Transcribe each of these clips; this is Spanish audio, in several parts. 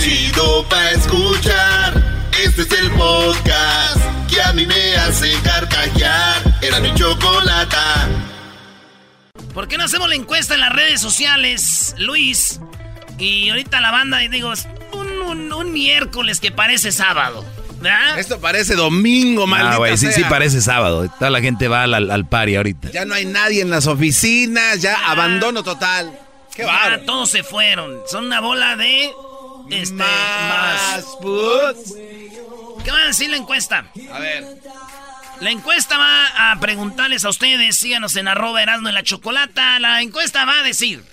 chido pa' escuchar. Este es el podcast que a mí me hace carcajear. Era mi chocolata. ¿Por qué no hacemos la encuesta en las redes sociales, Luis? Y ahorita la banda, y digo, es un, un miércoles que parece sábado. ¿verdad? Esto parece domingo, maldita Ah, güey, sí, sea. sí parece sábado. Toda la gente va al, al, party ahorita. Ya no hay nadie en las oficinas, ya Ah. abandono total. ¡Qué Ya todos se fueron. Son una bola de. Este. Más Más. puts. ¿Qué va a decir la encuesta? A ver. La encuesta va a preguntarles a ustedes, síganos en arroba Erasmo en la Chocolata. La encuesta va a decir.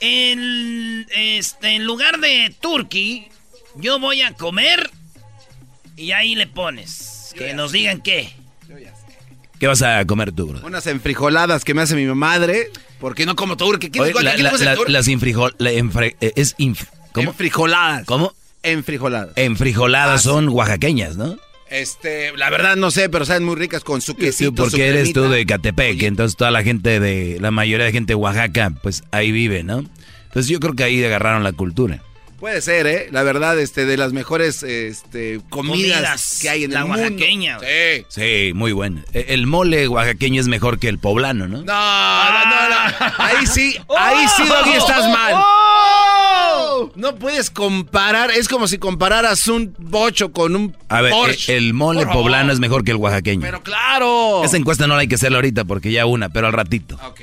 En, este, en lugar de turkey, yo voy a comer y ahí le pones. Que nos digan qué. ¿Qué vas a comer tú, bro? Unas enfrijoladas que me hace mi madre. Porque no como tú, ¿qué quieres? La- ¿Qué la- la- las enfre- eh, es inf- ¿Cómo? Enfrijoladas. ¿Cómo? Enfrijoladas. Enfrijoladas Ah, son oaxaqueñas, ¿no? Este, la verdad no sé, pero saben muy ricas con su Sí, quesito, su porque eres tú de Catepec, entonces toda la gente de, la mayoría de gente de Oaxaca, pues ahí vive, ¿no? Entonces yo creo que ahí agarraron la cultura. Puede ser, ¿eh? La verdad, este, de las mejores este, comidas, Comidas, que hay en la el mundo. oaxaqueña. Sí. Sí, muy bueno. E- El mole oaxaqueño es mejor que el poblano, ¿no? No, no, no, no. Ahí sí, ahí sí, Doggy, estás mal. No puedes comparar, es como si compararas un bocho con un A ver, Porsche. e- el mole Por favor. poblano es mejor que el oaxaqueño. Pero claro. Esa encuesta no la hay que hacerla ahorita porque ya una, pero al ratito. Ok.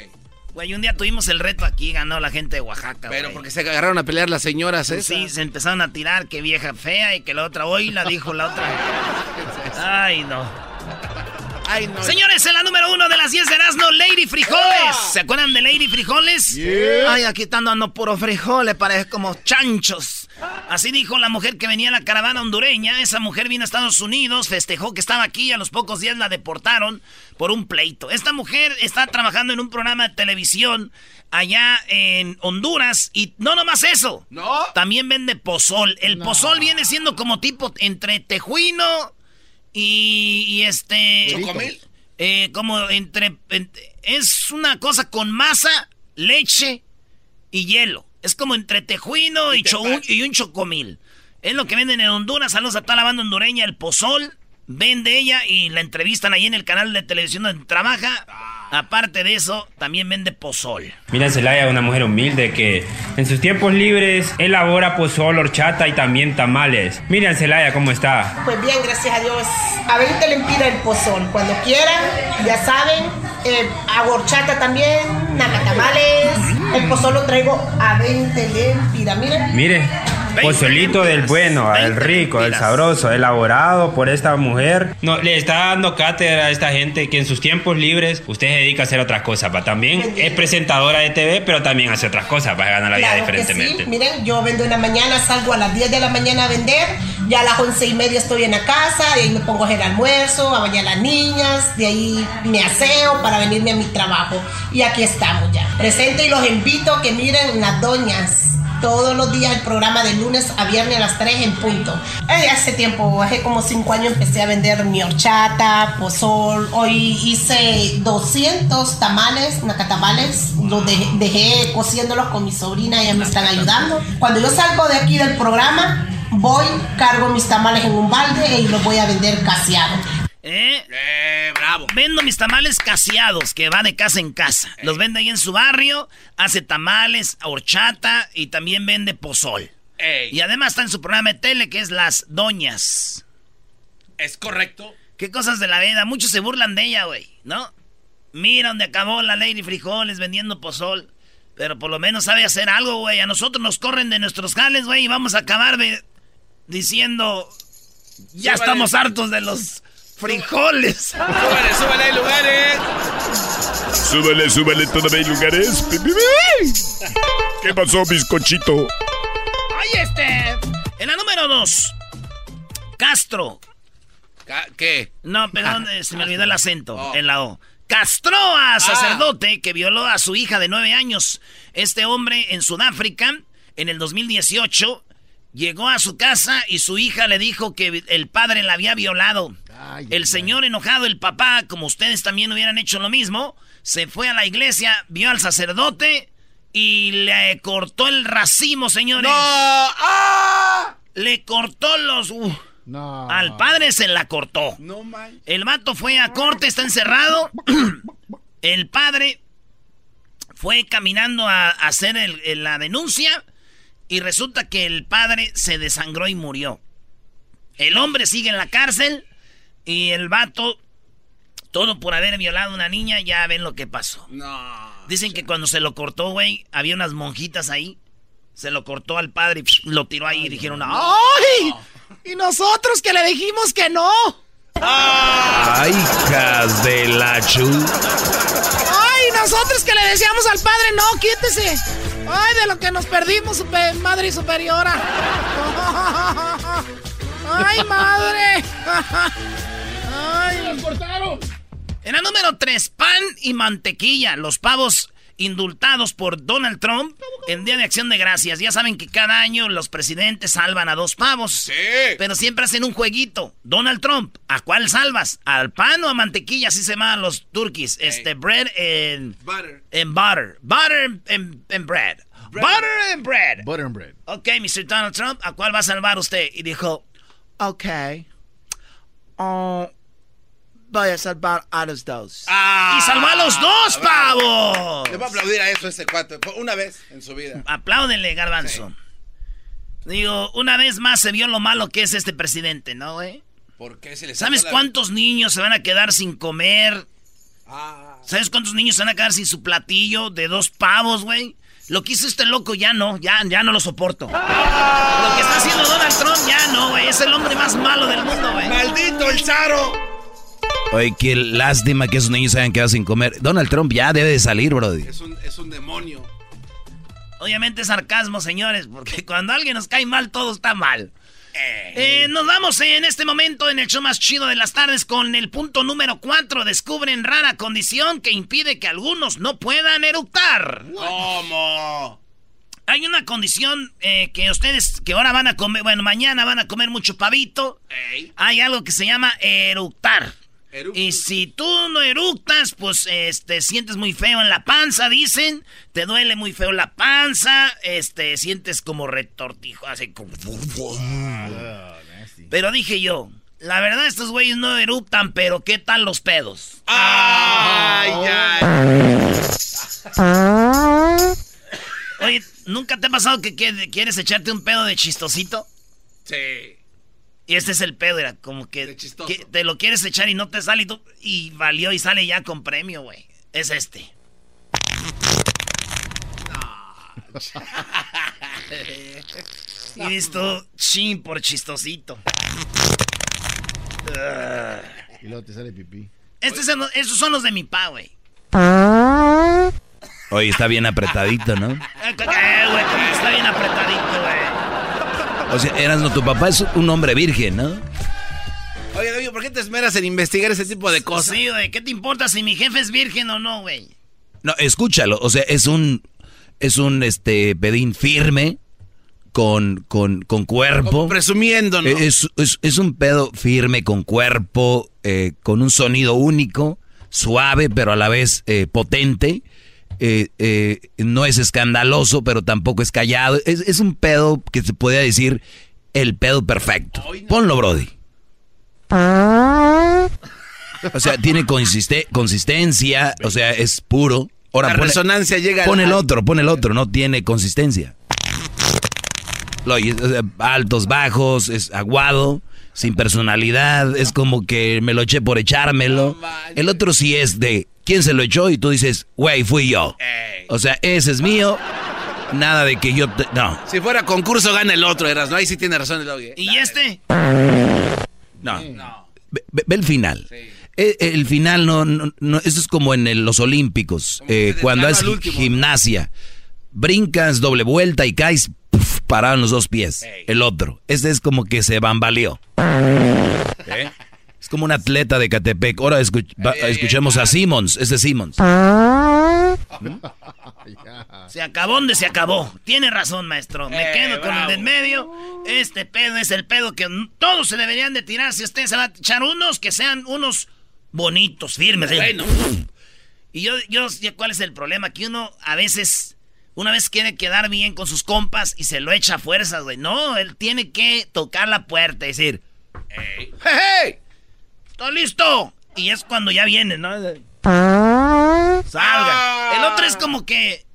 Güey, un día tuvimos el reto aquí, ganó la gente de Oaxaca. Pero güey. porque se agarraron a pelear las señoras, ¿eh? Sí, se empezaron a tirar que vieja fea y que la otra hoy la dijo la otra. Ay, no. Ay, no. Señores, en la número uno de las 10 de Erasmo, Lady Frijoles. ¿Se acuerdan de Lady Frijoles? Ay, aquí están dando puro frijoles, parece como chanchos. Así dijo la mujer que venía en la caravana hondureña. Esa mujer vino a Estados Unidos, festejó que estaba aquí y a los pocos días la deportaron por un pleito. Esta mujer está trabajando en un programa de televisión allá en Honduras y no nomás eso. ¿No? También vende pozol. El pozol viene siendo como tipo entre tejuino y, y este... ¿Chocomil? Eh, como entre, en- Es una cosa con masa, leche y hielo. Es como entre tejuino y, y un chocomil. Es lo que venden en Honduras. Saludos a toda la banda hondureña. El pozol vende ella y la entrevistan ahí en el canal de televisión donde trabaja. Aparte de eso, también vende pozol. Mira, Celaya una mujer humilde que en sus tiempos libres elabora pozol, horchata y también tamales. Miriam Celaya, ¿cómo está? Pues bien, gracias a Dios. A 20 lempiras el pozol. Cuando quieran, ya saben. Eh, hago horchata también, nacatamales. El pozol lo traigo a 20 lempiras. Miren. Mire, pozolito del bueno, del 20 rico, del sabroso, elaborado por esta mujer. No, le está dando cátedra a esta gente que en sus tiempos libres usted se dedica a hacer otras cosas. ¿va? También es presentadora de TV, pero también hace otras cosas para ganar la vida Claro diferentemente. sí. Miren, yo vendo en la mañana, salgo a las 10 de la mañana a vender. Ya a las 11 y media estoy en la casa. De ahí me pongo a hacer almuerzo, a bañar a las niñas. De ahí me aseo para venirme a mi trabajo. Y aquí estamos ya. Presente y los invito a que miren las doñas. Todos los días el programa de lunes a viernes a las 3 en punto. Eh, hace tiempo, hace como 5 años empecé a vender mi horchata, pozol. Hoy hice 200 tamales, nacatamales. Los dejé, dejé cociéndolos con mi sobrina, ellas me están ayudando. Cuando yo salgo de aquí del programa, voy, cargo mis tamales en un balde y los voy a vender caseados. ¿Eh? Eh, bravo. Vendo mis tamales caseados, que va de casa en casa. Los vende ahí en su barrio, hace tamales, horchata y también vende pozol. Ey, Y además está en su programa de tele que es Las Doñas. es correcto. Qué cosas de la vida. Muchos se burlan de ella, güey, ¿no? Mira donde acabó la Lady Frijoles vendiendo pozol. Pero por lo menos sabe hacer algo, güey. A nosotros nos corren de nuestros jales, güey, y vamos a acabar de- diciendo... Ya estamos hartos de los frijoles. Súbale, súbale, hay lugares. Súbele, súbele, todavía hay lugares. ¿Qué pasó, bizcochito? Ay, este. En la número dos. Castro. Ca- ¿Qué? No, perdón, eh, se me olvidó el acento. Oh. En la O. Castró a sacerdote que violó a su hija de nueve años. Este hombre en Sudáfrica, en el 2018, llegó a su casa y su hija le dijo que el padre la había violado. el señor enojado, el papá, como ustedes también hubieran hecho lo mismo, se fue a la iglesia, vio al sacerdote y le cortó el racimo, señores. ¡No! ¡Ah! Le cortó los... uh, No. al padre se la cortó. No man. El vato fue a corte, está encerrado. el padre fue caminando a, a hacer el- el- la denuncia y resulta que el padre se desangró y murió. El hombre sigue en la cárcel y el vato, todo por haber violado a una niña, ya ven lo que pasó. No. Dicen que cuando se lo cortó, güey, había unas monjitas ahí. Se lo cortó al padre y psh, lo tiró ahí y dijeron, ¡ay! Y nosotros que le dijimos que no. Ay, hijas de la chu. ¡Ay! Nosotros que le decíamos al padre, no, quítese. ¡Ay, de lo que nos perdimos, super- madre superiora! ¡Ay, madre! ¡Ay! cortaron! En la número 3, pan y mantequilla. Los pavos indultados por Donald Trump en Día de Acción de Gracias. Ya saben que cada año los presidentes salvan a dos pavos. Sí. Pero siempre hacen un jueguito. Donald Trump, ¿a cuál salvas? ¿Al pan o a mantequilla? Así se llaman los turkeys. Este, bread and, Butter. and butter. Butter and, and bread. Butter and bread. Butter and bread. Ok, Mr. Donald Trump, ¿a cuál va a salvar usted? Y dijo, ok. Oh, voy a salvar a los dos. Ah, y salvó a los dos, bravo. pavos. Le voy a aplaudir a eso ese cuate. Fue Una vez en su vida. Apláudenle, garbanzo. Digo, una vez más se vio lo malo que es este presidente, ¿no, güey? ¿Por qué se le ¿Sabes cuántos niños se van a quedar sin comer? Ah. ¿Sabes cuántos niños se van a quedar sin su platillo de dos pavos, güey? Lo que hizo este loco ya no, ya, ya no lo soporto. Lo que está haciendo Donald Trump ya no, güey. Es el hombre más malo del mundo, güey. ¡Maldito el Zaro! Oye, qué lástima que esos niños se hayan quedado sin comer. Donald Trump ya debe de salir, brody. Es un, es un demonio. Obviamente es sarcasmo, señores, porque cuando alguien nos cae mal, todo está mal. Eh, nos vamos en este momento en el show más chido de las tardes con el punto número 4. Descubren rara condición que impide que algunos no puedan eructar. ¿Cómo? Hay una condición eh, que ustedes que ahora van a comer, bueno, mañana van a comer mucho pavito. Ey. Hay algo que se llama eructar. Eructo. Y si tú no eructas, pues este sientes muy feo en la panza, dicen. Te duele muy feo la panza, este sientes como retortijo, así como Pero dije yo, la verdad estos güeyes no eructan, pero ¿qué tal los pedos? ¡Ay, ay! Oye, ¿nunca te ha pasado que qui- quieres echarte un pedo de chistosito? Sí. Y este es el pedo, era como que, te lo quieres echar y no te sale y, tú- y valió y sale ya con premio, güey. Es este. y listo, chin por chistosito. Y luego te sale pipí. Estos son, los- estos son los de mi pa, güey. Oye, está bien apretadito, ¿no? Eh, güey, está bien apretadito, güey. O sea, Erasmo, tu papá es un hombre virgen, ¿no? Oye, David, ¿por qué te esmeras en investigar ese tipo de cosas? Sí, güey, ¿qué te importa si mi jefe es virgen o no, güey? No, escúchalo. O sea, es un, es un, este, pedín firme, con, con, con cuerpo. Como presumiendo, ¿no? Es, es- es un pedo firme, con cuerpo, eh, con un sonido único, suave, pero a la vez eh, potente. Eh, eh, no es escandaloso, pero tampoco es callado. Es, es un pedo que se podría decir el pedo perfecto. Ponlo, Brody. O sea, tiene consiste- consistencia, o sea, es puro. Ahora, La pone- resonancia llega Pon el otro, pon el otro, no tiene consistencia. Lo altos, bajos, es aguado, sin personalidad, es como que me lo eché por echármelo. el otro sí es de quién se lo echó y tú dices, güey, fui yo. O sea, ese es mío, nada de que yo... te- no, Si fuera concurso, gana el otro, Eras, ¿no? Ahí sí tiene razón el Doggy. ¿eh? ¿Y este? no. Ve, ve- ve el final. E- El, final no, no, no- eso es como en el- los Olímpicos, eh, cuando es último. Brincas, doble vuelta y caes, puf, parado en los dos pies. El otro. Este es como que se bambaleó. ¿Eh? Es como un atleta de Catepec. Ahora escuch- va- escuchemos a Simmons. Este es Simmons. Se acabó donde se acabó. Tiene razón, maestro. Me Eh, quedo con el de en medio. Este pedo es el pedo que todos se deberían de tirar. Si usted se va a echar unos, que sean unos bonitos, firmes. Bueno. Y yo, yo sé cuál es el problema. Que uno a veces, Una vez quiere quedar bien con sus compas y se lo echa a fuerzas, güey. No, él tiene que tocar la puerta y decir, hey, hey, ¿está listo? Y es cuando ya viene, ¿no? Salga. El otro es como que,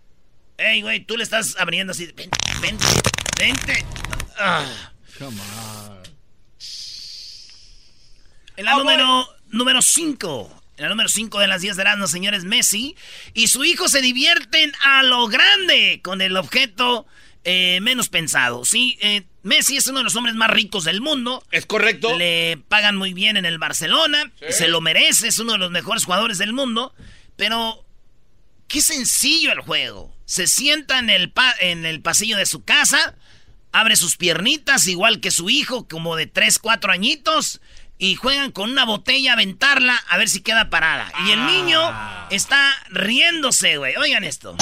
hey, güey, tú le estás abriendo así, vente, vente, vente. Ah. Come on. En la número número 5. En la número 5 de las 10 de Erasmus, señores, Messi y su hijo se divierten a lo grande con el objeto eh, menos pensado. Sí, eh, Messi es uno de los hombres más ricos del mundo. Es correcto. Le pagan muy bien en el Barcelona. Se lo merece, es uno de los mejores jugadores del mundo. Pero, qué sencillo el juego. Se sienta en el, pa- en el pasillo de su casa, abre sus piernitas, igual que su hijo, como de 3, 4 añitos, y juegan con una botella a aventarla a ver si queda parada. Y el niño está riéndose, güey. Oigan esto.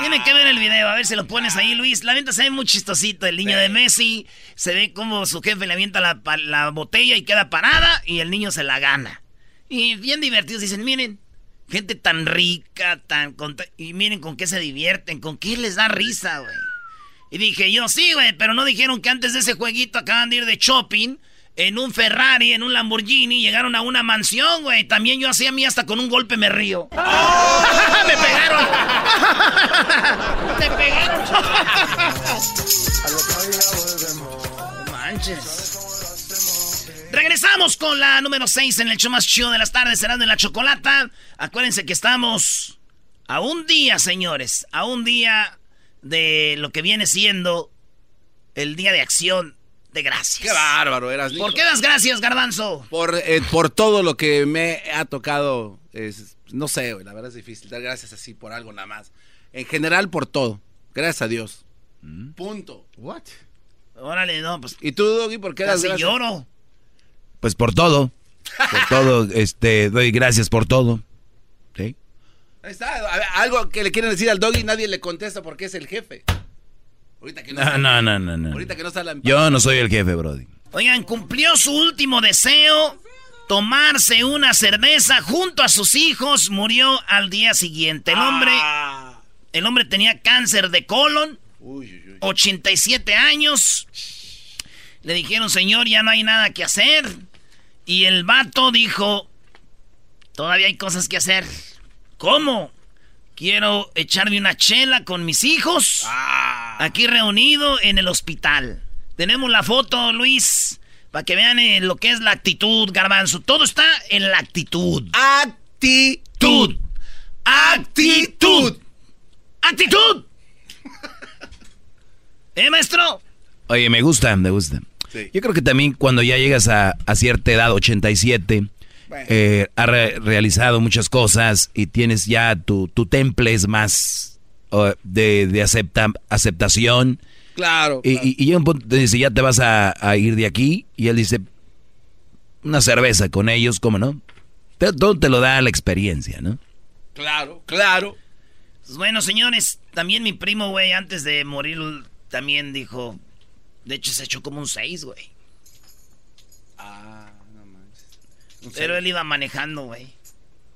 Tiene que ver el video, a ver si lo pones ahí, Luis. La neta se ve muy chistosito. El niño de Messi se ve como su jefe le avienta la, la botella y queda parada y el niño se la gana. Y bien divertidos. Dicen, miren, gente tan rica, tan... Y miren con qué se divierten, con qué les da risa, güey. Y dije yo, sí, güey, pero no dijeron que antes de ese jueguito acaban de ir de shopping en un Ferrari, en un Lamborghini, llegaron a una mansión, güey. También yo hacía a mí hasta con un golpe me río. ¡Me pegaron! ¡Me pegaron! No manches. Regresamos con la número 6 en el show más chido de las tardes, será de la chocolata. Acuérdense que estamos a un día, señores, a un día de lo que viene siendo el día de acción de gracias. Qué bárbaro eras. ¿Por qué das gracias, Garbanzo? Por, eh, por todo lo que me ha tocado. es- no sé, güey, la verdad es difícil dar gracias así por algo nada más. En general, por todo. Gracias a Dios. Punto. What? Órale, no, pues ¿Y tú, Doggy, por qué das gracias? lloro. Pues por todo. Por todo, este, doy gracias por todo. ¿Sí? Ahí está. algo que le quieren decir al Doggy, nadie le contesta porque es el jefe. Ahorita que no, No, está- no, no, no, no. Ahorita que no está la... Yo no soy el jefe, Brody. Oigan, cumplió su último deseo, tomarse una cerveza junto a sus hijos, murió al día siguiente. El hombre, Ah. el hombre tenía cáncer de colon, Uy, uy, uy. 87 años. Le dijeron, señor, ya no hay nada que hacer. Y el vato dijo, todavía hay cosas que hacer. ¿Cómo? Quiero echarme una chela con mis hijos. Ah. Aquí reunido en el hospital. Tenemos la foto, Luis, para que vean eh, lo que es la actitud, garbanzo. Todo está en la actitud. Actitud. Actitud. Actitud. ¿Eh, maestro? Oye, me gusta, me gusta. Sí. Yo creo que también cuando ya llegas a, a cierta edad, 87, Bueno. eh, has re- realizado muchas cosas y tienes ya tu, tu temple es más uh, de, de acepta- aceptación. Claro. Y, claro. y, y llega un punto, te dice, ya te vas a, a ir de aquí. Y él dice, una cerveza con ellos, ¿cómo no? Te- todo te lo da la experiencia, ¿no? Claro, claro. Pues bueno, señores, también mi primo, güey, antes de morir, también dijo. De hecho, se echó como un 6, güey. Ah, no manches. Un Pero él iba manejando, güey.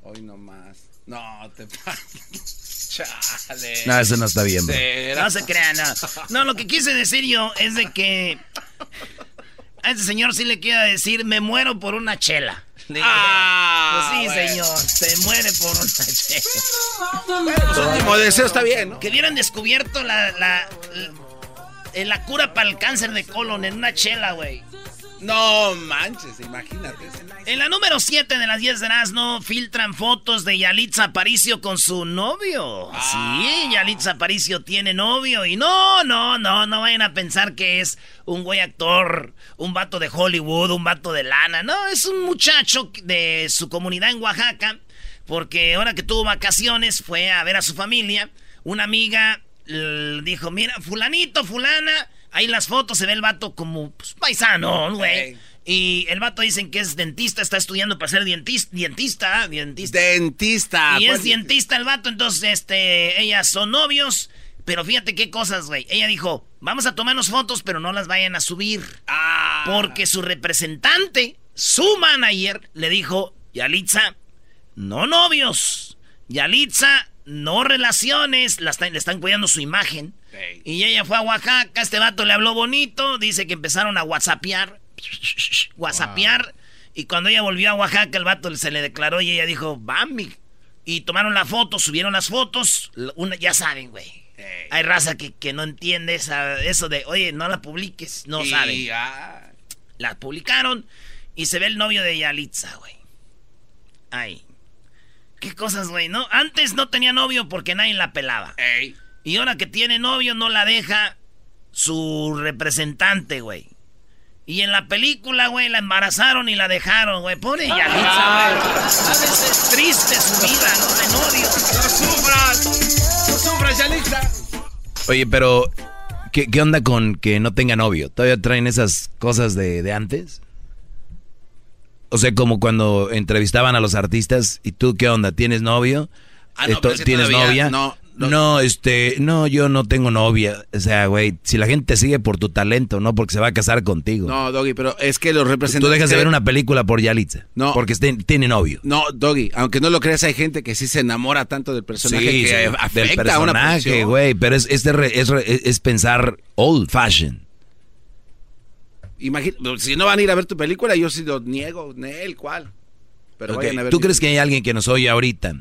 Hoy no más. No, te. Chale. No, eso no está bien, bro. No se crean, no. No, lo que quise decir yo es de que. A este señor sí le quiero decir, me muero por una chela. Le dije, Ah, pues sí, bueno. señor, se muere por una chela. Su último deseo está bien, ¿no? Que hubieran descubierto la, la, la, la cura para el cáncer de colon en una chela, güey. No manches, imagínate. En la número 7 de las 10 de no filtran fotos de Yalitza Aparicio con su novio. Sí, Yalitza Aparicio tiene novio. Y no, no, no, no vayan a pensar que es un güey actor, un vato de Hollywood, un vato de lana. No, es un muchacho de su comunidad en Oaxaca. Porque ahora que tuvo vacaciones fue a ver a su familia. Una amiga dijo, mira, fulanito, fulana. Ahí las fotos se ve el vato como pues, paisano, güey. Ey. Y el vato dicen que es dentista, está estudiando para ser dientis- dentista, dentista. Dentista. y es pues, dentista el vato, entonces este, ellas son novios, Pero fíjate qué cosas, güey. Ella dijo, vamos a tomarnos fotos, pero no las vayan a subir. Ah. Porque su representante, su manager, le dijo, Yalitza, no novios. Yalitza, no relaciones. La está- le están cuidando su imagen. Y ella fue a Oaxaca, este vato le habló bonito, dice que empezaron a whatsappear. Whatsappear. Y cuando ella volvió a Oaxaca, el vato se le declaró y ella dijo, Bambi. Y tomaron la foto, subieron las fotos. Una, ya saben, güey. Ey. Hay raza que, que no entiende esa- eso de, oye, no la publiques. No Y, saben. ah, La publicaron y se ve el novio de Yalitza, güey. Ay. Qué cosas, güey, ¿no? Antes no tenía novio porque nadie la pelaba. ey. Y ahora que tiene novio no la deja su representante, güey. Y en la película, güey, la embarazaron y la dejaron, güey. Pone Yalitza, güey. De ser triste su vida, ¿no? De novio. ¡No sufras! ¡No sufras, Yalitza! Oye, pero ¿qué, qué onda con que no tenga novio? ¿Todavía traen esas cosas de, de antes? O sea, como cuando entrevistaban a los artistas y tú, ¿qué onda? ¿Tienes novio? Ah, no, ¿Tienes novia? no, no. no, este, no, yo no tengo novia. O sea, güey, si la gente te sigue por tu talento, no porque se va a casar contigo. No, Doggy, pero es que los tú representantes... dejas de ver una película por Yalitza. No. Porque tiene novio. No, Doggy, aunque no lo creas, hay gente que sí se enamora tanto del personaje Sí, que sí, afecta del a una personaje, güey, pero es, es, de re- es re- es pensar old fashion. Imagina, si no van a ir a ver tu película, yo sí lo niego, Nel, ¿cuál? Pero Ok, vayan a ver ¿Tú crees que hay alguien que nos oye ahorita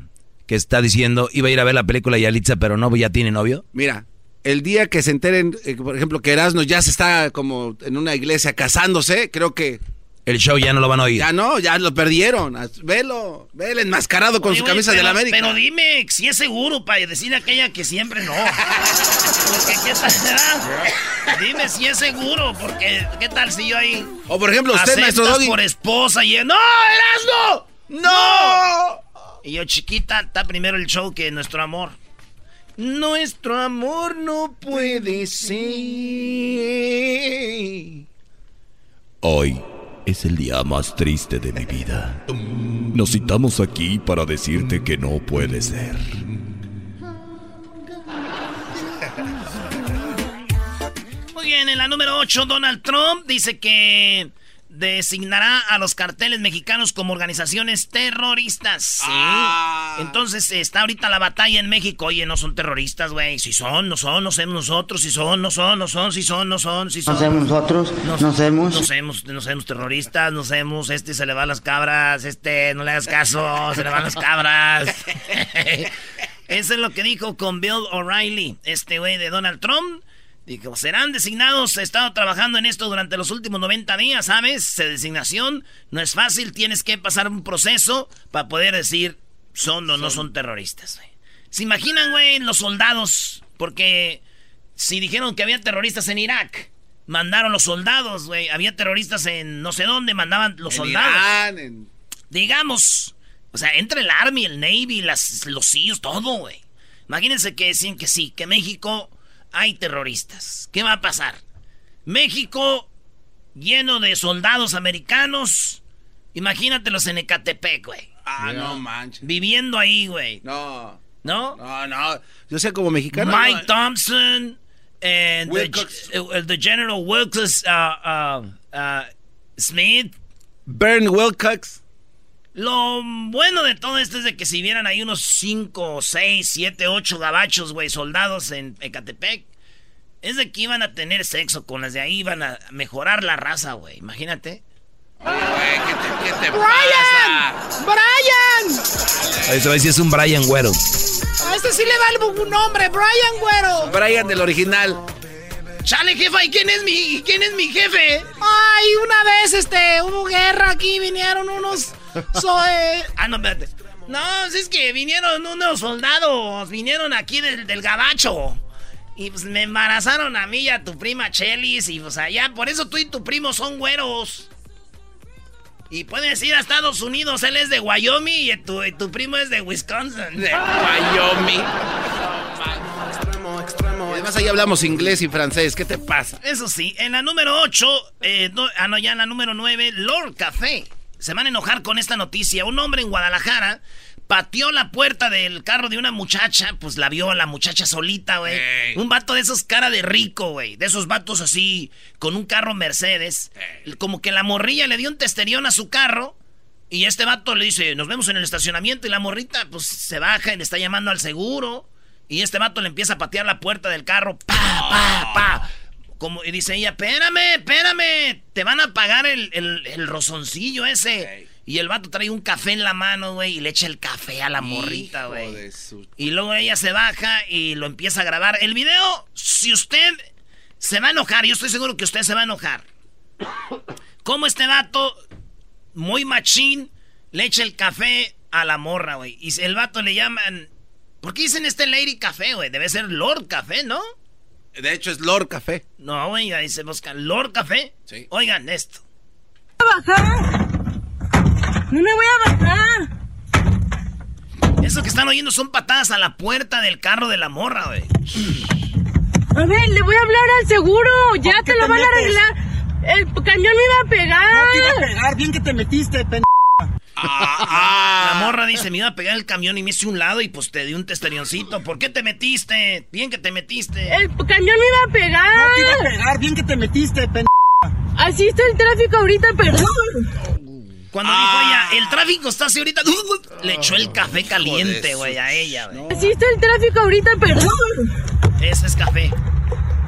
que está diciendo iba a ir a ver la película Yalitza, pero no, ya tiene novio? Mira, el día que se enteren, eh, por ejemplo, que Erasmo ya se está como en una iglesia casándose, creo que El show ya no lo van a oír. ya no, ya lo perdieron. Velo, velo enmascarado con Oye, su camisa pero- de la América. Pero dime si es seguro para decirle a aquella que siempre no. Porque qué tal. Dime si es seguro, porque qué tal si yo ahí o por ejemplo, usted, maestro Doggy. por esposa y ¡No, Erasmo! ¡No! Y yo, chiquita, está primero el show que nuestro amor. Nuestro amor no puede ser. Hoy es el día más triste de mi vida. Nos citamos aquí para decirte que no puede ser. Muy bien, en la número 8, Donald Trump dice que designará a los carteles mexicanos como organizaciones terroristas. ¿sí? Ah. Entonces está ahorita la batalla en México. Oye, no son terroristas, güey. Si son, no son, no somos nosotros. Si son, no son, no son. Si son, no son. Si son. No somos nosotros, No, somos. No somos, no somos terroristas, no somos, este se le van las cabras, este no le hagas caso, se le van las cabras. Eso es lo que dijo con Bill O'Reilly, este güey de Donald Trump. Dijo, serán designados, he estado trabajando en esto durante los últimos 90 días, ¿sabes? De designación no es fácil, tienes que pasar un proceso para poder decir son o no son terroristas, güey. ¿Se imaginan, güey, los soldados? Porque si dijeron que había terroristas en Irak, mandaron los soldados, güey. Había terroristas en no sé dónde, mandaban los En soldados. Irán, en- Digamos, o sea, entre el Army, el Navy, las, los SEALs, todo, güey. Imagínense que decían que sí, que México hay terroristas. ¿Qué va a pasar? México lleno de soldados americanos. Imagínatelos en Ecatepec, güey. Ah, no manches. Viviendo ahí, güey. No, ¿No? no, no. Yo sé como mexicano. Mike no, Thompson and the, Wilcox. uh, the General Wilkes uh, uh, uh, Smith. Bern Wilcox. Lo bueno de todo esto es de que si vieran ahí unos 5, 6, 7, 8 gabachos, güey, soldados en Ecatepec, es de que iban a tener sexo con las de ahí, iban a mejorar la raza, güey. Imagínate. Güey, ¿qué te, qué te pasa? ¡Brian! Eso ahí sí es un Brian Güero. A este sí le vale un nombre, Brian Güero. Brian del original. Chale, jefa, ¿y quién es mi, quién es mi jefe? Ay, una vez este hubo guerra aquí, vinieron unos so, eh, Ah, no, espérate. No, si es que vinieron unos soldados, vinieron aquí del, del gabacho. Y pues me embarazaron a mí y a tu prima Chelis. Y pues allá, por eso tú y tu primo son güeros. Y puedes ir a Estados Unidos, él es de Wyoming y tu, y tu primo es de Wisconsin. De Wyoming. Además ahí hablamos inglés y francés. ¿Qué te pasa? Eso sí, en la número 8, ah, no, ya en la número 9, Lord Café. Se van a enojar con esta noticia. Un hombre en Guadalajara pateó la puerta del carro de una muchacha, pues la vio la muchacha solita, güey. Un vato de esos cara de rico, güey. De esos vatos así, con un carro Mercedes. Como que la morrilla le dio un testerión a su carro. Y este vato le dice, nos vemos en el estacionamiento. Y la morrita, pues se baja y le está llamando al seguro. Y este vato le empieza a patear la puerta del carro. Pa, pa, pa. Como, y dice ella, espérame, espérame. Te van a pagar el, el, el rozoncillo ese. Y el vato trae un café en la mano, güey, y le echa el café a la morrita, güey. Y luego ella se baja y lo empieza a grabar. El video, si usted se va a enojar, yo estoy seguro que usted se va a enojar. Como este vato, muy machín, le echa el café a la morra, güey. Y el vato le llaman... ¿Por qué dicen este Lady Café, güey? Debe ser Lord Café, ¿no? De hecho es Lord Café. No, güey, ahí se busca Lord Café. Sí. Oigan esto. bajar! ¡No me voy a bajar! Eso que están oyendo son patadas a la puerta del carro de la morra, güey. A ver, le voy a hablar al seguro. Ya te lo te van a arreglar. El camión me iba a pegar. No te iba a pegar, bien que te metiste, La morra dice, me iba a pegar el camión y me hice un lado y pues te di un testerioncito. ¿Por qué te metiste? Bien que te metiste. El camión me iba a pegar. No te iba a pegar, bien que te metiste, pen... Así está el tráfico ahorita, perdón. Cuando dijo ella, el tráfico está así ahorita, le echó el café caliente, güey, a ella, güey. Así está el tráfico ahorita, perdón. Ese es café.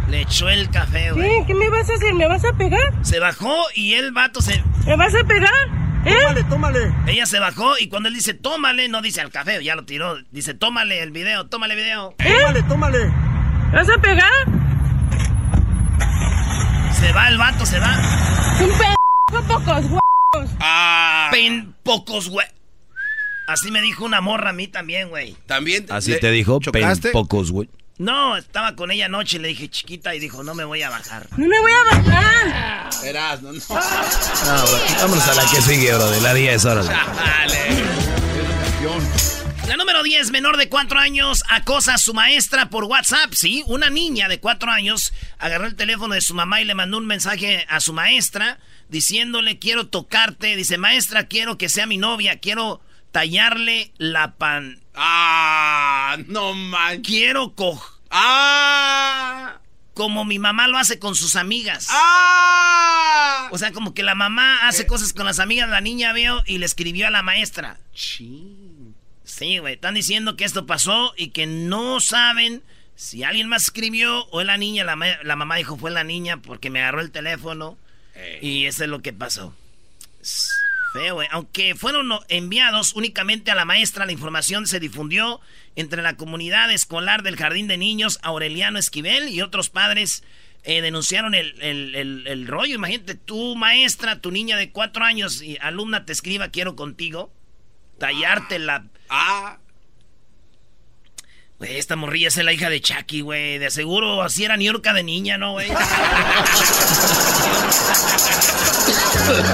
Le echó el café, güey. ¿Qué? ¿Qué me vas a hacer? ¿Me vas a pegar? Se bajó y el vato se... ¿Me vas a pegar? ¿Eh? Tómale, tómale. Ella se bajó y cuando él dice, tómale, no dice al café, ya lo tiró. Dice, tómale el video, tómale el video. Tómale, tómale. ¿Me vas a pegar? Se va el vato, se va. Un p... pocos huevos. Ah. Pen pocos, güey. Así me dijo una morra a mí también, güey. También. Así te dijo, pen ¿chocaste? pocos, güey. No, estaba con ella anoche y le dije chiquita y dijo, no me voy a bajar. No me voy a bajar. Verás, no, no. Ah, bro, vámonos a la que sigue, bro, de la 10, órale. La número 10, menor de 4 años, acosa a su maestra por WhatsApp. Sí, una niña de 4 años agarró el teléfono de su mamá y le mandó un mensaje a su maestra diciéndole, quiero tocarte. Dice, maestra, quiero que sea mi novia, quiero tallarle la pan... Ah, no man. Quiero co... Ah. Como mi mamá lo hace con sus amigas. Ah. O sea, como que la mamá hace cosas con las amigas, la niña vio y le escribió a la maestra. Sí, güey, están diciendo que esto pasó y que no saben si alguien más escribió o es la niña. La, la mamá dijo fue la niña porque me agarró el teléfono y eso es lo que pasó. Es Feo, güey. Aunque fueron enviados únicamente a la maestra, la información se difundió entre la comunidad escolar del Jardín de Niños Aureliano Esquivel y otros padres eh, denunciaron el, el- rollo. Imagínate, tu maestra, tu niña de cuatro años y alumna te escriba quiero contigo, tallarte la... Ah. Güey, esta morrilla es la hija de Chucky, güey. De seguro así era Niurka de niña, ¿no, güey?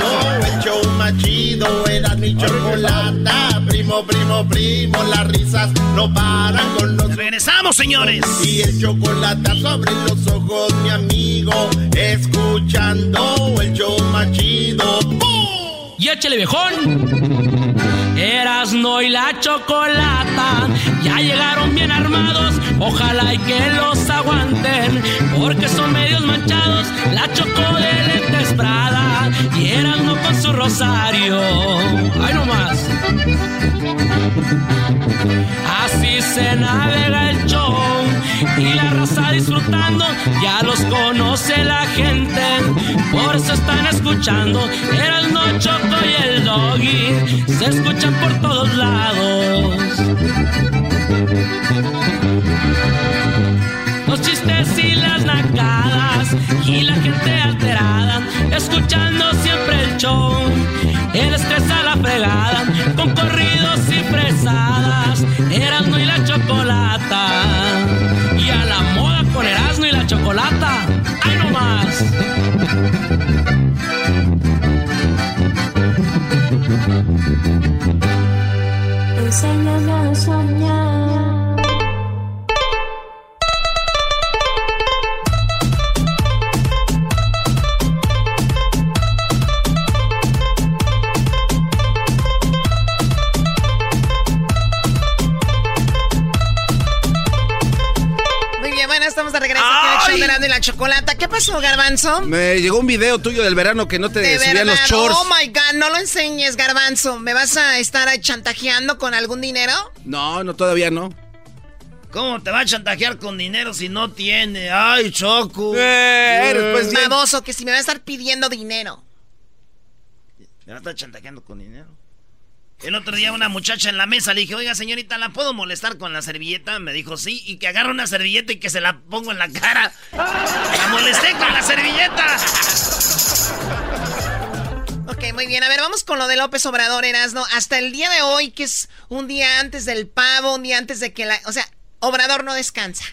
No, el show más chido era mi chocolata. Primo, primo, primo, las risas no paran con los. Regresamos, señores. Y el chocolate sobre los ojos, mi amigo. Escuchando el show más chido. ¡Bum! Y échale viejón. Erasno y la chocolata ya llegaron bien armados. Ojalá y que los aguanten, porque son medios manchados. La choco de lentes Prada y Erasno con su rosario. Ay, no más. Así se navega el show y la raza disfrutando. Ya los conoce la gente, por eso están escuchando. Era el no choco y el doggy, se escuchan por todos lados. Los chistes y las nacadas y la gente alterada, escuchando siempre el show. El estrés a la fregada, con corridos y fresadas, Erasmo y la chocolata. Y a la moda con Erasmo y la chocolata, ¡ay no más! Garbanzo? Me llegó un video tuyo del verano que no te De subían los shorts. oh my God, no lo enseñes, Garbanzo. ¿Me vas a estar chantajeando con algún dinero? No, no, todavía no. ¿Cómo te va a chantajear con dinero si no tiene? Ay, Choco. Eh, eres pues bien- Baboso, que si me va a estar pidiendo dinero. Me va a estar chantajeando con dinero. El otro día una muchacha en la mesa le dije, oiga señorita, ¿la puedo molestar con la servilleta? Me dijo, sí, y que agarre una servilleta y que se la pongo en la cara. La molesté con la servilleta. Ok, muy bien. A ver, vamos con lo de López Obrador, Erasno. Hasta el día de hoy, que es un día antes del pavo, un día antes de que la... O sea, Obrador no descansa.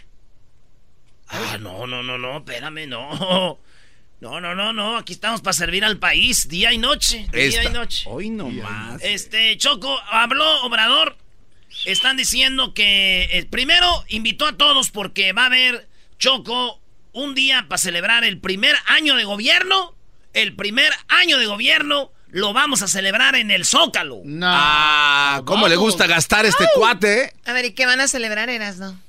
Ah, no, no, no, no, espérame, no. No, no, no, no, aquí estamos para servir al país, día y noche, día y noche. Hoy no más. Este, Choco, habló Obrador. Están diciendo que eh, primero invitó a todos porque va a haber, Choco, un día para celebrar el primer año de gobierno. El primer año de gobierno lo vamos a celebrar en el Zócalo. Ah, ¿cómo le gusta gastar este cuate? eh? A ver, ¿y qué van a celebrar, Erasno?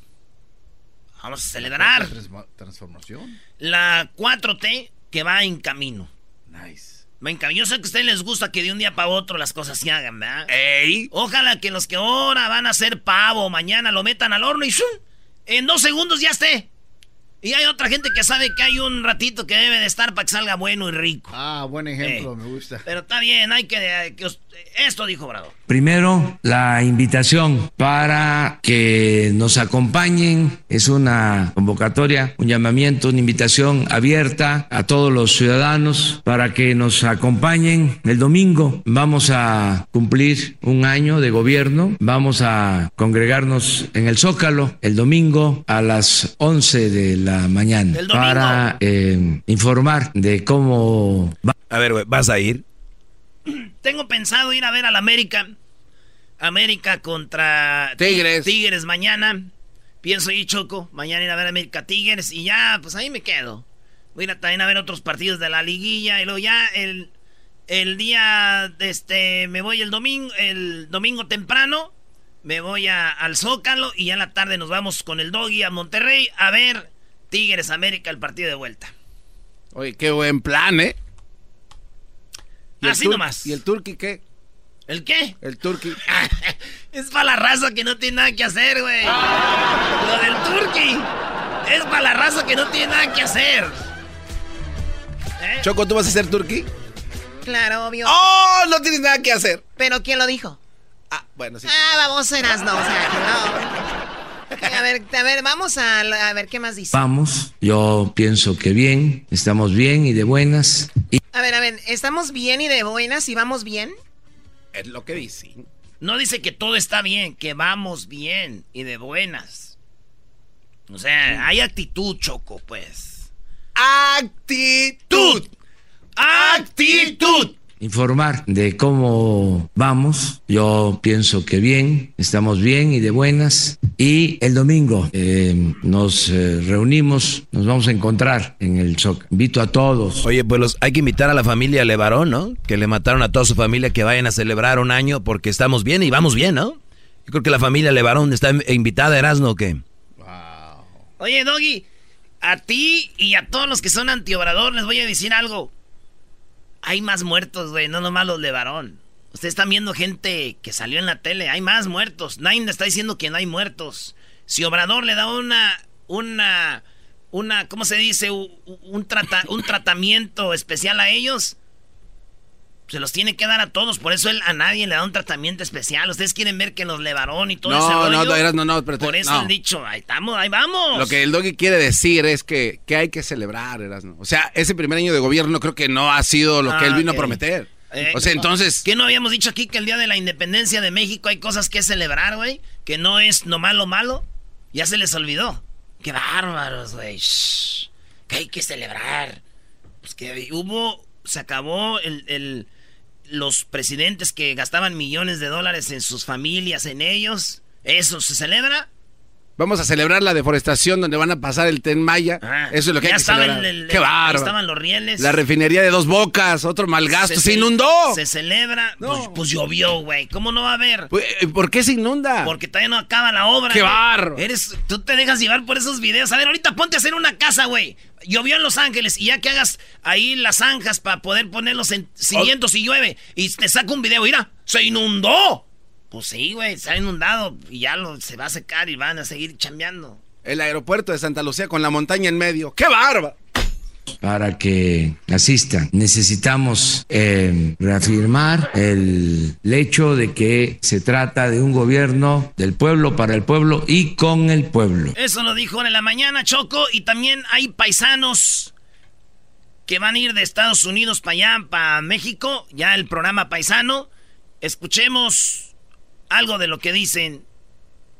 Vamos a celebrar Transformación. la 4T que va en camino. Nice. Va en camino. Yo sé que a ustedes les gusta que de un día para otro las cosas se hagan, ¿verdad? Ey. Ojalá que los que ahora van a hacer pavo mañana lo metan al horno y ¡shum! en dos segundos ya esté. Y hay otra gente que sabe que hay un ratito que debe de estar para que salga bueno y rico. Ah, buen ejemplo, Eh. me gusta. Pero está bien, hay que... que os- esto dijo Obrador. Primero, la invitación para que nos acompañen. Es una convocatoria, un llamamiento, una invitación abierta a todos los ciudadanos para que nos acompañen. El domingo vamos a cumplir un año de gobierno. Vamos a congregarnos en el Zócalo el domingo a las 11 de la mañana para eh, informar de cómo va. A ver, ¿vas a ir? Tengo pensado ir a ver al América. América contra Tigres. Tigres mañana. Pienso ir Choco. Mañana ir a ver América Tigres. Y ya, pues ahí me quedo. Voy a ir también a ver otros partidos de la liguilla. Y luego ya el, el día, este, me voy el domingo, el domingo temprano. Me voy a- al Zócalo. Y ya en la tarde nos vamos con el Doggy a Monterrey a ver Tigres América, el partido de vuelta. Oye, qué buen plan, ¿eh? ¿Y el Así nomás. ¿Y el turqui qué? ¿El qué? El turqui. Es para la raza que no tiene nada que hacer, güey. Lo del turqui. Es para la raza que no tiene nada que hacer. ¿Eh? Choco, ¿tú vas a ser turqui? Claro, obvio. ¡Oh! No tienes nada que hacer. ¿Pero quién lo dijo? Ah, bueno, sí. Ah, vamos, Erasno. O sea, no. A ver, a ver, vamos a, a ver qué más dice. Vamos, yo pienso que bien, estamos bien y de buenas. Y A ver, a ver, ¿estamos bien y de buenas y vamos bien? Es lo que dice. No dice que todo está bien, que vamos bien y de buenas. O sea, hay actitud, Choco, pues. ¡Actitud! ¡Actitud! informar de cómo vamos, yo pienso que bien, estamos bien y de buenas. Y el domingo eh, nos eh, reunimos, nos vamos a encontrar en el SOC. Invito a todos. Oye, pues los, hay que invitar a la familia Levarón, ¿no? Que le mataron a toda su familia que vayan a celebrar un año porque estamos bien y vamos bien, ¿no? Yo creo que la familia Levarón está invitada, Erasno, ¿o qué? Oye, Doggy, a ti y a todos los que son antiobrador les voy a decir algo. Hay más muertos, güey, no nomás los de varón. Ustedes están viendo gente que salió en la tele, hay más muertos. Nadie está diciendo que no hay muertos. Si Obrador le da una, una, una, ¿cómo se dice? Un, un trata- un tratamiento especial a ellos, se los tiene que dar a todos. Por eso él a nadie le da un tratamiento especial. Ustedes quieren ver que los Levarón y todo No, ese no, rollo. no, Erasno, no, pero te- Por eso no. han dicho, ahí estamos, ahí vamos. Lo que el doggy quiere decir es que, que hay que celebrar, Erasno. O sea, ese primer año de gobierno creo que no ha sido lo que Ah, él vino ok. a prometer. Eh, o sea, entonces... ¿Qué no habíamos dicho aquí que el día de la independencia de México hay cosas que celebrar, güey? Que no es nomás lo malo. Ya se les olvidó. Qué bárbaros, güey. Que hay que celebrar. Pues que hubo, se acabó el, el- los presidentes que gastaban millones de dólares en sus familias, en ellos. ¿Eso se celebra? Vamos a celebrar la deforestación donde van a pasar el Ten Maya. Eso es lo que ya hay que celebrar. el- el- ¡Qué ahí bárbaro! estaban los rieles. La refinería de Dos Bocas, otro malgasto. ¡Se, ce- inundó! Se celebra. Pues, pues llovió, güey. ¿Cómo no va a haber? Pues, ¿Por qué se inunda? Porque todavía no acaba la obra. ¡Qué barro! Eres, tú te dejas llevar por esos videos. A ver, ahorita ponte a hacer una casa, güey. Llovió en Los Ángeles y ya que hagas ahí las zanjas para poder poner los en- cimientos y llueve y te saca un video, mira, se inundó. Pues sí, güey, se ha inundado y ya lo, se va a secar y van a seguir chambeando. El aeropuerto de Santa Lucía con la montaña en medio. ¡Qué barba! para que asistan. Necesitamos eh, reafirmar el hecho de que se trata de un gobierno del pueblo, para el pueblo y con el pueblo. Eso lo dijo en la mañana, Choco. Y también hay paisanos que van a ir de Estados Unidos para allá, para México. Ya el programa paisano. Escuchemos algo de lo que dicen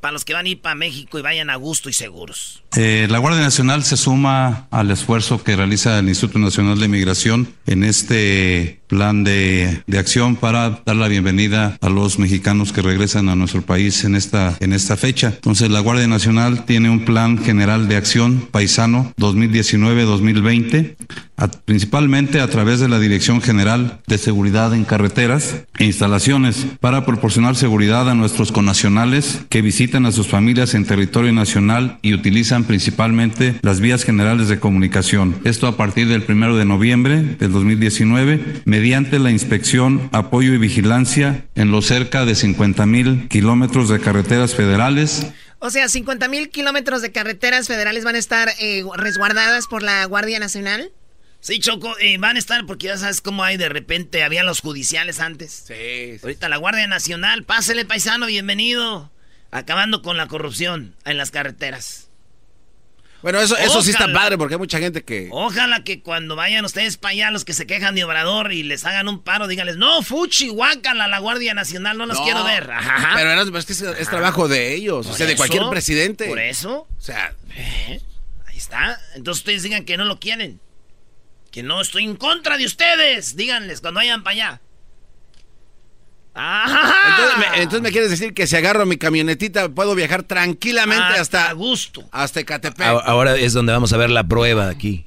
para los que van a ir para México y vayan a gusto y seguros. Eh, la Guardia Nacional se suma al esfuerzo que realiza el Instituto Nacional de Migración en este plan de, de acción para dar la bienvenida a los mexicanos que regresan a nuestro país en esta, en esta fecha. Entonces, la Guardia Nacional tiene un plan general de acción paisano 2019-2020, a- principalmente a través de la Dirección General de Seguridad en Carreteras e Instalaciones, para proporcionar seguridad a nuestros connacionales que visitan a sus familias en territorio nacional y utilizan principalmente las vías generales de comunicación. Esto a partir del primero de noviembre del 2019, mediante la inspección, apoyo y vigilancia en los cerca de 50 mil kilómetros de carreteras federales O sea, 50 mil kilómetros de carreteras federales van a estar eh, resguardadas por la Guardia Nacional. Sí, Choco, eh, van a estar porque ya sabes cómo hay de repente, había los judiciales antes. Sí. Ahorita la Guardia Nacional, pásele paisano, bienvenido. Acabando con la corrupción en las carreteras. Bueno, eso, eso sí está padre porque hay mucha gente que... Ojalá que cuando vayan ustedes para allá, los que se quejan de Obrador y les hagan un paro, díganles, no, fuchi, guácala, la Guardia Nacional, no los No, quiero ver. Ajá. Pero es que es, es trabajo de ellos, o sea, de eso, cualquier presidente. Por eso. O sea, ¿Eh? Ahí está. Entonces ustedes digan que no lo quieren. Que no estoy en contra de ustedes. Díganles cuando vayan para allá. ¡Ajá! entonces me, entonces me quieres decir que si agarro mi camionetita puedo viajar tranquilamente Ah, hasta... a gusto. Hasta Ecatepec. A- Ahora es donde vamos a ver la prueba aquí.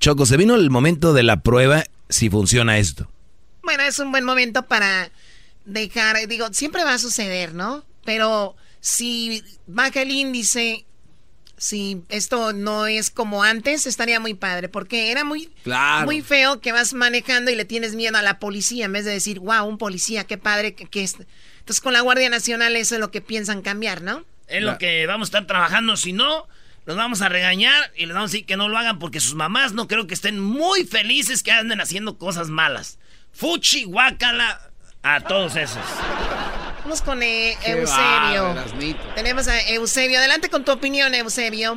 Choco, se vino el momento de la prueba si funciona esto. Bueno, es un buen momento para dejar, digo, siempre va a suceder, ¿no? Pero si baja el índice, si esto no es como antes, estaría muy padre, porque era muy, Claro. muy feo que vas manejando y le tienes miedo a la policía, en vez de decir, wow, un policía, qué padre que, que es. Entonces con la Guardia Nacional eso es lo que piensan cambiar, ¿no? Es lo que vamos a estar trabajando. Si no, los vamos a regañar y les vamos a decir que no lo hagan porque sus mamás no creo que estén muy felices que anden haciendo cosas malas. Fuchi, guácala a todos esos. Vamos con eh, Eusebio. Erasnito. Tenemos a Eusebio. Adelante con tu opinión, Eusebio.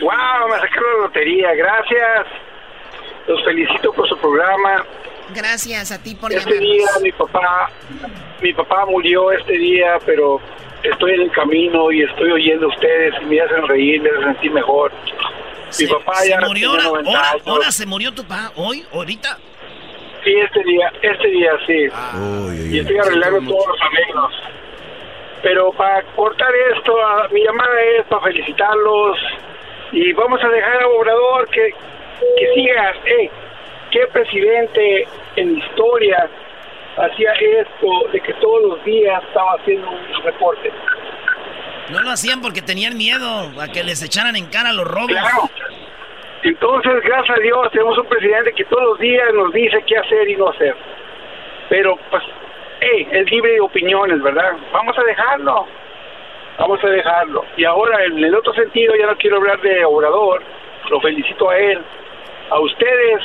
¡Wow! Me sacaron la lotería, gracias. Los felicito por su programa. Gracias a ti por Este llamarnos. día mi papá, mi papá murió este día, pero estoy en el camino y estoy oyendo a ustedes y me hacen reír, me hacen sentir mejor. Mi papá se ya murió ahora, 90 ahora, años. ahora se murió tu papá, hoy, ahorita. Sí, este día, este día sí. y estoy arreglando todos los arreglos. Pero para cortar esto, ah, mi llamada es para felicitarlos y vamos a dejar a Obrador que, que siga. Hey, ¿Qué presidente en historia hacía esto de que todos los días estaba haciendo un reporte? No lo hacían porque tenían miedo a que les echaran en cara los robos. Claro. Entonces, gracias a Dios, tenemos un presidente que todos los días nos dice qué hacer y no hacer. Pero, pues, hey, es libre de opiniones, ¿verdad? Vamos a dejarlo. Vamos a dejarlo. Y ahora, en el otro sentido, ya no quiero hablar de Obrador. Lo felicito a él. A ustedes,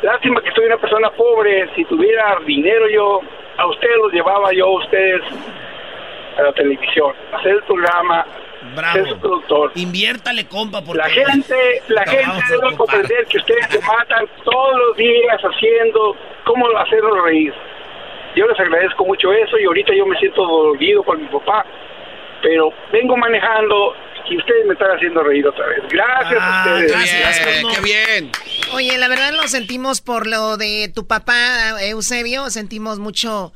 lástima que soy una persona pobre. Si tuviera dinero yo, a ustedes los llevaba yo, a ustedes, a la televisión. a Hacer el programa, ser su productor. Inviértale, compa, porque... La gente, la gente debe ocupar. comprender que ustedes se matan todos los días haciendo cómo hacernos reír. Yo les agradezco mucho eso y ahorita yo me siento dolido por mi papá, pero vengo manejando y ustedes me están haciendo reír otra vez. Gracias Ah, a ustedes. gracias, Cosmo. ¡Qué bien! Oye, la verdad lo sentimos por lo de tu papá, Eusebio. Sentimos mucho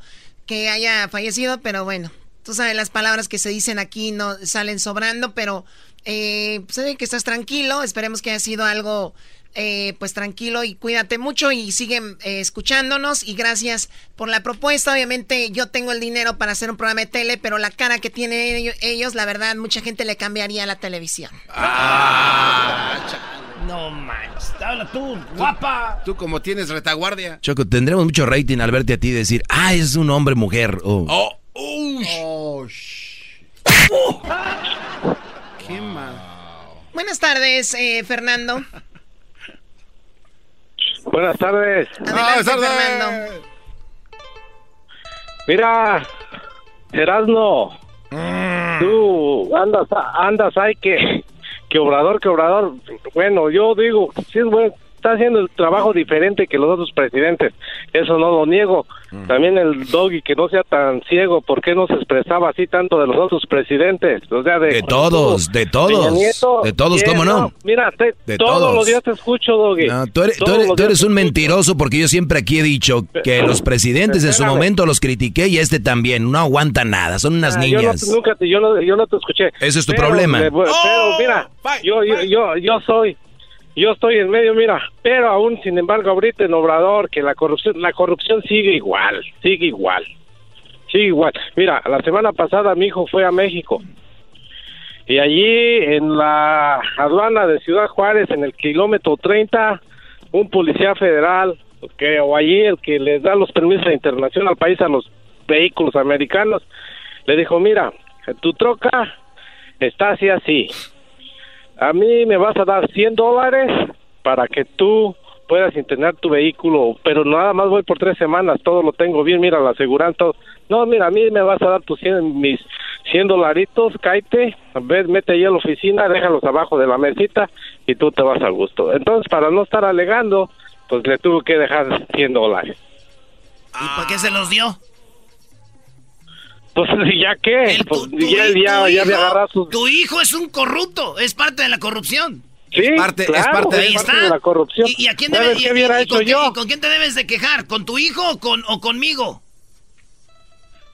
que haya fallecido, pero bueno, Tú sabes, las palabras que se dicen aquí no salen sobrando, pero eh, se ve que estás tranquilo. Esperemos que haya sido algo eh, pues tranquilo y cuídate mucho y siguen eh, escuchándonos y gracias por la propuesta. Obviamente yo tengo el dinero para hacer un programa de tele, pero la cara que tienen ellos, la verdad, mucha gente le cambiaría a la televisión. Ah, no manches, habla tú, guapa. Tú, como tienes retaguardia. Choco, tendremos mucho rating al verte a ti decir, ah, es un hombre mujer. Oh. Oh, oh, Qué mal. Buenas tardes, eh, Fernando. Buenas tardes. Adelante, Fernando. Mira, Erasno, tú andas, andas ahí que, que obrador, que obrador. Bueno, yo digo, sí es bueno, está haciendo el trabajo diferente que los otros presidentes. Eso no lo niego. También el doggy que no sea tan ciego, ¿por qué no se expresaba así tanto de los otros presidentes? O sea, de, De todos, de todos. Nieto, De todos. ¿cómo no? Mira, te- De todos, todos. los días te escucho, doggy. No, tú eres, tú eres- tú eres un mentiroso porque yo siempre aquí he dicho que los presidentes en su momento los critiqué y este también. No aguanta nada, son unas Ah, yo no- niñas. nunca te, yo, no, yo no te escuché. Ese es tu Pero, problema. pero mira, yo, yo, yo, yo soy, yo estoy en medio, mira, pero aún, sin embargo, ahorita en Obrador, que la corrupción, la corrupción sigue igual, sigue igual, sigue igual. Mira, la semana pasada mi hijo fue a México y allí en la aduana de Ciudad Juárez, en el kilómetro 30, un policía federal, que o allí el que les da los permisos de internación al país a los vehículos americanos, le dijo, mira, tu troca está así así. A mí me vas a dar 100 dólares para que tú puedas internar tu vehículo, pero nada más voy por tres semanas, todo lo tengo bien, mira, la aseguranza. No, mira, a mí me vas a dar tus 100, mis 100 dolaritos, cáete, a ver, mete ahí a la oficina, déjalos abajo de la mesita y tú te vas a gusto. Entonces, para no estar alegando, pues le tuve que dejar 100 dólares. ¿Y por qué se los dio? Pues ya qué, pues ya, ya, ya había agarrado sus... Tu hijo es un corrupto, es parte de la corrupción. Sí, parte- es claro, parte de- Ahí parte de la corrupción. ¿Y, y a quién ¿Sabes debes, qué y- hubiera y hecho con, qué- yo? y con quién te debes de quejar? ¿Con tu hijo o, con, o conmigo?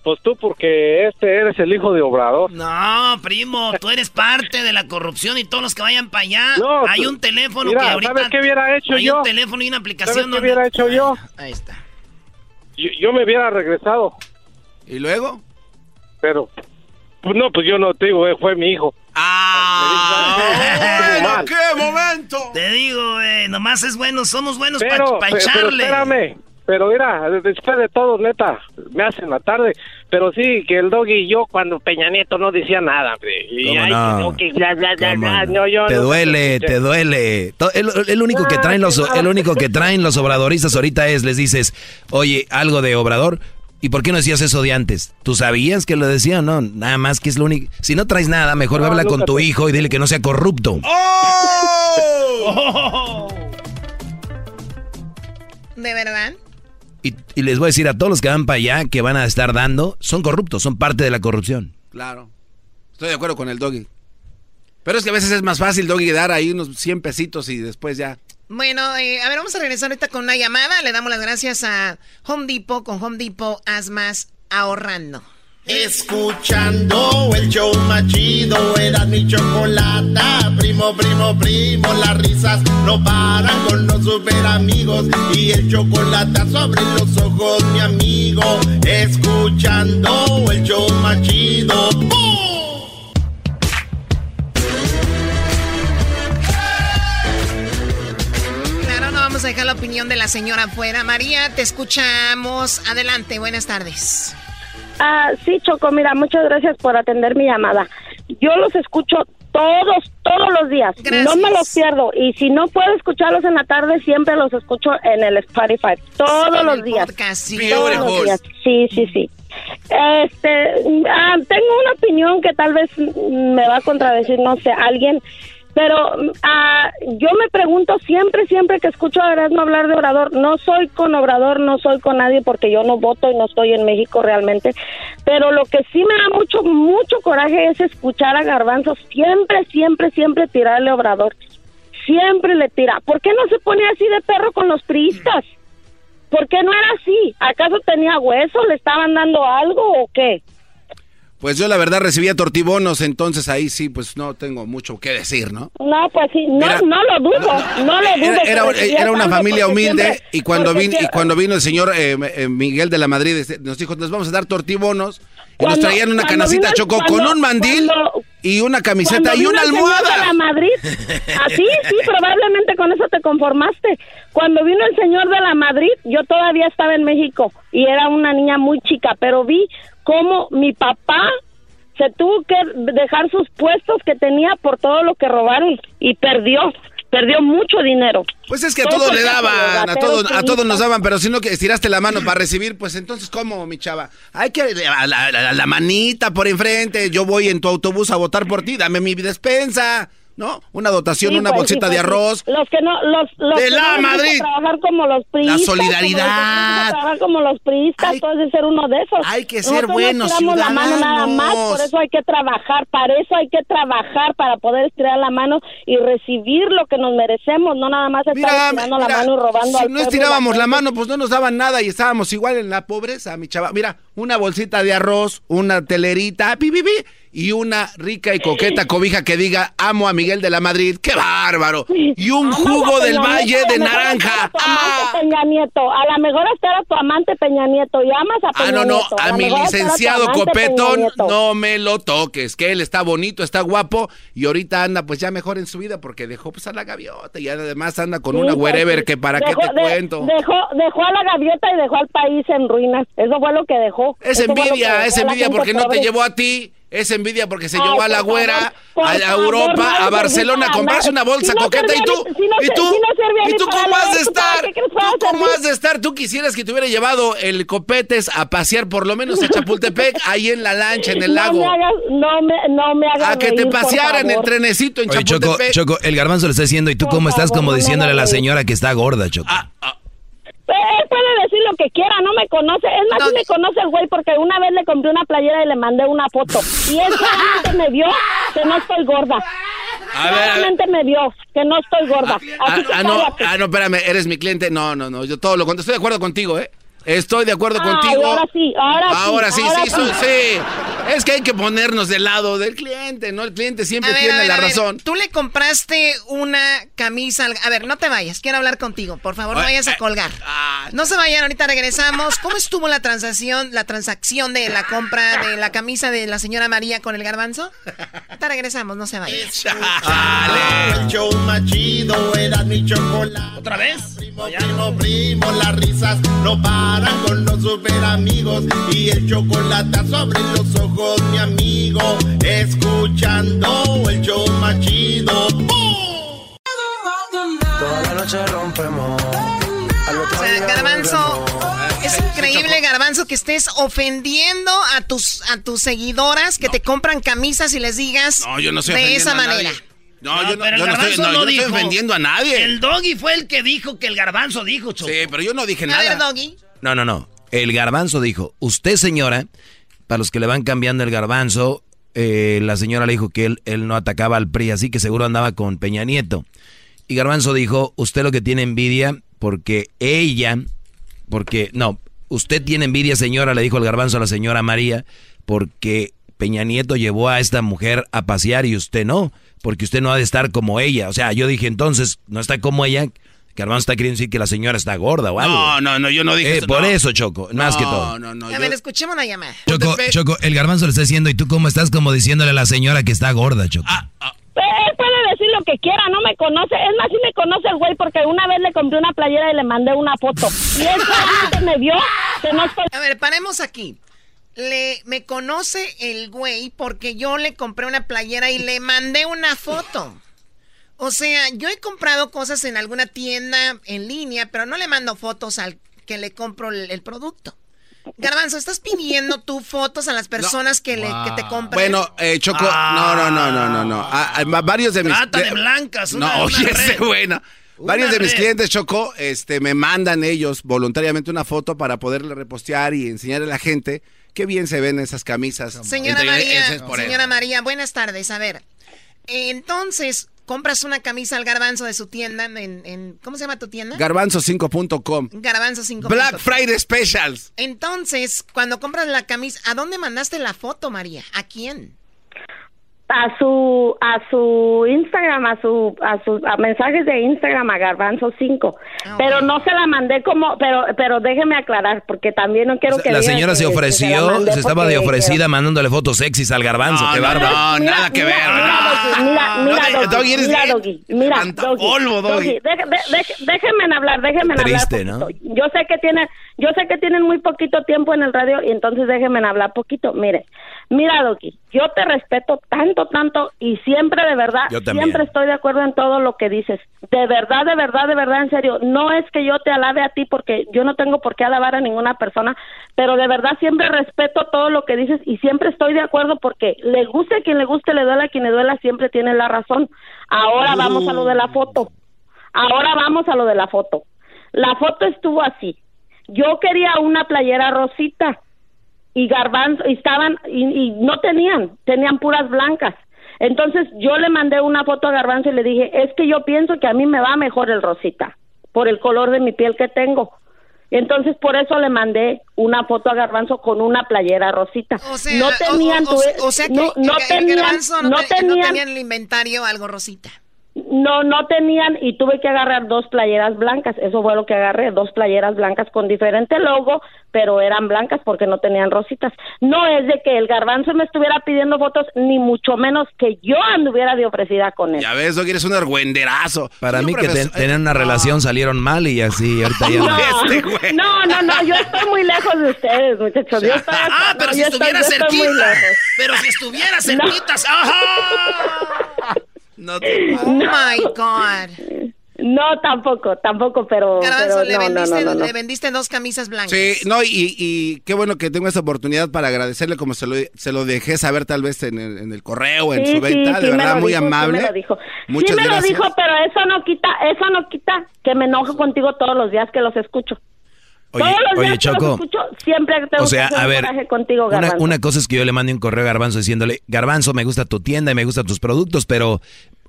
Pues tú, porque este eres el hijo de Obrador. No, primo, tú eres parte de la corrupción y todos los que vayan para allá. No, hay tú- un teléfono mira, que ahorita. ¿sabes qué hubiera hecho hay yo? un teléfono y una ¿Sabes aplicación qué donde. hubiera hecho yo? Ahí está. Yo, yo me hubiera regresado. ¿Y luego? Pero, pues no, pues yo no te digo, eh, fue mi hijo. Ah, Mal. ¡Qué momento! Te digo, eh, nomás es bueno, somos buenos para Pero, pe- pero echarle. espérame. Pero mira, después de todo, neta, me hacen la tarde. Pero sí, que el doggy y yo, cuando Peña Nieto no decía nada. Y ¿Cómo ay, no? que no, que bla, bla, bla, ¿Cómo bla, no? no, yo te no- duele, te duele. El único que traen los el único que traen los obradoristas ahorita es les dices, "Oye, algo de obrador." ¿Y por qué no decías eso de antes? ¿Tú sabías que lo decía o no? Nada más que es lo único. Si no traes nada, mejor No, habla con tu hijo y dile que no sea corrupto. ¿De verdad? Y, y les voy a decir a todos los que van para allá, que van a estar dando, son corruptos, son parte de la corrupción. Claro. Estoy de acuerdo con el doggy. Pero es que a veces es más fácil, doggy, dar ahí unos 100 pesitos y después ya. Bueno, eh, a ver, vamos a regresar ahorita con una llamada. Le damos las gracias a Home Depot. Con Home Depot, haz más ahorrando. Escuchando el show más chido, era mi chocolata. Primo, primo, primo, las risas no paran con los super amigos. Y el chocolate sobre los ojos, mi amigo. Escuchando el show más chido. ¡Bum! Vamos a dejar la opinión de la señora afuera. María, te escuchamos. Adelante, buenas tardes. Ah, sí, Choco, mira, muchas gracias por atender mi llamada. Yo los escucho todos, todos los días. No me los pierdo. Y si no puedo escucharlos en la tarde, siempre los escucho en el Spotify. Todos los días. podcast, sí. Todos los días. Sí, sí, sí. Este, ah, tengo una opinión que tal vez me va a contradecir, no sé, alguien. Pero ah, yo me pregunto siempre, siempre que escucho a Erasmo hablar de Obrador, no soy con Obrador, no soy con nadie porque yo no voto y no estoy en México realmente, pero lo que sí me da mucho, mucho coraje es escuchar a Garbanzo siempre, siempre, siempre tirarle Obrador. Siempre le tira. ¿Por qué no se pone así de perro con los priistas? ¿Por qué no era así? ¿Acaso tenía hueso? ¿Le estaban dando algo o qué? Pues yo la verdad recibía tortibonos, entonces ahí sí, pues no tengo mucho que decir, ¿no? No, pues sí, no, Era- no lo dudo, no lo dudo. Era, era- era una familia humilde siempre- y cuando vino y cuando vino el señor eh, eh, Miguel de la Madrid este, nos dijo nos vamos a dar tortibonos y nos traían una canacita choco con un mandil cuando- y una camiseta y una almohada. de la Madrid, así, sí, probablemente con eso te conformaste. Cuando vino el señor de la Madrid, yo todavía estaba en México y era una niña muy chica, pero vi cómo mi papá se tuvo que dejar sus puestos que tenía por todo lo que robaron y perdió, perdió mucho dinero. Pues es que a Todo todos le daban, a todos, a todos nos daban, pero si no que estiraste la mano para recibir, pues entonces ¿cómo, mi chava? Hay que la, la- a la manita por enfrente, yo voy en tu autobús a votar por ti, dame mi despensa, ¿no? Una dotación, Sí, una pues, bolsita sí, de pues, arroz. Los que no, los, los De que la no Madrid. trabajar como los priistas. solidaridad. Como los que les gusta trabajar como los priistas, de ser uno de esos. Hay que ser Nosotros buenos no tiramos la mano nada más, ciudadanos. por eso hay que trabajar, para eso hay que trabajar, para poder estirar la mano y recibir lo que nos merecemos, no nada más estar Mira, estirando la mano y robando si al no estirábamos la gente. mano, pues no nos daban nada y estábamos igual en la pobreza, mi chava. Mira, una bolsita de arroz, una telerita, pi, pi, pi, y una rica y coqueta cobija que diga amo a Miguel de la Madrid. ¡Qué bárbaro! Y un jugo a del Peña Valle Nieto, a de naranja. tu amante Peña Nieto. A lo mejor hasta era tu amante Peña Nieto y amas a Peña Ah, no, no, Nieto. a lo mi licenciado Copetón no me lo toques, que él está bonito, está guapo y ahorita anda pues ya mejor en su vida porque dejó pues a la gaviota y además anda con Sí, una pues, wherever sí. que para Dejó- qué te de- cuento. Dejó, dejó a la gaviota y dejó al país en ruinas. Eso fue lo que dejó. Es envidia, es envidia porque no te llevó a ti. Es envidia porque se Ay, llevó a la güera favor, a, favor, Europa, no a Barcelona a comprarse una bolsa Si no coqueta y tú, si no y tú, si no y tú cómo has de ¿tú para estar, tú cómo has de estar, tú quisieras que te hubiera llevado el Copetes a pasear por lo menos a Chapultepec ahí en la lancha en el No lago, me hagas, no me, no me hagas a que te reír, pasearan en trenecito en Oye, Choco, Chapultepec. Choco, el garbanzo le está diciendo, ¿y tú Por cómo estás? Como no diciéndole a la señora que está gorda, Choco. Él puede decir lo que quiera, no me conoce. Es más, sí me conoce el güey porque una vez le compré una playera y le mandé una foto. Y él solamente me vio que no estoy gorda. A ver, a ver. Solamente me vio que no estoy gorda. Así Ah, que ah, no, ah, no, espérame, eres mi cliente. No, no, no, yo todo lo contrario. Estoy de acuerdo contigo, ¿eh? Estoy de acuerdo Ay, contigo. ahora sí, ahora sí, sí, ahora sí, sí. sí, sí. Es que hay que ponernos del lado del cliente, ¿no? El cliente siempre ver, tiene ver, la ver, razón. Tú le compraste una camisa. al- A ver, no te vayas. Quiero hablar contigo. Por favor, no Ay, vayas a ay, colgar. No se vayan. Ahorita regresamos. ¿Cómo estuvo la transacción, la transacción de la compra de la camisa de la señora María con el garbanzo? Ahorita regresamos. No se vayan. El show más chido era mi chocolate. ¿Otra vez? Primo, primo, primo, las risas no paran con los super amigos. Y el chocolate sobre los ojos, mi amigo. Escuchando el show más chido. Toda la noche rompemos. O sea, garbanzo, es increíble, garbanzo, que estés ofendiendo a tus a tus seguidoras que te compran camisas y les digas No, yo no estoy de esa a manera. No, yo no, pero el yo no estoy, no, yo estoy ofendiendo a nadie. El doggy fue el que dijo que el garbanzo dijo, Choco. Sí, pero yo no dije A nada. ver, Doggy. No, no, no. El garbanzo dijo, usted señora, para los que le van cambiando el garbanzo, eh, la señora le dijo que él, él no atacaba al PRI, así que seguro andaba con Peña Nieto. Y garbanzo dijo, usted lo que tiene envidia, porque ella, porque, no, usted tiene envidia señora, le dijo el garbanzo a la señora María, porque Peña Nieto llevó a esta mujer a pasear y usted no, porque usted no ha de estar como ella. O sea, yo dije entonces, no está como ella. Garbanzo está queriendo decir que la señora está gorda o algo. No, no, no, yo no dije Eh, eso, por no. eso, Choco, más que todo. No, no, A yo- ver, escuchemos la llamada. Choco, Choco, el garbanzo le está diciendo, ¿y tú cómo estás? Como diciéndole a la señora que está gorda, Choco. Él puede decir lo que quiera, no me conoce. Es más, sí me conoce el güey porque una vez le compré una playera y le mandé una foto. Y él solamente me vio que no estoy... A ver, paremos aquí. Le, me conoce el güey porque yo le compré una playera y le mandé una foto. O sea, yo he comprado cosas en alguna tienda en línea, pero no le mando fotos al que le compro el, el producto. Garbanzo, ¿estás pidiendo tú fotos a las personas que, le, que te compran? Bueno, eh, Choco, no, no, no, no, no, no. Ah, ah, varios de mis Trata de blancas, una- No, oye, buena. Varios de mis red. clientes, Choco, este, me mandan ellos voluntariamente una foto para poderle repostear y enseñarle a la gente qué bien se ven esas camisas. Señora Entre- María, es señora. María, buenas tardes. A ver, entonces, compras una camisa al garbanzo de su tienda en, en ¿cómo se llama tu tienda? Garbanzo5.com. Garbanzo 5. Black Friday Specials. Entonces, cuando compras la camisa, ¿a dónde mandaste la foto, María? ¿A quién? A su a su Instagram, a su a sus a mensajes de Instagram a Garbanzo 5. Pero no se la mandé como pero pero déjeme aclarar porque también no quiero que La señora se ofreció, mandé se estaba de ofrecida mandándole fotos sexys al garbanzo. No, qué bárbaro. no, nada que ver. Mira, mira, no, Doggy, mira, Doggy, mira, Doggy, deje- de- de- déjenme hablar, Triste, hablar ¿no? Yo sé que tienen, yo sé que tienen muy poquito tiempo en el radio y entonces déjenme hablar poquito. Mire, mira, Doggy, yo te respeto tanto, tanto y siempre de verdad, siempre estoy de acuerdo en todo lo que dices. De verdad, de verdad, de verdad, en serio. No es que yo te alabe a ti porque yo no tengo por qué alabar a ninguna persona, pero de verdad siempre respeto todo lo que dices y siempre estoy de acuerdo porque le guste a quien le guste, le duela a quien le duela, siempre tiene la razón. Ahora vamos a lo de la foto. Ahora vamos a lo de la foto. La foto estuvo así. Yo quería una playera rosita y garbanzo y estaban y, y no tenían, tenían puras blancas. Entonces yo le mandé una foto a Garbanzo y le dije, es que yo pienso que a mí me va mejor el rosita, por el color de mi piel que tengo. Entonces por eso le mandé una foto a Garbanzo con una playera rosita. O sea, no tenían, o, o- tuve- o sea que no, no tenían, garbanzo no, no te- no tenían, tenía en el inventario algo rosita. No, no tenían y tuve que agarrar dos playeras blancas. Eso fue lo que agarré, dos playeras blancas con diferente logo, pero eran blancas porque no tenían rositas. No es de que el garbanzo me estuviera pidiendo fotos, ni mucho menos que yo anduviera de ofrecida con él. Ya ves, Doggy, eres un argüenderazo. Para mí que ten- tenían una relación salieron mal y así ahorita ya No, no. Este no, no, no, yo estoy muy lejos de ustedes, muchachos. Yo estoy hasta- Ah, pero no, si yo estoy- estuviera yo estoy muy cerquita. lejos. Pero si estuviera cerquitas. No te- Oh my God. No, tampoco, tampoco, pero, Garbanzo, pero le, no, vendiste, no, no, no. le vendiste dos camisas blancas. Sí, no, y, y qué bueno que tengo esta oportunidad para agradecerle como se lo, se lo dejé saber tal vez en el, en el correo, en Sí, su venta, sí, de sí verdad, muy dijo, sí amable. me lo dijo. Muchas sí me gracias. lo dijo, pero eso no quita, eso no quita que me enojo contigo todos los días que los escucho. Oye, todos los oye, días Choco. escucho, siempre tengo O sea, que hacer a un ver, contigo, Una, una cosa es que yo le mande un correo a Garbanzo diciéndole, Garbanzo, me gusta tu tienda y me gustan tus productos, pero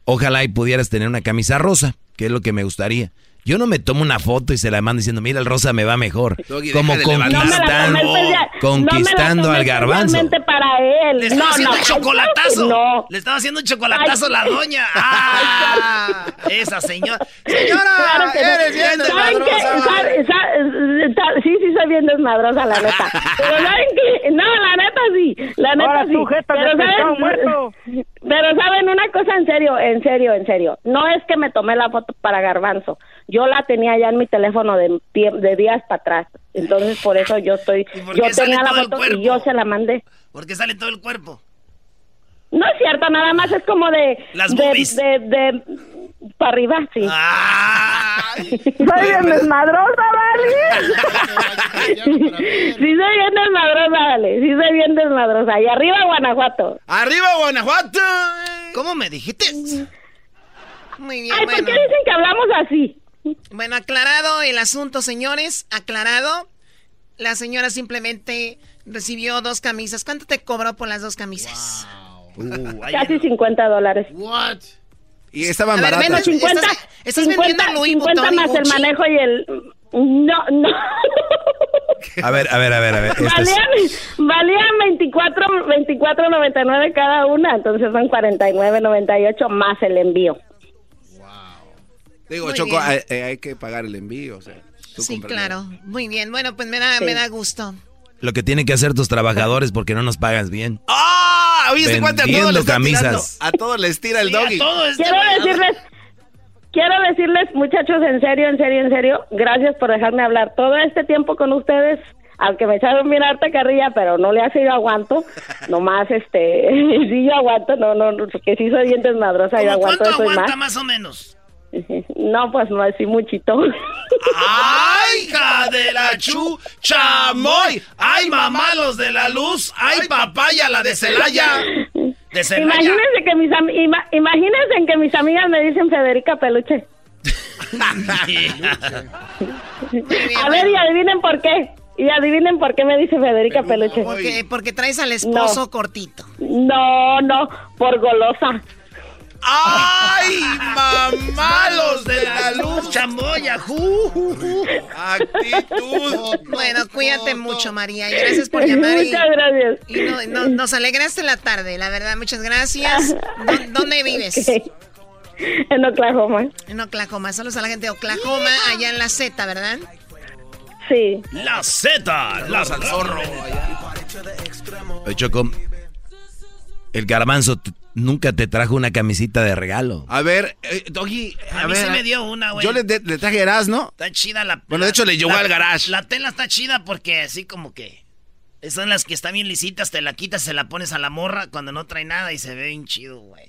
ojalá y pudieras tener una camisa rosa, que es lo que me gustaría. Yo no me tomo una foto y se la mando diciendo, mira, el rosa me va mejor. Doggy, Como conquistando, No me la tomé especia- conquistando no me la al garbanzo. para él. Le estaba no, haciendo no, un chocolatazo. No. Le estaba haciendo un chocolatazo Ay. la doña. ¡Ah! Esa señora. Señora, Claro que no. eres bien ¿Saben qué? desmadrosa, Sa- vale. sa- sa- Sí, sí, soy bien desmadrosa, la neta. Pero ¿saben qué? No, la neta sí. La neta Ahora sí. Pero ¿saben? muerto. Pero ¿saben una cosa en serio? En serio, en serio. No es que me tomé la foto para Garbanzo. Yo la tenía ya en mi teléfono de, de días para atrás. Entonces, por eso yo estoy... por Yo qué tenía la foto y yo se la mandé. Porque sale todo el cuerpo. No es cierto, nada más es como de... Las de, de, de, para arriba, sí. Ay. Soy bien desmadrosa, ¿vale? sí, soy bien desmadrosa, vale. Sí, soy bien desmadrosa. Y arriba, Guanajuato. ¡Arriba, Guanajuato! ¿Cómo me dijiste? Muy bien, Ay, ¿por bueno. qué dicen que hablamos así? Bueno, aclarado el asunto, señores, aclarado. La señora simplemente recibió dos camisas. ¿Cuánto te cobró por las dos camisas? Uh, ay, Casi 50 dólares. What? Y estaban A ver, baratas. menos 50, estás- estás 50, vendiendo Louis 50 Vuitton más el manejo y el... No, no. A ver, a ver, a ver, a ver. este es- valían, valían 24, 24.99 cada una, entonces son 49.98 más el envío. Digo, Muy Choco, hay, eh, hay que pagar el envío. O sea, tú Sí, claro. Muy bien. Bueno, pues me da, Sí. me da gusto. Lo que tienen que hacer tus trabajadores porque no nos pagas bien. ¡Ah! Oye, este cuate a todos Vendiendo le está camisas. A todos les tira el Sí, a doggy. este Quiero decirles, quiero decirles, muchachos, en serio, en serio, en serio, gracias por dejarme hablar todo este tiempo con ustedes. Aunque me echaron bien harta carrilla, pero no le hace yo aguanto. Nomás, este, sí yo aguanto, no, no, no, porque sí soy bien desmadrosa, yo ¿Cómo aguanto ¿Cuánto aguanta más. más o menos? No, pues no así muchito. ¡Ay, hija de la chu! ¡Chamoy! ¡Ay, mamá, los de la luz! ¡Ay, papaya, la de Celaya! De Celaya. Imagínense que mis am- ima- imagínense en que mis amigas me dicen Federica Peluche. A ver, y adivinen por qué. Y adivinen por qué me dice Federica Peluche. Porque, porque traes al esposo No. cortito. No, no, por golosa. ¡Ay, mamalos de la luz! ¡Chamboya! ¡Actitud! Bueno, cuídate mucho, María. Y gracias por llamar. y- Muchas gracias. Y no- no- nos alegraste la tarde, la verdad. Muchas gracias. ¿Dó- ¿Dónde vives? En Oklahoma. En Oklahoma. Saludos a la gente de Oklahoma, allá en la Z, ¿verdad? Sí. La Z, la al zorro. Oye, Choco, el garbanzo nunca te trajo una camisita de regalo. A ver, eh, Doggy, a, A mí ver. sí me dio una, güey. Yo le, de- le traje Erasmo. Está chida la... Bueno, de hecho, le llegó la- al garage. La tela está chida porque así como que... Son las que están bien lisitas, te la quitas, se la pones a la morra cuando no trae nada y se ve bien chido, güey.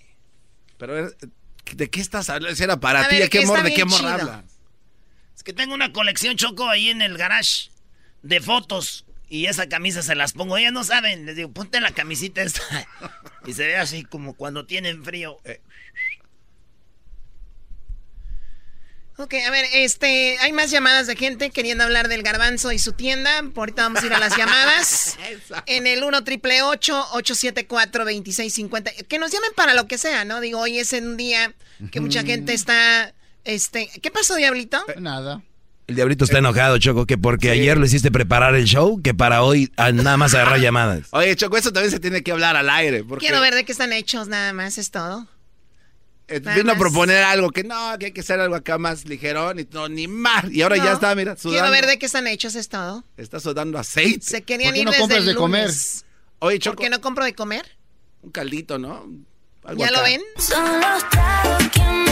Pero, eh, ¿de qué estás hablando? Si era para ti, ¿de qué, ¿qué mor ¿de qué morra hablas? Es que tengo una colección choco ahí en el garage de fotos y esa camisa se las pongo. Ellas no saben, les digo, ponte la camisita esta. y se ve así como cuando tienen frío. Ok, a ver, este, hay más llamadas de gente queriendo hablar del garbanzo y su tienda. Por ahorita vamos a ir a las llamadas. en el 1 triple 874 2650 Que nos llamen para lo que sea, ¿no? Digo, hoy es un día que mucha gente está, este, ¿qué pasó, Diablito? Nada. El diablito está enojado, Choco, que porque ayer lo hiciste preparar el show, que para hoy ah, nada más agarrar llamadas. Oye, Choco, eso también se tiene que hablar al aire. Porque Quiero ver de qué están hechos, nada más, es todo. eh, vino a proponer algo que no, que hay que hacer algo acá más ligerón y no, ni más. Y ahora No, ya está, mira, sudando. Quiero ver de qué están hechos, es todo. Está sudando aceite. Se querían ¿Por qué ir no desde compras el de comer? Oye, ¿Por Choco, qué no compro de comer? un caldito, ¿no? Algo ¿Ya lo ven? Son los tragos que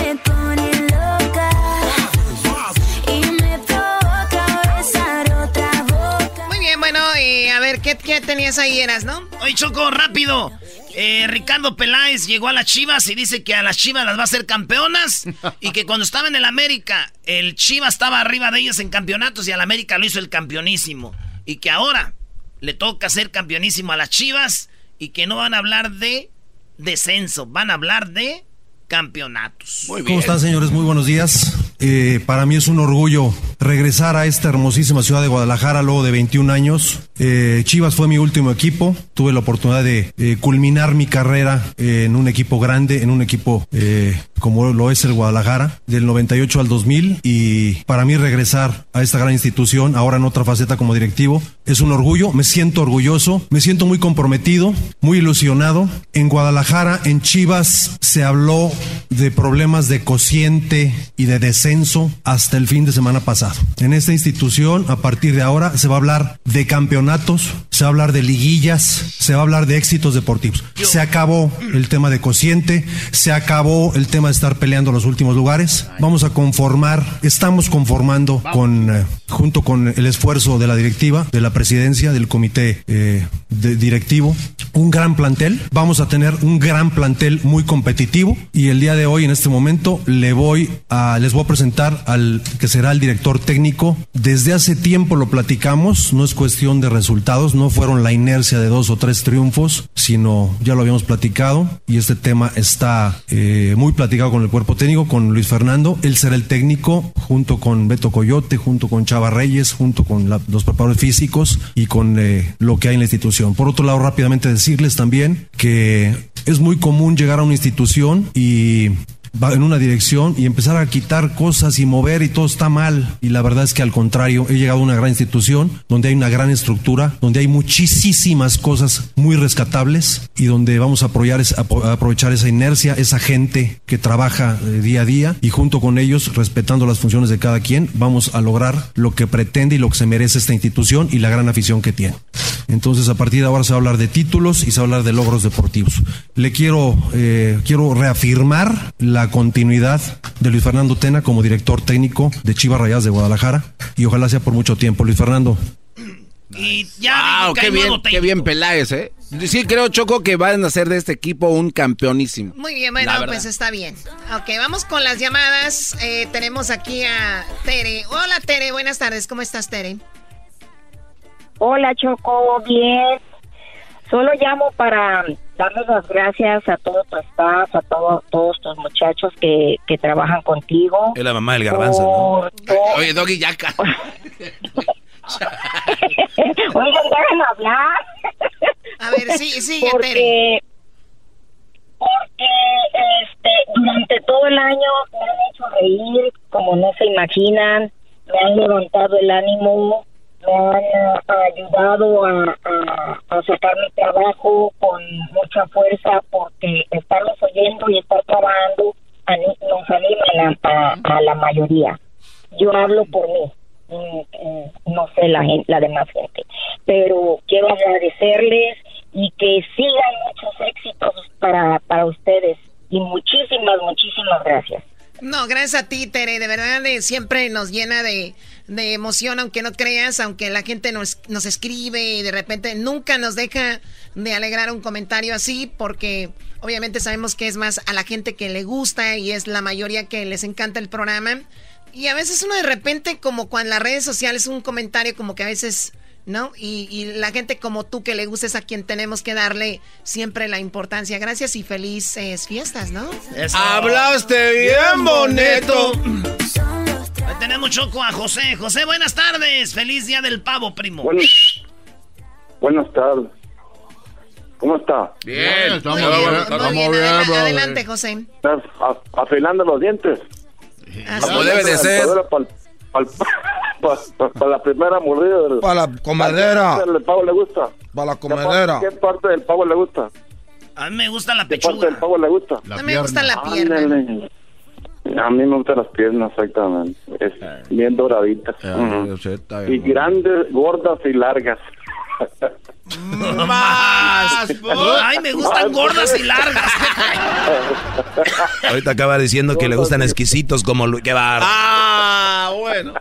¿qué, tenías ahí, Eras, no? Oye, Choco, rápido. Eh, Ricardo Peláez llegó a las Chivas y dice que a las Chivas las va a hacer campeonas y que cuando estaba en el América, el Chivas estaba arriba de ellos en campeonatos y al América lo hizo el campeonísimo. Y que ahora le toca ser campeonísimo a las Chivas y que no van a hablar de descenso, van a hablar de campeonatos. ¿Cómo están, señores? Muy buenos días. Eh, para mí es un orgullo regresar a esta hermosísima ciudad de Guadalajara luego de 21 años. Eh, Chivas fue mi último equipo. Tuve la oportunidad de eh, culminar mi carrera en un equipo grande, en un equipo eh, como lo es el Guadalajara, del 98 al 2000. Y para mí regresar a esta gran institución, ahora en otra faceta como directivo, es un orgullo. Me siento orgulloso, me siento muy comprometido, muy ilusionado. En Guadalajara, en Chivas, se habló de problemas de cociente y de descenso hasta el fin de semana pasado. En esta institución, a partir de ahora, se va a hablar de campeonatos, se va a hablar de liguillas, se va a hablar de éxitos deportivos. Se acabó el tema de cociente, se acabó el tema de estar peleando los últimos lugares. Vamos a conformar, estamos conformando con, eh, junto con el esfuerzo de la directiva, de la presidencia, del comité eh, de- directivo, un gran plantel. Vamos a tener un gran plantel muy competitivo y el día de hoy, en este momento, le voy a, les voy a presentar al que será el director técnico. Desde hace tiempo lo platicamos, no es cuestión de resultados, no fueron la inercia de dos o tres triunfos, sino ya lo habíamos platicado y este tema está eh, muy platicado con el cuerpo técnico, con Luis Fernando. Él será el técnico junto con Beto Coyote, junto con Chava Reyes, junto con los preparadores físicos y con eh, lo que hay en la institución. Por otro lado, rápidamente decirles también que es muy común llegar a una institución y va en una dirección y empezar a quitar cosas y mover y todo está mal. Y la verdad es que al contrario, he llegado a una gran institución donde hay una gran estructura, donde hay muchísimas cosas muy rescatables y donde vamos a a aprovechar esa inercia, esa gente que trabaja eh, día a día y junto con ellos, respetando las funciones de cada quien, vamos a lograr lo que pretende y lo que se merece esta institución y la gran afición que tiene. Entonces, a partir de ahora se va a hablar de títulos y se va a hablar de logros deportivos. Le quiero, eh, quiero reafirmar la continuidad de Luis Fernando Tena como director técnico de Chivas Rayadas de Guadalajara y ojalá sea por mucho tiempo. Luis Fernando, Y ya Wow, qué bien, qué bien Peláez, ¿eh? Sí, creo, Choco, que van a hacer de este equipo un campeonísimo. Muy bien, bueno, pues está bien. Ok, vamos con las llamadas. Eh, tenemos aquí a Tere. Hola, Tere, buenas tardes. ¿Cómo estás, Tere? Hola Choco, bien. Solo llamo para darles las gracias a todo tu staff, a todo, todos tus muchachos que, que trabajan contigo. Es la mamá del garbanzo. Oye, Doggy, ya Oigan, déjenme hablar. A ver, sí, sí, porque, Porque este, durante todo el año me han hecho reír, como no se imaginan, me han levantado el ánimo, me han ayudado a, a- sacar mi trabajo con mucha fuerza porque estarlos oyendo y estar trabajando nos animan a, a- la mayoría. Yo hablo por mí, mm, mm, no sé la, demás gente, pero quiero agradecerles y que sigan muchos éxitos para, para ustedes y muchísimas, muchísimas gracias. No, gracias a ti, Tere. De verdad, eh, siempre nos llena de, de emoción, aunque no creas, aunque la gente nos, nos escribe y de repente nunca nos deja de alegrar un comentario así, porque obviamente sabemos que es más a la gente que le gusta y es la mayoría que les encanta el programa. Y a veces uno de repente, como cuando las redes sociales, un comentario como que a veces, ¿no? Y, y la gente como tú que le gusta es a quien tenemos que darle siempre la importancia. Gracias y felices fiestas, ¿no? Hablaste bien bonito. Tenemos choco a José. José, buenas tardes. Feliz día del pavo, primo. Buenas, buenas tardes. ¿Cómo está? Bien, Muy bien, adelante, José. ¿Estás afilando los dientes? Como debe de ser. Para la primera mordida del... Para la comadera. ¿Qué parte del pavo le gusta? Para la ¿Qué comedera. parte, qué parte del pavo le gusta? A mí me gusta la ¿Qué parte pechuga. del pavo le gusta? A mí me gusta la pierna. Ándale. A mí me gustan las piernas, exactamente. Es bien doraditas. Ujú. Y grandes, gordas y largas. Más. Ay, me gustan gordas y largas. Ahorita acaba diciendo que le gustan exquisitos como Lu- qué bar. Ah, bueno.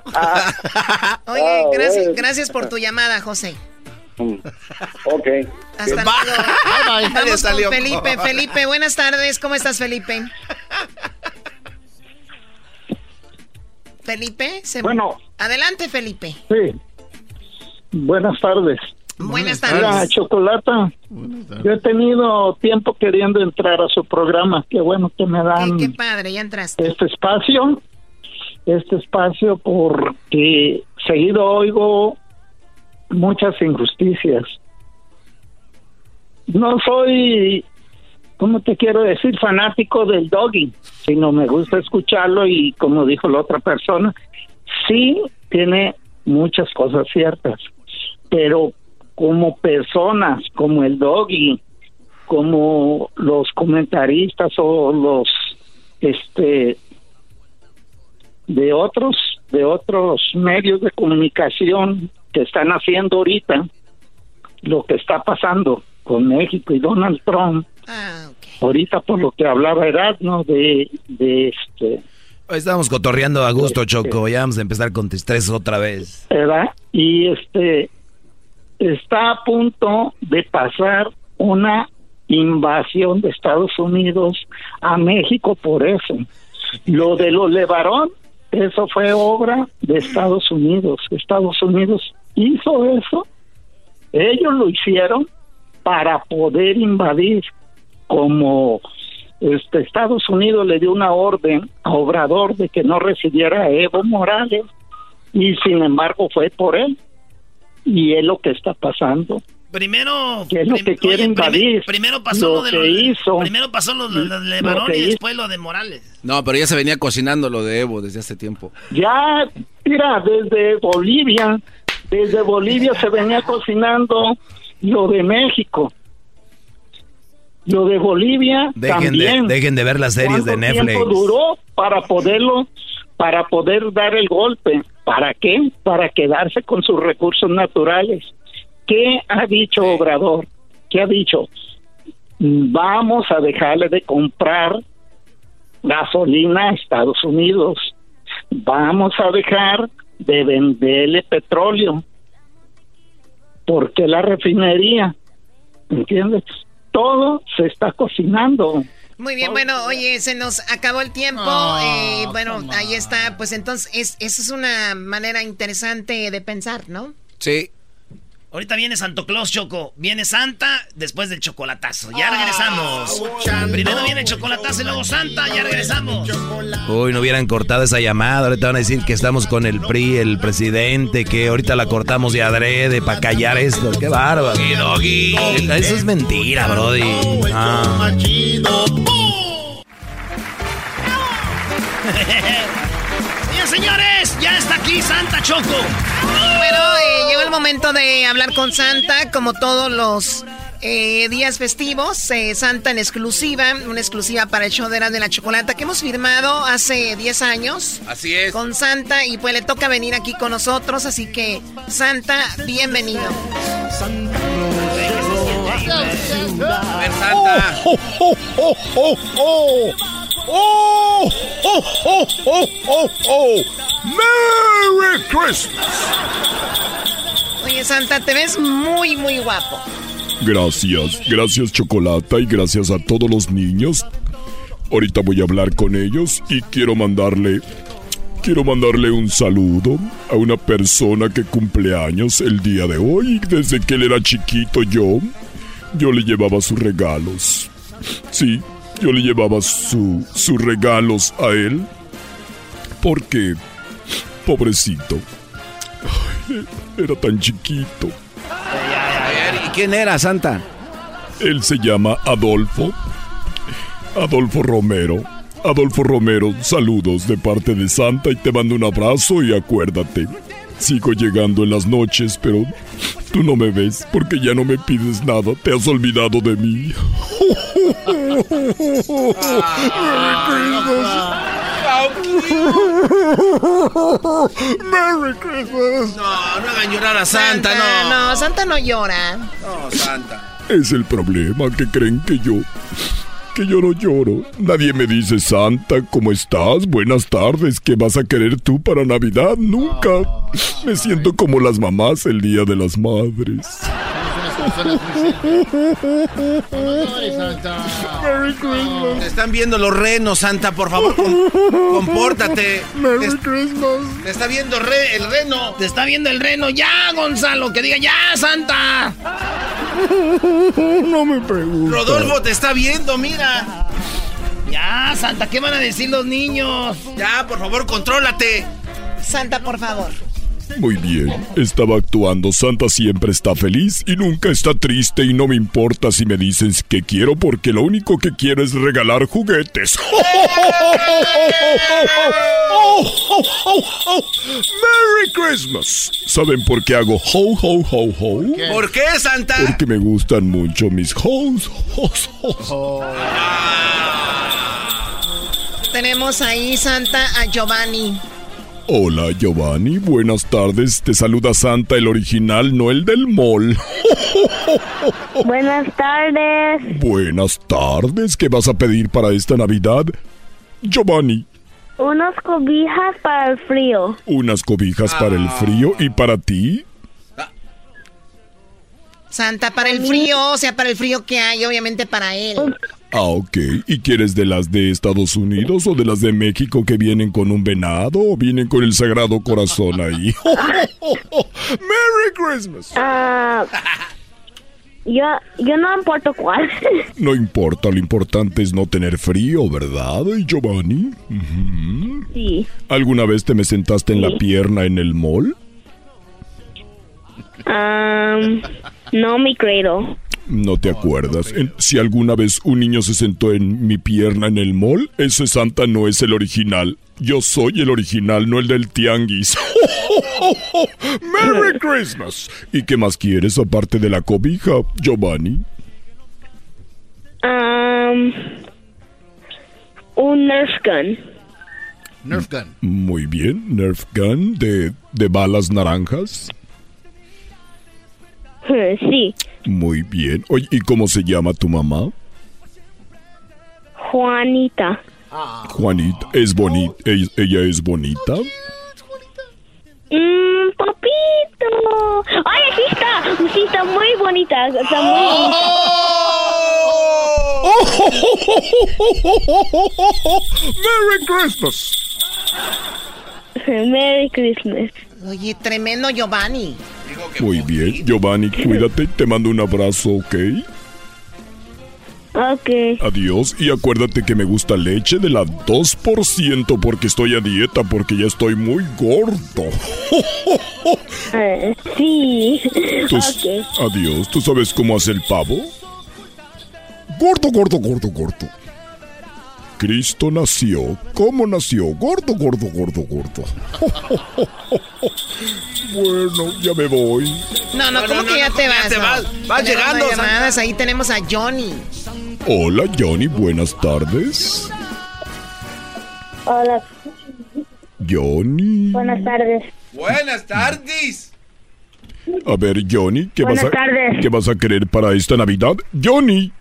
Oye, gracias, gracias por tu llamada, José. ok. Hasta luego. Vamos con Felipe. Felipe, buenas tardes. ¿Cómo estás, Felipe? Felipe, se... Bueno. Adelante, Felipe. Sí. Buenas tardes. Buenas Mira, tardes. Chocolata, yo he tenido tiempo queriendo entrar a su programa. Qué bueno que me dan Qué padre, ya entraste. este espacio. Este espacio porque seguido oigo muchas injusticias. No soy, ¿cómo te quiero decir? Fanático del doggy, sino me gusta escucharlo y como dijo la otra persona, sí tiene muchas cosas ciertas, pero como personas, como el doggy, como los comentaristas o los este de otros de otros medios de comunicación que están haciendo ahorita lo que está pasando con México y Donald Trump ahorita por lo que hablaba Erasmo de de este Estamos cotorreando a gusto, Choco. Ya vamos a empezar con tus tres otra vez. ¿verdad? Y este está a punto de pasar una invasión de Estados Unidos a México por eso. Lo de los Levarón, eso fue obra de Estados Unidos. Estados Unidos hizo eso. Ellos lo hicieron para poder invadir como este Estados Unidos le dio una orden a Obrador de que no recibiera a Evo Morales y sin embargo fue por él y es lo que está pasando Primero. que es lo prim- que quiere oye, invadir primero pasó lo, lo de que hizo Primero pasó lo de, lo de Lo Barón y hizo. después lo de Morales. No, pero ya se venía cocinando lo de Evo desde hace tiempo. ya mira desde Bolivia desde Bolivia se venía cocinando lo de México lo de Bolivia Dejen de, también dejen de ver las series de ¿Cuánto Netflix. duró para poderlo, para poder dar el golpe? ¿Para qué? Para quedarse con sus recursos naturales. ¿Qué ha dicho Obrador? ¿Qué ha dicho? Vamos a dejarle de comprar gasolina a Estados Unidos. Vamos a dejar de venderle petróleo. ¿Por qué la refinería? ¿Entiendes? Todo se está cocinando. Muy bien, bueno, oye, se nos acabó el tiempo. eh, bueno, ahí está. Pues entonces, es, esa es una manera interesante de pensar, ¿no? Sí. Ahorita viene Santo Claus, Choco. Viene Santa después del chocolatazo. Ya regresamos. Primero viene el chocolatazo y luego Santa. Ya regresamos. Uy, no hubieran cortado esa llamada. Ahorita van a decir que estamos con el PRI, el presidente, que ahorita la cortamos de adrede para callar esto. Qué bárbaro. Eso es mentira, Brody. Ah. Bien, señores, ya está aquí Santa Choco. Bueno, eh, llegó el momento de hablar con Santa, como todos los eh, días festivos. eh, Santa en exclusiva, una exclusiva para el show de Erasmo de la Chocolata que hemos firmado hace 10 años. Así es. Con Santa y pues le toca venir aquí con nosotros, así que Santa, bienvenido. A ver, Santa. ¡Oh, oh, oh, oh, oh! ¡Oh, oh, oh, oh, oh, oh! ¡Merry Christmas! Oye, Santa, te ves muy, muy guapo. Gracias, gracias Chocolata y gracias a todos los niños. Ahorita voy a hablar con ellos y quiero mandarle quiero mandarle un saludo a una persona que cumple años el día de hoy. Desde que él era chiquito yo yo le llevaba sus regalos. Sí, yo le llevaba su, sus regalos a él porque pobrecito. Ay, era tan chiquito. ¿y quién era, Santa? Él se llama Adolfo. Adolfo Romero. Adolfo Romero, saludos de parte de Santa y te mando un abrazo y acuérdate. Sigo llegando en las noches, pero tú no me ves porque ya no me pides nada. Te has olvidado de mí. Merry Christmas. No, no hagan llorar a Santa, no. No, Santa no llora. No, Santa. Es el problema que creen que yo. Que yo no lloro. Nadie me dice, Santa, ¿cómo estás? Buenas tardes. ¿Qué vas a querer tú para Navidad? Nunca. Me siento como las mamás el día de las madres. Merry Christmas. Te están viendo los renos, Santa, por favor, com- compórtate. Merry Te- Christmas. Te está viendo re- el reno. Te está viendo el reno. Ya, Gonzalo, que diga ya, Santa. No me preguntes. Rodolfo te está viendo, mira. Ya, Santa, ¿qué van a decir los niños? Ya, por favor, contrólate. Santa, por favor. Muy bien, estaba actuando. Santa siempre está feliz y nunca está triste y no me importa si me dicen que quiero porque lo único que quiero es regalar juguetes. ¡Merry Christmas! ¿Saben por qué hago ho ho ho ho? ¿Por qué, Santa? Porque me gustan mucho mis hoes. hoes, hoes. Tenemos ahí, Santa, a Giovanni. Hola Giovanni, buenas tardes. Te saluda Santa, el original, no el del mall. Buenas tardes. Buenas tardes, ¿qué vas a pedir para esta Navidad? Giovanni, Unas cobijas para el frío. unas cobijas para el frío y para ti. Santa, para el frío, o sea, para el frío que hay, obviamente para él. Ah, ok. ¿Y quieres de las de Estados Unidos o de las de México que vienen con un venado o vienen con el Sagrado Corazón ahí? ¡Merry Christmas! Ah, yo, yo no importo cuál. No importa, lo importante es no tener frío, ¿verdad, Giovanni? Sí. ¿Alguna vez te me sentaste en la pierna en el mall? No, mi credo. No te acuerdas. Si alguna vez un niño se sentó en mi pierna en el mall, ese Santa no es el original. Yo soy el original, no el del tianguis. ¡Merry Christmas! ¿Y qué más quieres aparte de la cobija, Giovanni? Un Nerf gun. Nerf gun. Muy bien, Nerf Gun de, de balas naranjas. Sí. Muy bien. Oye, ¿y cómo se llama tu mamá? Juanita. Juanita. ¿Es bonita? ¿Ella es bonita? Mmm, papito. Ay, sí está. Sí está muy bonita. Está muy bonita. ¡Merry Christmas! Merry Christmas. Oye, tremendo Giovanni. Muy bien, Giovanni, cuídate, te mando un abrazo, ¿ok? Ok. Adiós y acuérdate que me gusta leche de la 2% porque estoy a dieta porque ya estoy muy gordo. Eh, sí. Tú- Ok. Adiós, ¿tú sabes cómo hace el pavo? Gordo, gordo, gordo, gordo. Cristo nació. ¿Cómo nació? Gordo, gordo, gordo, gordo. bueno, ya me voy. No, no, ¿cómo que ya te vas? te vas? Llegando, llamadas. Ahí tenemos a Johnny. Hola, Johnny, buenas tardes. Hola, Johnny. buenas tardes. Buenas tardes. A ver, Johnny, ¿qué vas a tardes. qué vas a querer para esta Navidad? Johnny.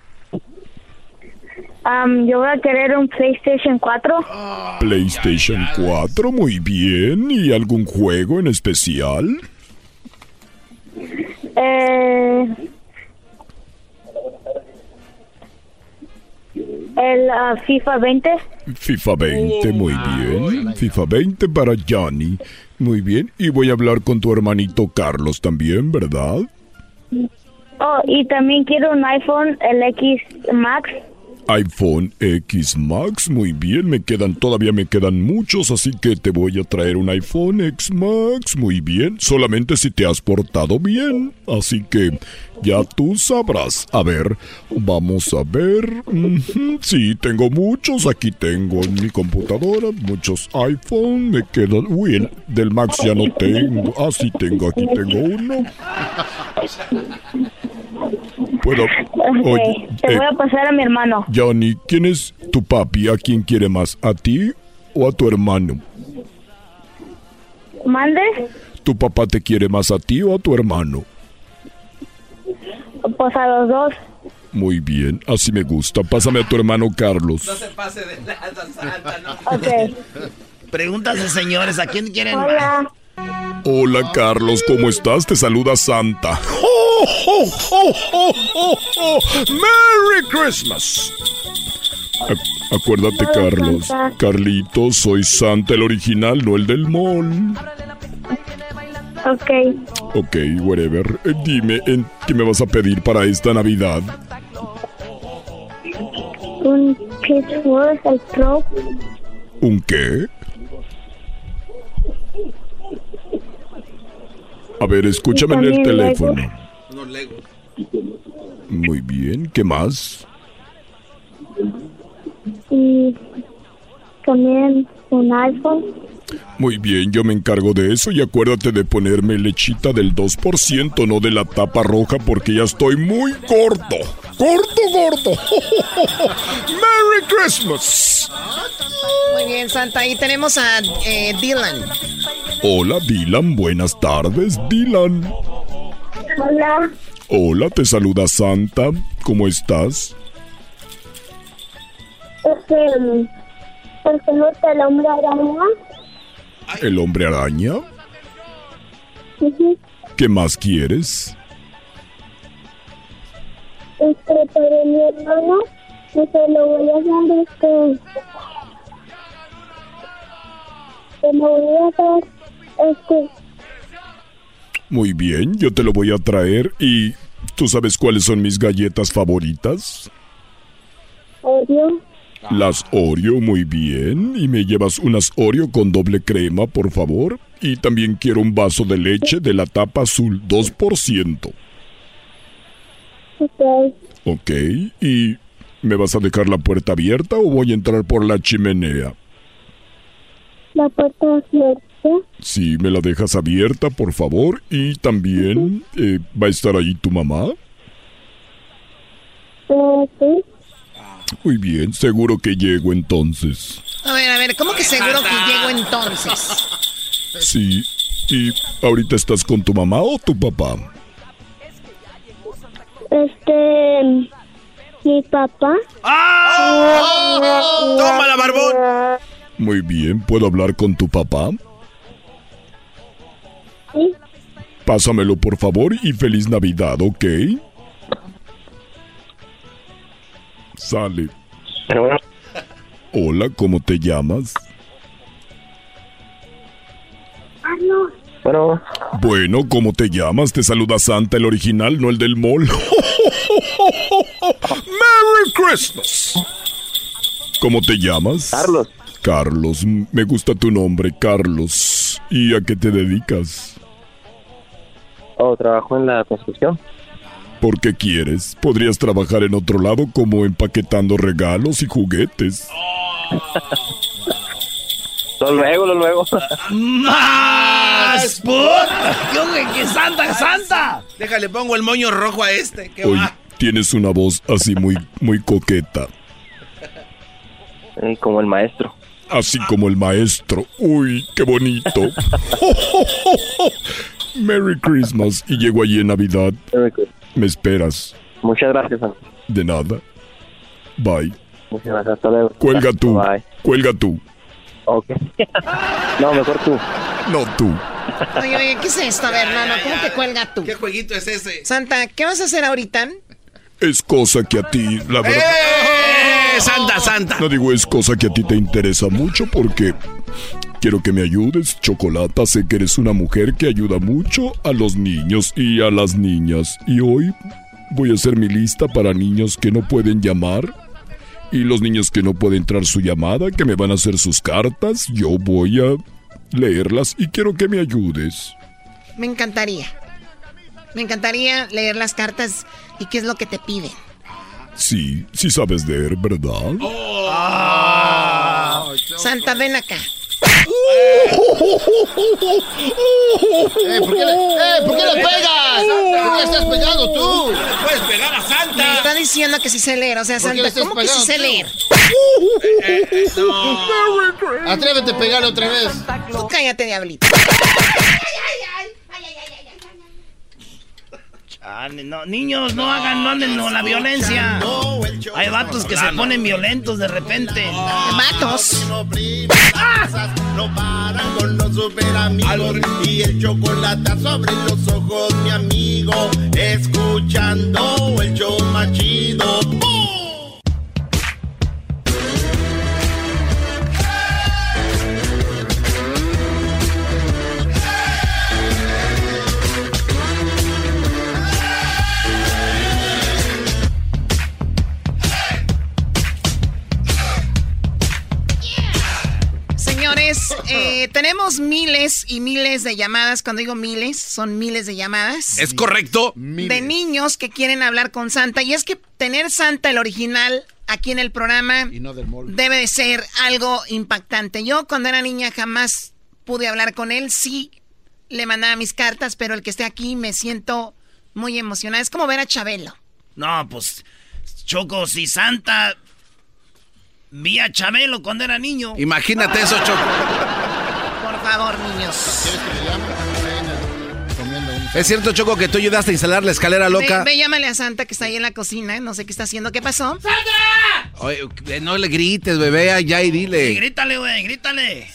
Am, yo voy a querer un PlayStation 4. PlayStation 4, muy bien. ¿Y algún juego en especial? Eh, el ah, FIFA 20. FIFA 20, muy bien. FIFA 20 para Johnny. Muy bien. Y voy a hablar con tu hermanito Carlos también, ¿verdad? Oh, y también quiero un iPhone, el X Max. iPhone X Max, muy bien, me quedan, todavía me quedan muchos, así que te voy a traer un iPhone X Max, muy bien, solamente si te has portado bien, así que ya tú sabrás. A ver, vamos a ver, sí, tengo muchos, aquí tengo en mi computadora, muchos iPhone, me quedan, uy, el del Max ya no tengo, ah, sí tengo, aquí tengo uno. Puedo, Ok, oye, te eh, voy a pasar a mi hermano. Johnny, ¿quién es tu papi? ¿A quién quiere más? ¿A ti o a tu hermano? ¿Mande? ¿Tu papá te quiere más a ti o a tu hermano? Pues a los dos. Muy bien, así me gusta. Pásame a tu hermano Carlos. se pase de lanza, Santa, no. Ok. Preguntas de señores, ¿a quién quieren más? Hola. Carlos, ¿cómo estás? Te saluda Santa. ¡Oh, oh, oh, oh, oh, oh! ¡Merry Christmas! Ac- acuérdate, Carlos. Santa. Carlitos, soy Santa el original, no el del mall. Ok. Ok, whatever. Eh, dime, ¿en ¿qué me vas a pedir para esta Navidad? Un PS4, el Pro. ¿Un qué? A ver, escúchame en el teléfono. No Lego. Muy bien, ¿qué más? Y también un iPhone. Muy bien, yo me encargo de eso y acuérdate de ponerme lechita del 2%, no de la tapa roja porque ya estoy muy gordo. Gordo, gordo. Merry Christmas. Muy bien, Santa. Ahí tenemos a eh, Dylan. Hola, Dylan, buenas tardes, Dylan. Hola. Hola, te saluda Santa. ¿Cómo estás? Este. ¿El que gusta el hombre araña? ¿El hombre araña? ¿Qué más quieres? Este, para mi hermano, yo se lo voy a dar este. Se lo voy a dar este. Muy bien, yo te lo voy a traer y ¿tú sabes cuáles son mis galletas favoritas? Oreo. Las Oreo, muy bien. Y me llevas unas Oreo con doble crema, por favor. Y también quiero un vaso de leche de la tapa azul, 2%. Ok. Ok, ¿y me vas a dejar la puerta abierta o voy a entrar por la chimenea? La puerta abierta. Sí, me la dejas abierta, por favor. Y también, eh, ¿va a estar ahí tu mamá? Sí. Muy bien, seguro que llego entonces. A ver, a ver, ¿cómo que seguro que llego entonces? Sí, ¿y ahorita estás con tu mamá o tu papá? Este. Mi papá. ¡Tómala, barbón! Muy bien, ¿puedo hablar con tu papá? Sí. Pásamelo por favor y feliz Navidad, ¿ok? Sale. Hola, ¿cómo te llamas? Carlos. Bueno, Bueno, ¿cómo te llamas? Te saluda Santa, el original, no el del mall. ¡Merry Christmas! ¿Cómo te llamas? Carlos. Carlos, me gusta tu nombre, Carlos. ¿Y a qué te dedicas? oh, trabajo en la construcción. ¿Por qué quieres? Podrías trabajar en otro lado como empaquetando regalos y juguetes. Lo luego, lo luego. ¡Más! ¡Put! ¡Que Santa, Santa! Déjale, pongo el moño rojo a este. ¿Qué Oye, va? tienes una voz así muy, muy coqueta. Eh, como el maestro. Así como el maestro. Uy, qué bonito. Merry Christmas. Y llego allí en Navidad. Me esperas. Muchas gracias, Santa. De nada. Bye. Muchas gracias. Hasta luego. Cuelga tú. Bye. Cuelga tú. Ok. no, mejor tú. No tú. Oye, oye, ¿qué es esto? A ver, no, no, ¿cómo que cuelga tú? ¿Qué jueguito es ese? Santa, ¿qué vas a hacer ahorita? Es cosa que a ti, la verdad. ¡Eh! Santa, Santa. No digo es cosa que a ti te interesa mucho porque quiero que me ayudes, Chocolata. Sé que eres una mujer que ayuda mucho a los niños y a las niñas. Y hoy voy a hacer mi lista para niños que no pueden llamar. Y los niños que no pueden entrar su llamada, que me van a hacer sus cartas, yo voy a leerlas y quiero que me ayudes. Me encantaría. Me encantaría leer las cartas y qué es lo que te piden. Sí, sí sabes leer, ¿verdad? Santa, ven acá. Eh, ¿por qué le, eh, ¿por qué le pegas? ¿Por qué le estás pegando tú? Puedes pegar a Me Santa. está diciendo que sí sé leer. O sea, ¿Por qué Santa, ¿cómo que sí sé leer? Atrévete a pegarle otra vez. Tú cállate, diablito. No, niños, no hagan, no anden con la violencia. Hay vatos que se ponen violentos de repente. Vatos. No paran con los super amigos y el chocolate sobre los ojos, mi amigo. Escuchando el show más chido. ¡Bum! Señores, eh, tenemos miles y miles de llamadas. Cuando digo miles, son miles de llamadas. ¿Es correcto? de niños que quieren hablar con Santa. Y es que tener Santa, el original, aquí en el programa, Y no del debe de ser algo impactante. Yo cuando era niña jamás pude hablar con él. Sí, le mandaba mis cartas, pero el que esté aquí me siento muy emocionada. Es como ver a Chabelo. No, pues, Choco, si Santa vi a Chabelo cuando era niño. Imagínate eso, Choco. Por favor, niños. ¿Quieres que le llame? Ven, comiendo un- ¿Es cierto, Choco, que tú ayudaste a instalar la escalera loca? Ve, ve, llámale a Santa que está ahí en la cocina. No sé qué está haciendo. ¿Qué pasó? Oye, eh, no le grites, bebé, allá y Sí, dile. grítale, güey, grítale.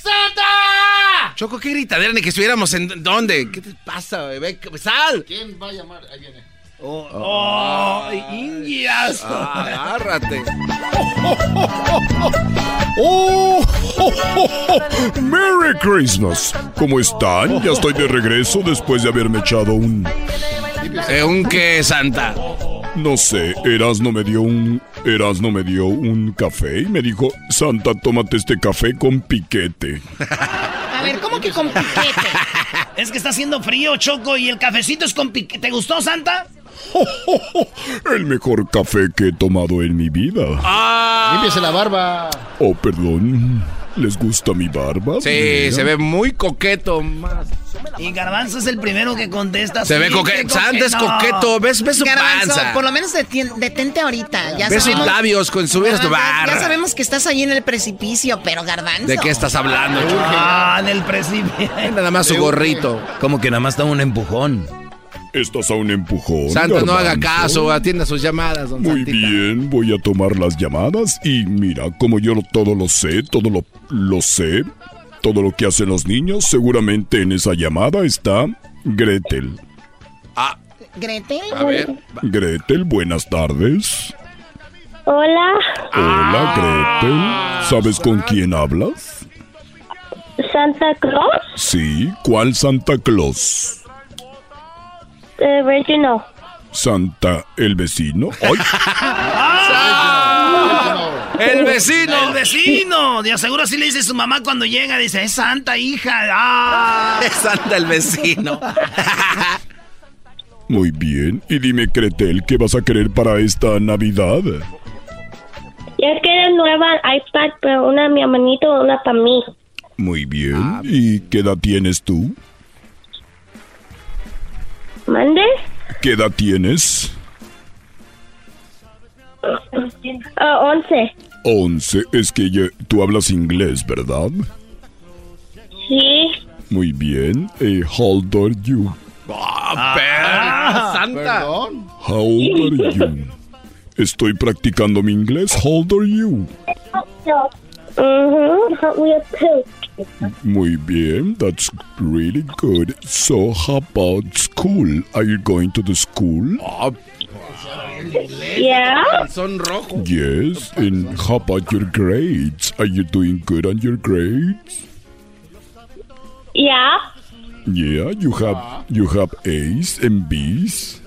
Choco, ¿qué gritadera? Ni que estuviéramos en... ¿Dónde? ¿Qué te pasa, bebé? ¡Sal! ¿Quién va a llamar? Ahí viene. Oh, indias. Ah, agárrate. ¡Oh! ¡Merry Christmas! ¿Cómo están? Ya estoy de regreso después de haberme echado un... Eh, ¿Un qué, Santa? No sé, Erasno me dio un... Erasno me dio un café y me dijo, Santa, tómate este café con piquete. A ver, ¿cómo que con piquete? Es que está haciendo frío, Choco, y el cafecito es con pique. ¿Te gustó, Santa? El mejor café que he tomado en mi vida. Límpiese la barba. Oh, perdón. ¿Les gusta mi barba? Sí, Mira. se ve muy coqueto. Más. Y Garbanzo es el primero que contesta. Se ve Sí, coqueto. es coqueto. ¿Ves, ves su Garbanzo, panza? por lo menos detente ahorita. Ya Ves sus labios con subir a tu Ah, ya- sabemos que estás ahí en el precipicio, pero Garbanzo. ¿De qué estás hablando? Ah, en el precipicio. Nada más su gorrito. Como que nada más da un empujón. Estás a un empujón. Santa, no haga caso, atienda sus llamadas, don Muy Santita. bien, voy a tomar las llamadas y mira, como yo todo lo sé, todo lo, lo sé, todo lo que hacen los niños, seguramente en esa llamada está Gretel. Gretel. A ver. Gretel, buenas tardes. Hola, Hola, Gretel. ¿Sabes con quién hablas? Santa Claus, Sí, ¿cuál Santa Claus? Eh, Reginald. ¿Santa el vecino? ¡Ay! ¡El vecino! ¡El vecino! De seguro así le dice su mamá cuando llega. Dice, es Santa, hija. ¡Ah! Es Santa el vecino. Muy bien. Y dime, Gretel, ¿qué vas a querer para esta Navidad? Yo quiero nueva iPad, pero una a mi hermanito y una para mí. Muy bien. ¿Y qué edad tienes tú? ¿Mande? ¿Qué edad tienes? Ah, once. 11. Es que ya- tú hablas inglés, ¿verdad? Sí. Muy bien. Eh, how old are you? Ah, Santa. How old are you? Estoy practicando mi inglés. How old are you? Wheels too. Muy bien. That's really good. So, how about school? Are you going to the school? Yeah. Son rojo. Yes. And how about your grades? Are you doing good on your grades? Yeah. Yeah, you have you have A's and B's.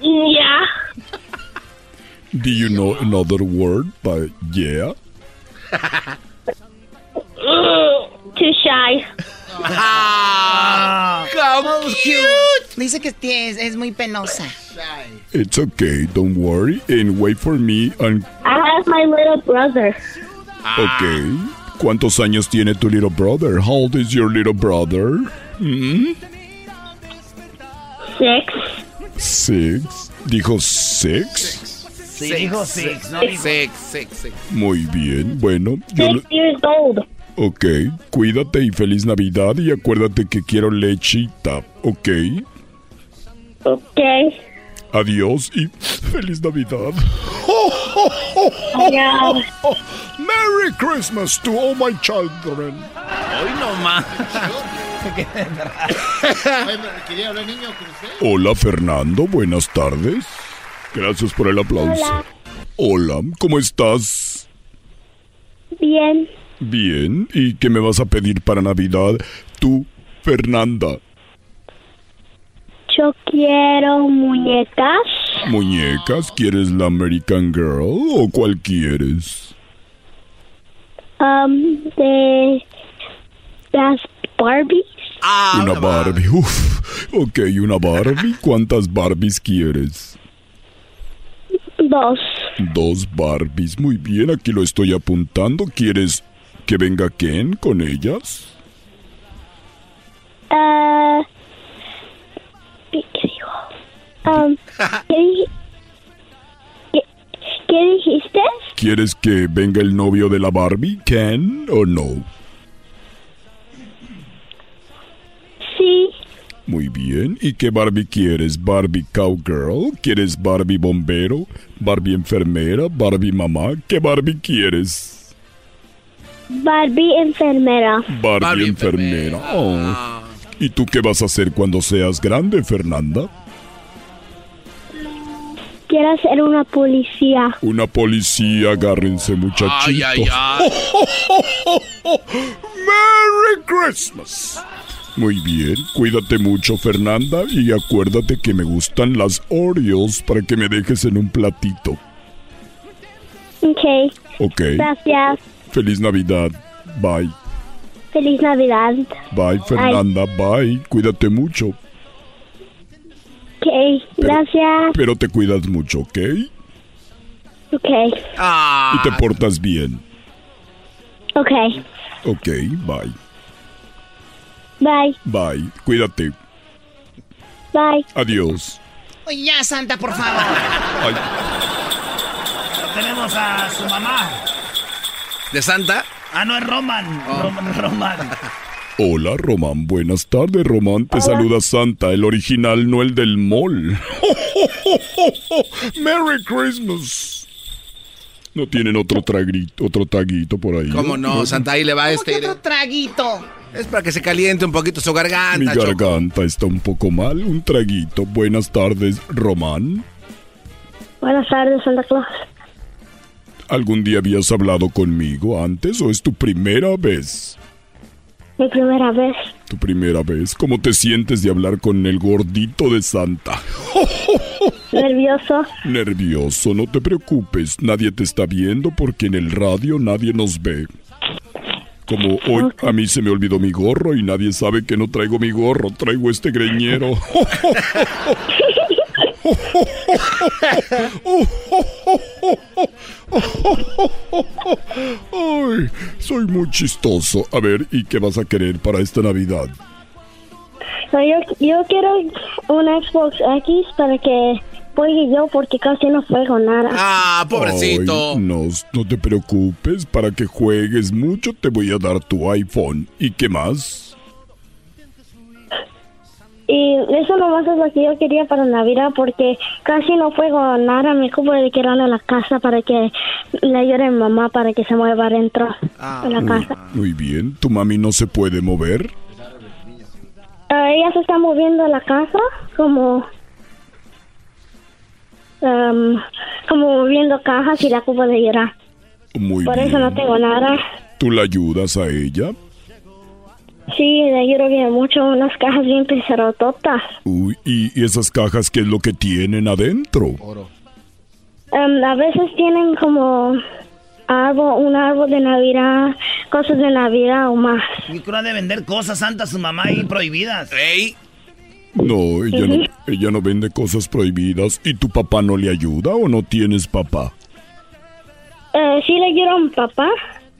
Yeah. Do you know another word by yeah? Mm, too shy. Ah, how cute. Dice que es, es muy penosa. It's okay, don't worry, and wait for me and I have my little brother. okay. ¿Cuántos años tiene tu little brother? How old is your little brother? Hmm? Six. Six. Dijo six. Sí, dijo six, no dijo- Six, six, six. Muy bien, bueno, yo Six years old. Ok, cuídate y feliz Navidad y acuérdate que quiero lechita, ¿ok? Okay. Adiós y feliz Navidad. Adiós. Merry Christmas to all my children. Hoy no más. Hola Fernando, buenas tardes. Gracias por el aplauso. Hola. Hola, ¿cómo estás? Bien. Bien, ¿y qué me vas a pedir para Navidad? Tú, Fernanda. Yo quiero muñecas. ¿Muñecas? ¿Quieres la American Girl o cuál quieres? Um, de las Barbies. una Barbie. Uf. Ok, una Barbie. ¿Cuántas Barbies quieres? Dos. Dos Barbies. Muy bien, aquí lo estoy apuntando. ¿Quieres que venga Ken con ellas? ¿qué qué digo? Um, ¿qué, di- qué, qué dijiste? ¿Quieres que venga el novio de la Barbie, Ken, o no? Sí. Muy bien. ¿Y qué Barbie quieres? ¿Barbie Cowgirl? ¿Quieres Barbie Bombero? ¿Barbie Enfermera? ¿Barbie Mamá? ¿Qué Barbie quieres? Barbie enfermera. Barbie, enfermera. Oh. ¿Y tú qué vas a hacer cuando seas grande, Fernanda? Quiero ser una policía. Una policía, agárrense, muchachitos. Ay, ay, ay. ¡Merry Christmas! Muy bien, cuídate mucho, Fernanda, y acuérdate que me gustan las Oreos para que me dejes en un platito. Ok. Ok. Gracias. Feliz Navidad. Bye. Feliz Navidad. Bye, Fernanda. Bye. Cuídate mucho. Ok. Gracias. Pero te cuidas mucho, ¿ok? Ok. Y te portas bien. Ok. Ok, bye. Bye. Bye. Cuídate. Bye. Adiós. Oye, ya, Santa, por favor. Ay, Tenemos a su mamá. ¿De Santa? Ah, no, es Roman. Roman, Roman. Hola, Román. Buenas tardes, Román. Te saluda Santa, el original, no el del mall. ¡Merry Christmas! ¿No tienen otro traguito, otro taguito por ahí? ¿Cómo no? Santa, ahí le va ¿Cómo que este. otro traguito? Es para que se caliente un poquito su Mi garganta, Choco. garganta está un poco mal. Un traguito. Buenas tardes, Román. Buenas tardes, Santa Claus. ¿Algún día habías hablado conmigo antes o es tu primera vez? Mi primera vez. Tu primera vez. ¿Cómo te sientes de hablar con el gordito de Santa? Nervioso. Nervioso, no te preocupes. Nadie te está viendo porque en el radio nadie nos ve. Como hoy a mí se me olvidó mi gorro y nadie sabe que no traigo mi gorro, traigo este greñero. Ay, soy muy chistoso. A ver, ¿y qué vas a querer para esta Navidad? No, yo, yo quiero un Xbox X para que juegue yo porque casi no juego nada. Ah, pobrecito. Ay, no, no te preocupes. Para que juegues mucho te voy a dar tu iPhone. ¿Y qué más? Y eso nomás es lo que yo quería para Navidad porque casi no juego nada. Me ocupo de quedarme en la casa para que le ayude a mi mamá para que se mueva adentro de la casa. Muy bien. ¿Tu mami no se puede mover? Ah, ella se está moviendo a la casa como como moviendo cajas y la ocupo de llorar. Muy Por bien. eso no tengo nada. ¿Tú la ayudas a ella? Sí, le ayudo bien mucho, unas cajas bien pesarototas. Uy, ¿y y esas cajas qué es lo que tienen adentro? Am, a veces tienen como árbol, un árbol de Navidad, cosas de Navidad o más. Y cura de vender cosas santas su mamá ahí prohibidas. ¡Ey! No, ella no, ella no vende cosas prohibidas. ¿Y tu papá no le ayuda o no tienes papá? Eh, sí le ayudo a mi papá.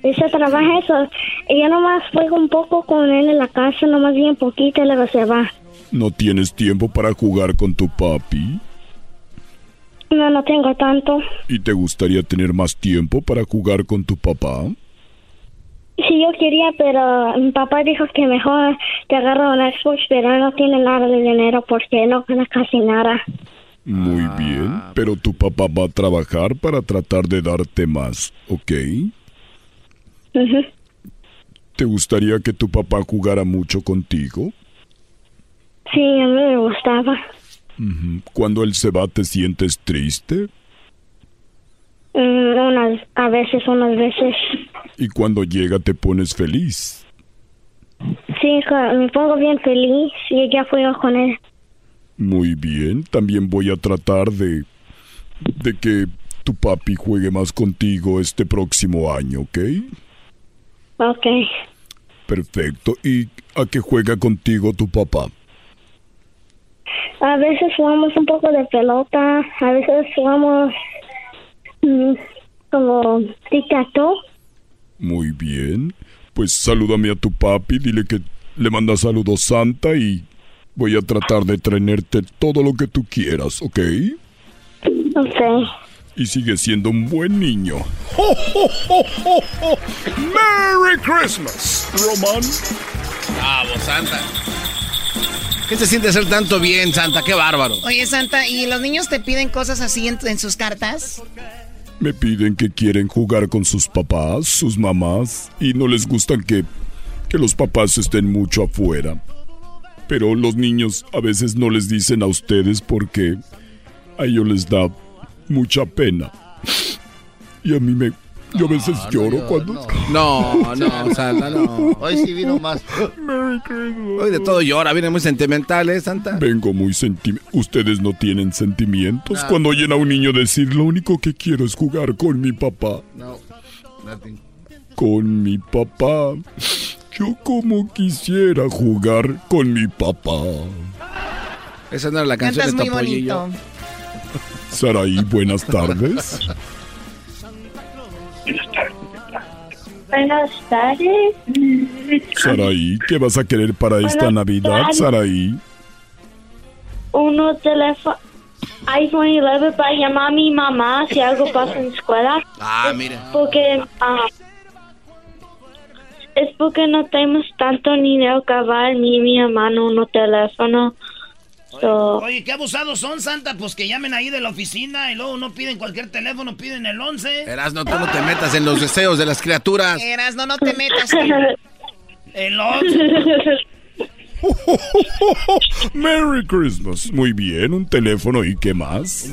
Ese trabaja eso. Ella nomás juega un poco con él en la casa, nomás bien poquito y luego se va. ¿No tienes tiempo para jugar con tu papi? No, no tengo tanto. ¿Y te gustaría tener más tiempo para jugar con tu papá? Sí, yo quería, pero mi papá dijo que mejor te agarro un Xbox, pero no tiene nada de dinero porque no gana casi nada. Muy bien, pero tu papá va a trabajar para tratar de darte más, ¿ok? ¿Te gustaría que tu papá jugara mucho contigo? Sí, a mí me gustaba. Cuando él se va, ¿te sientes triste? Mm, unas, a veces, unas veces. Y cuando llega, te pones feliz. Sí, me pongo bien feliz y ya juego con él. Muy bien, también voy a tratar de, de que tu papi juegue más contigo este próximo año, ¿ok? Ok. Perfecto. ¿Y a qué juega contigo tu papá? A veces jugamos un poco de pelota, a veces jugamos mm, como tic-tac-toe. Muy bien. Pues salúdame a tu papi, dile que le manda saludos Santa y voy a tratar de traerte todo lo que tú quieras, ¿ok? Ok. Y sigue siendo un buen niño. ¡Merry Christmas! Román. Bravo, Santa. ¿Qué se siente hacer tanto bien, Santa? ¡Qué bárbaro! Oye, Santa, ¿y los niños te piden cosas así en, en sus cartas? Me piden que quieren jugar con sus papás, sus mamás, y no les gustan que, que los papás estén mucho afuera. Pero los niños a veces no les dicen a ustedes porque a ellos les da mucha pena. Y a mí me... Yo a veces lloro cuando... No, no, Santa, no. Hoy sí vino más. Hoy de todo llora, viene muy sentimental, ¿eh, Santa? Vengo muy sentimental. Ustedes no tienen sentimientos. No. Cuando oyen a un niño decir, lo único que quiero es jugar con mi papá. No, nothing. Con mi papá. Yo como quisiera jugar con mi papá. Esa no era la canción Cantas de muy bonito. Saraí, buenas tardes. Buenas tardes. Saraí, ¿qué vas a querer para esta Buenas Navidad, tardes. Saraí? Uno teléfono iPhone 11 para llamar a mi mamá si algo pasa en la escuela. Ah, mire. Porque ah, es porque no tenemos tanto dinero cabal ni mi hermano uno teléfono. So, Oye, qué abusados son, Santa. Pues que llamen ahí de la oficina y luego no piden cualquier teléfono, piden el 11. Erasno, tú no te metas en los deseos de las criaturas. Eras, no, no te metas. El 11. Merry Christmas. Muy bien, un teléfono y qué más.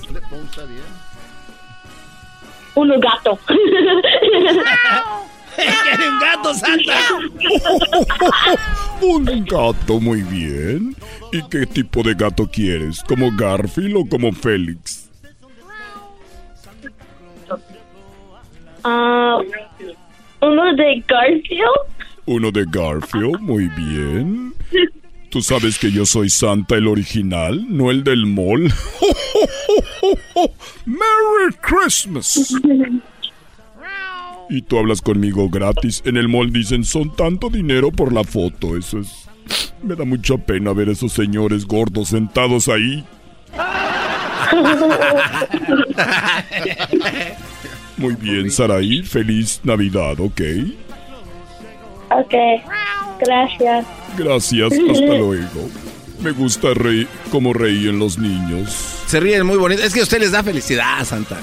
uno gato. ¡Quiere un gato, Santa! un gato, muy bien. ¿Y qué tipo de gato quieres? ¿Como Garfield o como Félix? Ah, uno de Garfield. Uno de Garfield, muy bien. Tú sabes que yo soy Santa el original, no el del mall. Merry Christmas. Y tú hablas conmigo gratis. En el mall dicen, son tanto dinero por la foto. Eso es... Me da mucha pena ver a esos señores gordos sentados ahí. Muy bien, Saraí. Feliz Navidad, ¿ok? Ok, gracias. Gracias, hasta luego. Me gusta reír como reíen los niños. Se ríen muy bonito. Es que a usted les da felicidad, Santa.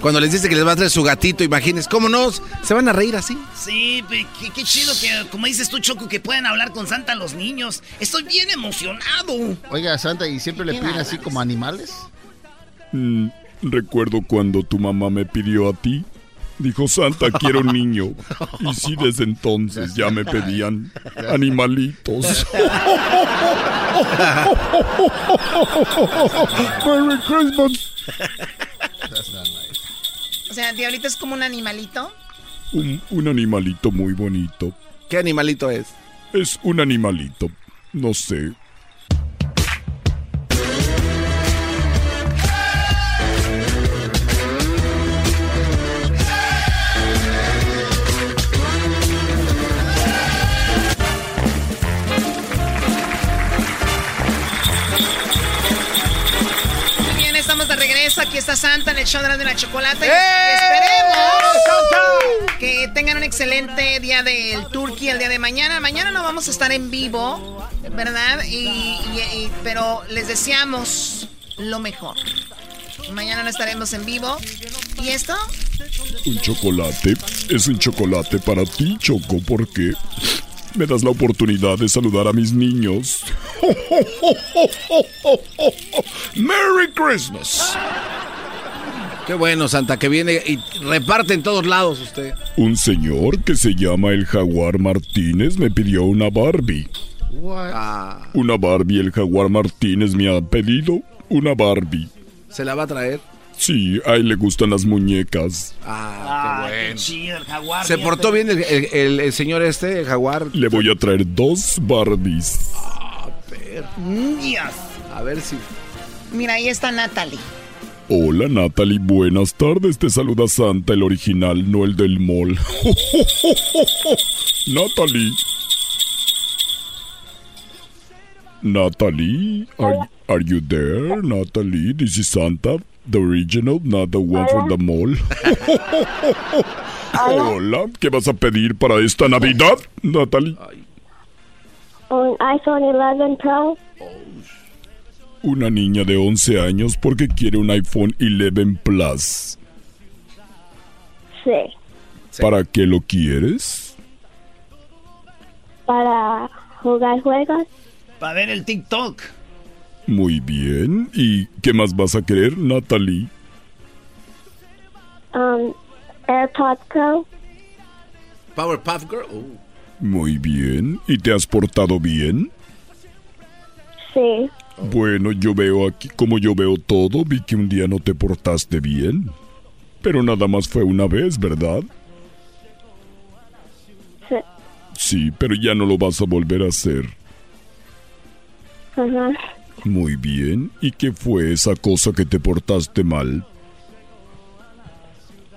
Cuando les dice que les va a traer su gatito, imagínense, ¿cómo no? Se van a reír así. Sí, qué, qué chido que, como dices tú, Choco, que pueden hablar con Santa los niños. Estoy bien emocionado. Oiga, Santa, ¿y siempre le piden así como animales? Mm, recuerdo cuando tu mamá me pidió a ti. Dijo, Santa, quiero un niño. Y sí, desde entonces ya me pedían animalitos. Merry Christmas. O sea, Diablito es como un animalito. Un, un animalito muy bonito. ¿Qué animalito es? Es un animalito. No sé. Show de la, de la chocolate. ¡Eh! esperemos que tengan un excelente día del Turkey el día de mañana. Mañana no vamos a estar en vivo, ¿verdad? Y, y- y- pero les deseamos lo mejor. Mañana no estaremos en vivo. ¿Y esto? Un chocolate es un chocolate para ti, Choco, porque me das la oportunidad de saludar a mis niños. ¡Merry Christmas! Qué bueno, Santa, que viene y reparte en todos lados usted. Un señor que se llama el Jaguar Martínez me pidió una Barbie. Ah, Una Barbie, el Jaguar Martínez me ha pedido una Barbie. ¿Se la va a traer? Sí, a él le gustan las muñecas. Ah, qué bueno. chido, el jaguar. ¿Se portó bien el, el- el- el señor este, el jaguar? Le voy a traer dos Barbies. Dios. A ver si... Mira, ahí está Natalie. Hola Natalie, buenas tardes. Te saluda Santa, el original, no el del mall. Natalie. Natalie, are, are you there? Natalie, this is Santa, the original, not the one from the mall. Hola, ¿qué vas a pedir para esta Navidad, Natalie? Un iPhone 11 Pro. Una niña de 11 años porque quiere un iPhone 11 Plus. Sí. ¿Para qué lo quieres? Para jugar juegos. Para ver el TikTok. Muy bien. ¿Y qué más vas a querer, Natalie? Um, AirPods Pro. Powerpuff Girl. Uh. Muy bien. ¿Y te has portado bien? Sí. Bueno, yo veo aquí, como yo veo todo, vi que un día no te portaste bien. Pero nada más fue una vez, ¿verdad? Sí. Sí, pero ya no lo vas a volver a hacer. Ajá. Muy bien. ¿Y qué fue esa cosa que te portaste mal?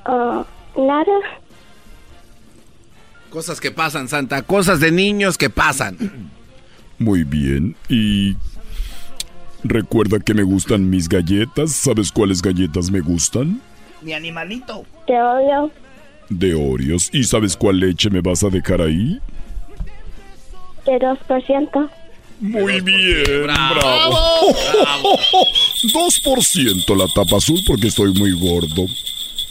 Oh, nada. Cosas que pasan, Santa. Cosas de niños que pasan. Muy bien. Y recuerda que me gustan mis galletas. ¿Sabes cuáles galletas me gustan? Mi animalito. Te odio. De Oreos. ¿Y sabes cuál leche me vas a dejar ahí? De 2%. Muy bien, bravo. 2% la tapa azul porque estoy muy gordo.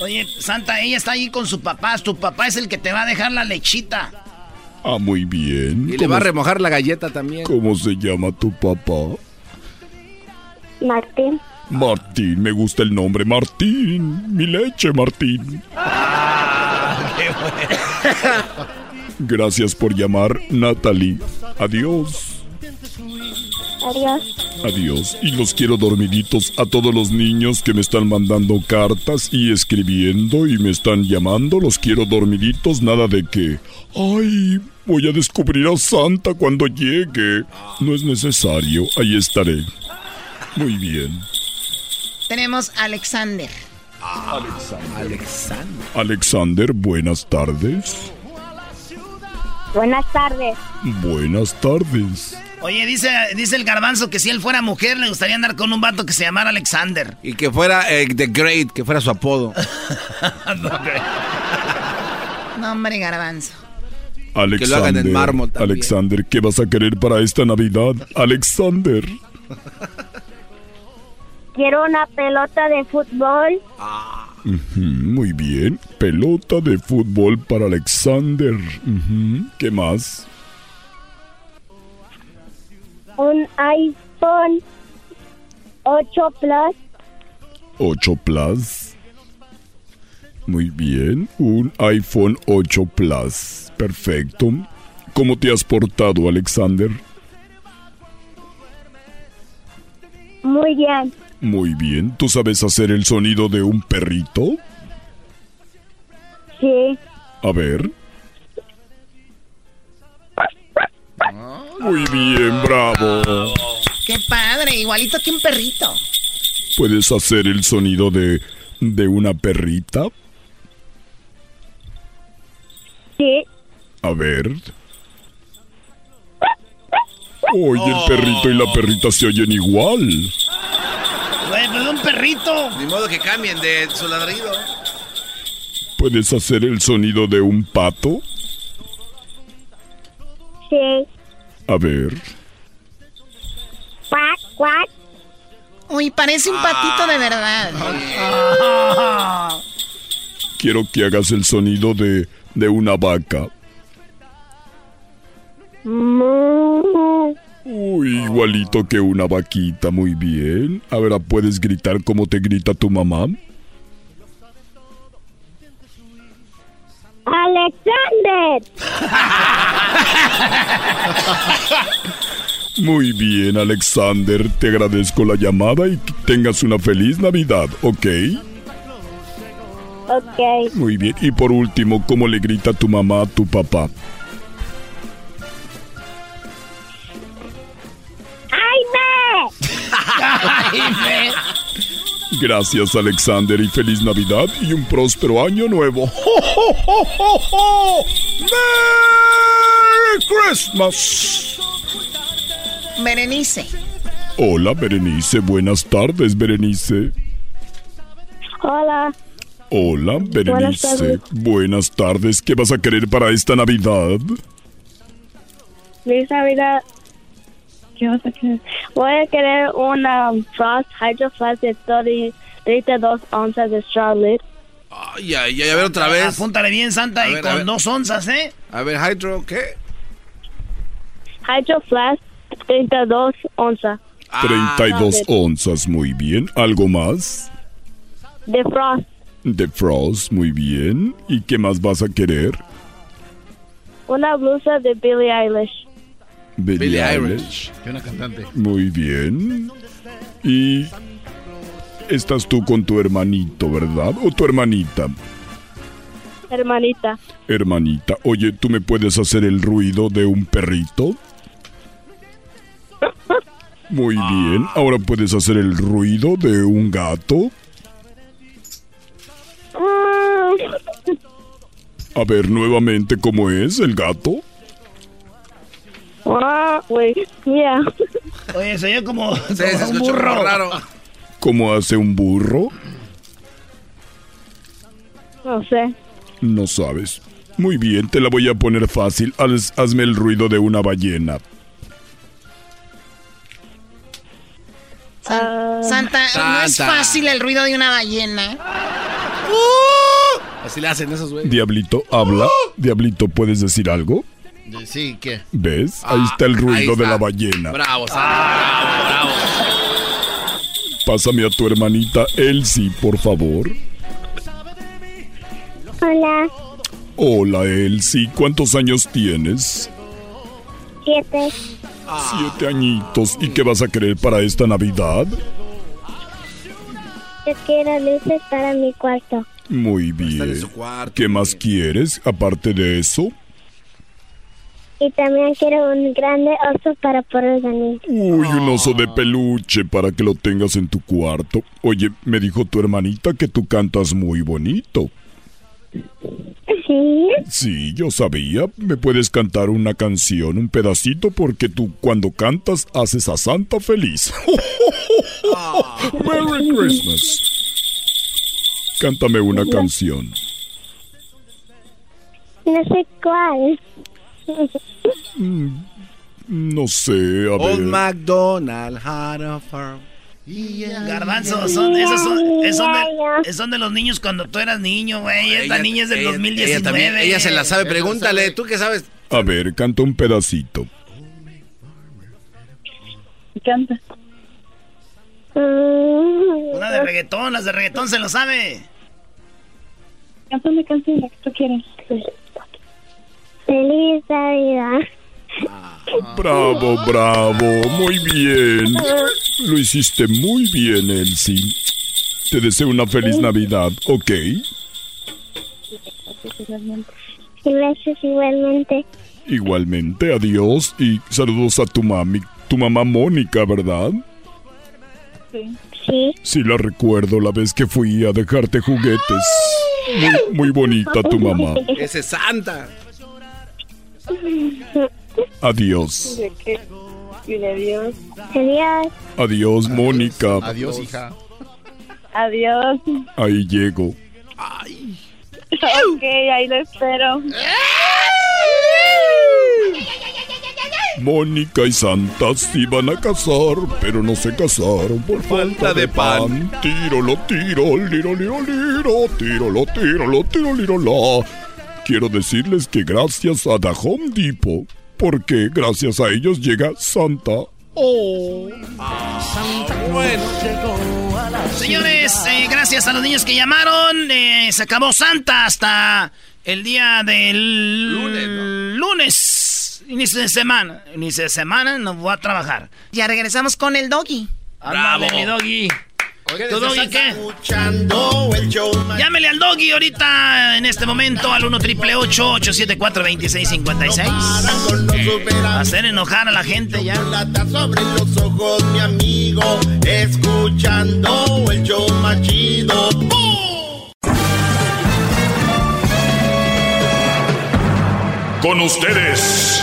Oye, Santa, ella está ahí con su papá. Tu papá es el que te va a dejar la lechita. Ah, muy bien. Y le ¿Cómo- va a remojar la galleta también. ¿Cómo se llama tu papá? Martín. Martín, me gusta el nombre Martín. Mi leche, Martín. Gracias por llamar, Natalie. Adiós. Adiós. Adiós. Y los quiero dormiditos a todos los niños que me están mandando cartas y escribiendo y me están llamando. Los quiero dormiditos, nada de que... Ay, voy a descubrir a Santa cuando llegue. No es necesario, ahí estaré. Muy bien. Tenemos a Alexander. Alexander. Alexander, buenas tardes. Buenas tardes. Buenas tardes. Oye, dice, dice el garbanzo que si él fuera mujer le gustaría andar con un vato que se llamara Alexander. Y que fuera eh, The Great, que fuera su apodo. no, hombre, garbanzo. Alexander, que lo hagan en mármol también. Alexander, ¿qué vas a querer para esta Navidad? Alexander. Quiero una pelota de fútbol. Ujú, muy bien. Pelota de fútbol para Alexander. ¿Qué más? Un iPhone 8 Plus. 8 Plus. Muy bien. Un iPhone 8 Plus. Perfecto. ¿Cómo te has portado, Alexander? Muy bien. Muy bien. ¿Tú sabes hacer el sonido de un perrito? Sí. A ver. Muy bien, bravo. Qué padre, igualito que un perrito. ¿Puedes hacer el sonido de, de una perrita? Sí. A ver. Oye, el perrito y la perrita se oyen igual. Güey, pues un perrito. Ni modo que cambien de su ladrido. ¿Puedes hacer el sonido de un pato? Sí. A ver. Cuac, cuac. Uy, parece un patito de verdad. Quiero que hagas el sonido de, de una vaca. Uy, igualito que una vaquita, muy bien. Ahora puedes gritar como te grita tu mamá. Alexander. Muy bien, Alexander. Te agradezco la llamada y que tengas una feliz Navidad, ¿ok? Ok. Muy bien. Y por último, ¿cómo le grita tu mamá a tu papá? Gracias, Alexander, y feliz Navidad y un próspero año nuevo. ¡Ho, ho, ho, ho, ho! ¡Merry Christmas! Berenice. Hola, Berenice. Buenas tardes, Berenice. Hola. Hola, Berenice. tardes. Buenas tardes. ¿Qué vas a querer para esta Navidad? Feliz Navidad. ¿Qué vas a querer? Voy a querer una Frost Hydro Flask de 30 32 onzas de lid. Ay, ay, ay, a ver otra vez. Apúntale bien, Santa, A y ver, con dos onzas, ¿eh? A ver, Hydro, ¿qué? Hydro Flask 32 onzas. 32 onzas, muy bien. ¿Algo más? De Frost. De Frost, muy bien. ¿Y qué más vas a querer? Una blusa de Billie Eilish. Billie, Billie Eilish. Eilish. Que una cantante. Muy bien. Y estás tú con tu hermanito, ¿verdad? ¿O tu hermanita? Hermanita. Hermanita, oye, ¿tú me puedes hacer el ruido de un perrito? Muy bien. Ahora puedes hacer el ruido de un gato. A ver nuevamente cómo es el gato. Ah, wait, yeah. Oye, se oye como, Sí, como se un burro. como raro. ¿Cómo hace un burro? No sé. No sabes. Muy bien, te la voy a poner fácil. Haz- hazme el ruido de una ballena. San- Santa, no es fácil el ruido de una ballena. Así le hacen esos güey. Diablito, habla. Diablito, ¿puedes decir algo? Sí, ¿qué? ¿Ves? Ahí está el Ah, ruido de la ballena. Bravo, Santa. Bravo, bravo. Pásame a tu hermanita Elsie, por favor. Hola. Hola, Elsie. ¿Cuántos años tienes? Siete. Siete añitos. ¿Y qué vas a querer para esta Navidad? Yo quiero luces para mi cuarto. Muy bien. ¿Qué más quieres aparte de eso? Y también quiero un grande oso para poder dormir. Uy, un oso de peluche para que lo tengas en tu cuarto. Oye, me dijo tu hermanita que tú cantas muy bonito. Sí. Sí, yo sabía. ¿Me puedes cantar una canción, un pedacito? Porque tú cuando cantas haces a Santa feliz. Merry Christmas. Cántame una canción. No sé cuál. Mm, No sé, a Old ver. MacDonald had a farm. Garbanzo, son, esos son, esos son, de, esos son de los niños cuando tú eras niño, güey. Esta Ella- niña es del ella- 2019. Ella, también, ella se la sabe. Pregúntale, ¿tú qué sabes? A ver, canta un pedacito. Canta. Una de reggaetón, las de reggaetón se lo sabe. Canta una canción, la que tú quieras. Feliz Navidad. Bravo, bravo, muy bien. Lo hiciste muy bien, Elsie. Te deseo una feliz Navidad, ¿ok? Gracias igualmente. Igualmente, adiós y saludos a tu mami, tu mamá Mónica, ¿verdad? Sí. Sí. Sí, la recuerdo la vez que fui a dejarte juguetes. Muy, muy bonita tu mamá. Ese es Santa. Adiós. ¿De qué? Adiós. Adiós. Adiós, Mónica. Adiós, hija. Adiós. Ahí llego. Ok, ahí lo espero. Mónica y Santa se iban a casar, pero no se casaron por falta de pan. Tírolo, tiro, liro, liro, liro, tírolo, tírolo, tiro, liro, la. Quiero decirles que gracias a The Home Depot, porque gracias a ellos llega Santa. Oh. Bueno. Señores, eh, gracias a los niños que llamaron, eh, se acabó Santa hasta el día del lunes. lunes. Inicio de semana. Inicio de semana no voy a trabajar. Ya regresamos con el doggy. Ándale, mi doggy. ¿Tu doggy qué? Escuchando el show Llámele al doggy ahorita, en este momento, al 1 triple 874 2656 Hacer enojar a la gente ya. sobre los ojos, mi amigo. Escuchando el show más chido. ¡Bum! Con ustedes.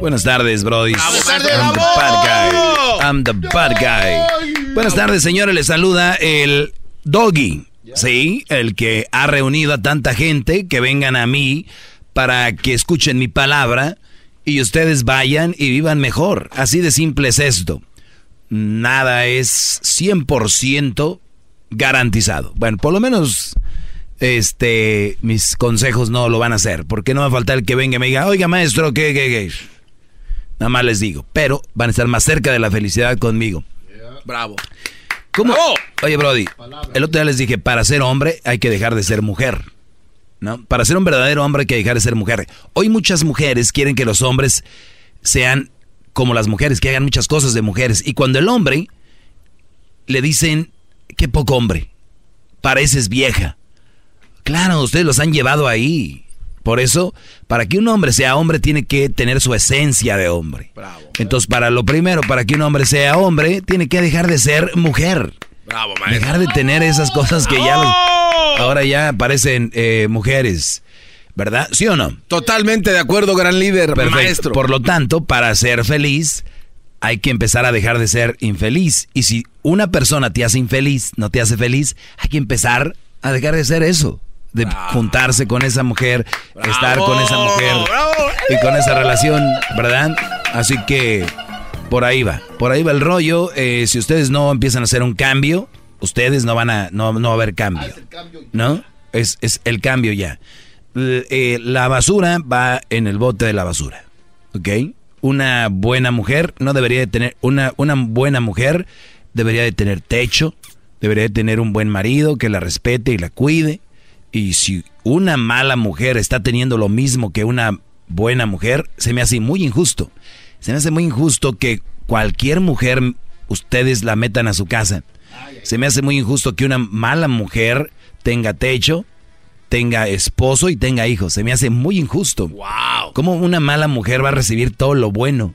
Buenas tardes, Brody. I'm the bad guy. I'm the bad guy. Buenas tardes, señores. Les saluda el Doggy. Sí, el que ha reunido a tanta gente que vengan a mí para que escuchen mi palabra y ustedes vayan y vivan mejor. Así de simple es esto. Nada es 100% garantizado. Bueno, por lo menos este mis consejos no lo van a hacer, porque no va a faltar el que venga y me diga, "Oiga, maestro, ¿qué qué qué?" Nada más les digo, pero van a estar más cerca de la felicidad conmigo. Bravo. ¿Cómo? Oye, Brody, el otro día les dije, para ser hombre hay que dejar de ser mujer. ¿No? Para ser un verdadero hombre hay que dejar de ser mujer. Hoy muchas mujeres quieren que los hombres sean como las mujeres, que hagan muchas cosas de mujeres. Y cuando el hombre le dicen, qué poco hombre, pareces vieja. Claro, ustedes los han llevado ahí. Por eso, para que un hombre sea hombre, tiene que tener su esencia de hombre. Entonces, para lo primero, para que un hombre sea hombre, tiene que dejar de ser mujer. Bravo, Dejar de tener esas cosas que ya los- ahora ya parecen eh, mujeres. ¿Verdad? ¿Sí o no? Totalmente de acuerdo, gran líder, Perfecto. maestro. Por lo tanto, para ser feliz, hay que empezar a dejar de ser infeliz. Y si una persona te hace infeliz, no te hace feliz, hay que empezar a dejar de ser eso. De juntarse con esa mujer, estar con esa mujer y con esa relación, ¿verdad? Así que por ahí va, por ahí va el rollo. Eh, si ustedes no empiezan a hacer un cambio, ustedes no van a, no, no va a haber cambio. ¿No? Es, es el cambio ya. L- eh, la basura va en el bote de la basura. ¿ok? Una buena mujer no debería de tener, una, una buena mujer debería de tener techo, debería de tener un buen marido que la respete y la cuide. Y si una mala mujer está teniendo lo mismo que una buena mujer, se me hace muy injusto. Se me hace muy injusto que cualquier mujer ustedes la metan a su casa. Se me hace muy injusto que una mala mujer tenga techo, tenga esposo y tenga hijos. Se me hace muy injusto. Wow. ¿Cómo una mala mujer va a recibir todo lo bueno?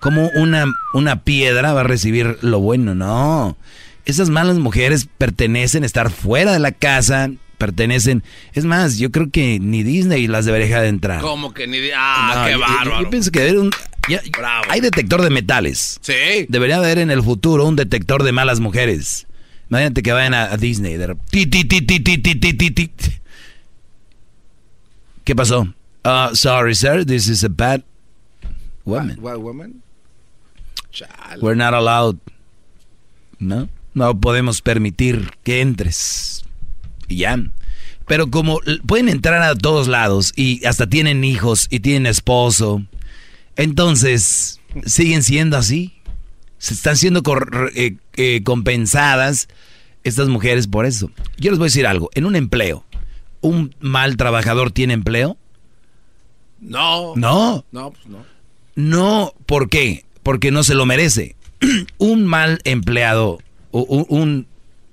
¿Cómo una, una piedra va a recibir lo bueno? No. Esas malas mujeres pertenecen a estar fuera de la casa, pertenecen. Es más, yo creo que ni Disney las debería de entrar. ¿Cómo que ni Ah, qué bárbaro. Yo, pienso que un. Hay detector de metales. Sí. Debería haber en el futuro un detector de malas mujeres. Imagínate que vayan a, a Disney. De... Ti, ti, ti, ¿Qué pasó? Uh, sorry, sir. This is a bad woman. What, what woman? We're not allowed. No, no podemos permitir que entres. Y ya. Pero como pueden entrar a todos lados y hasta tienen hijos y tienen esposo, entonces siguen siendo así. Se están siendo eh, eh, compensadas estas mujeres por eso. Yo les voy a decir algo. En un empleo, ¿un mal trabajador tiene empleo? No. No. No, pues no. No, ¿por qué? Porque no se lo merece. un mal empleado, o un, un,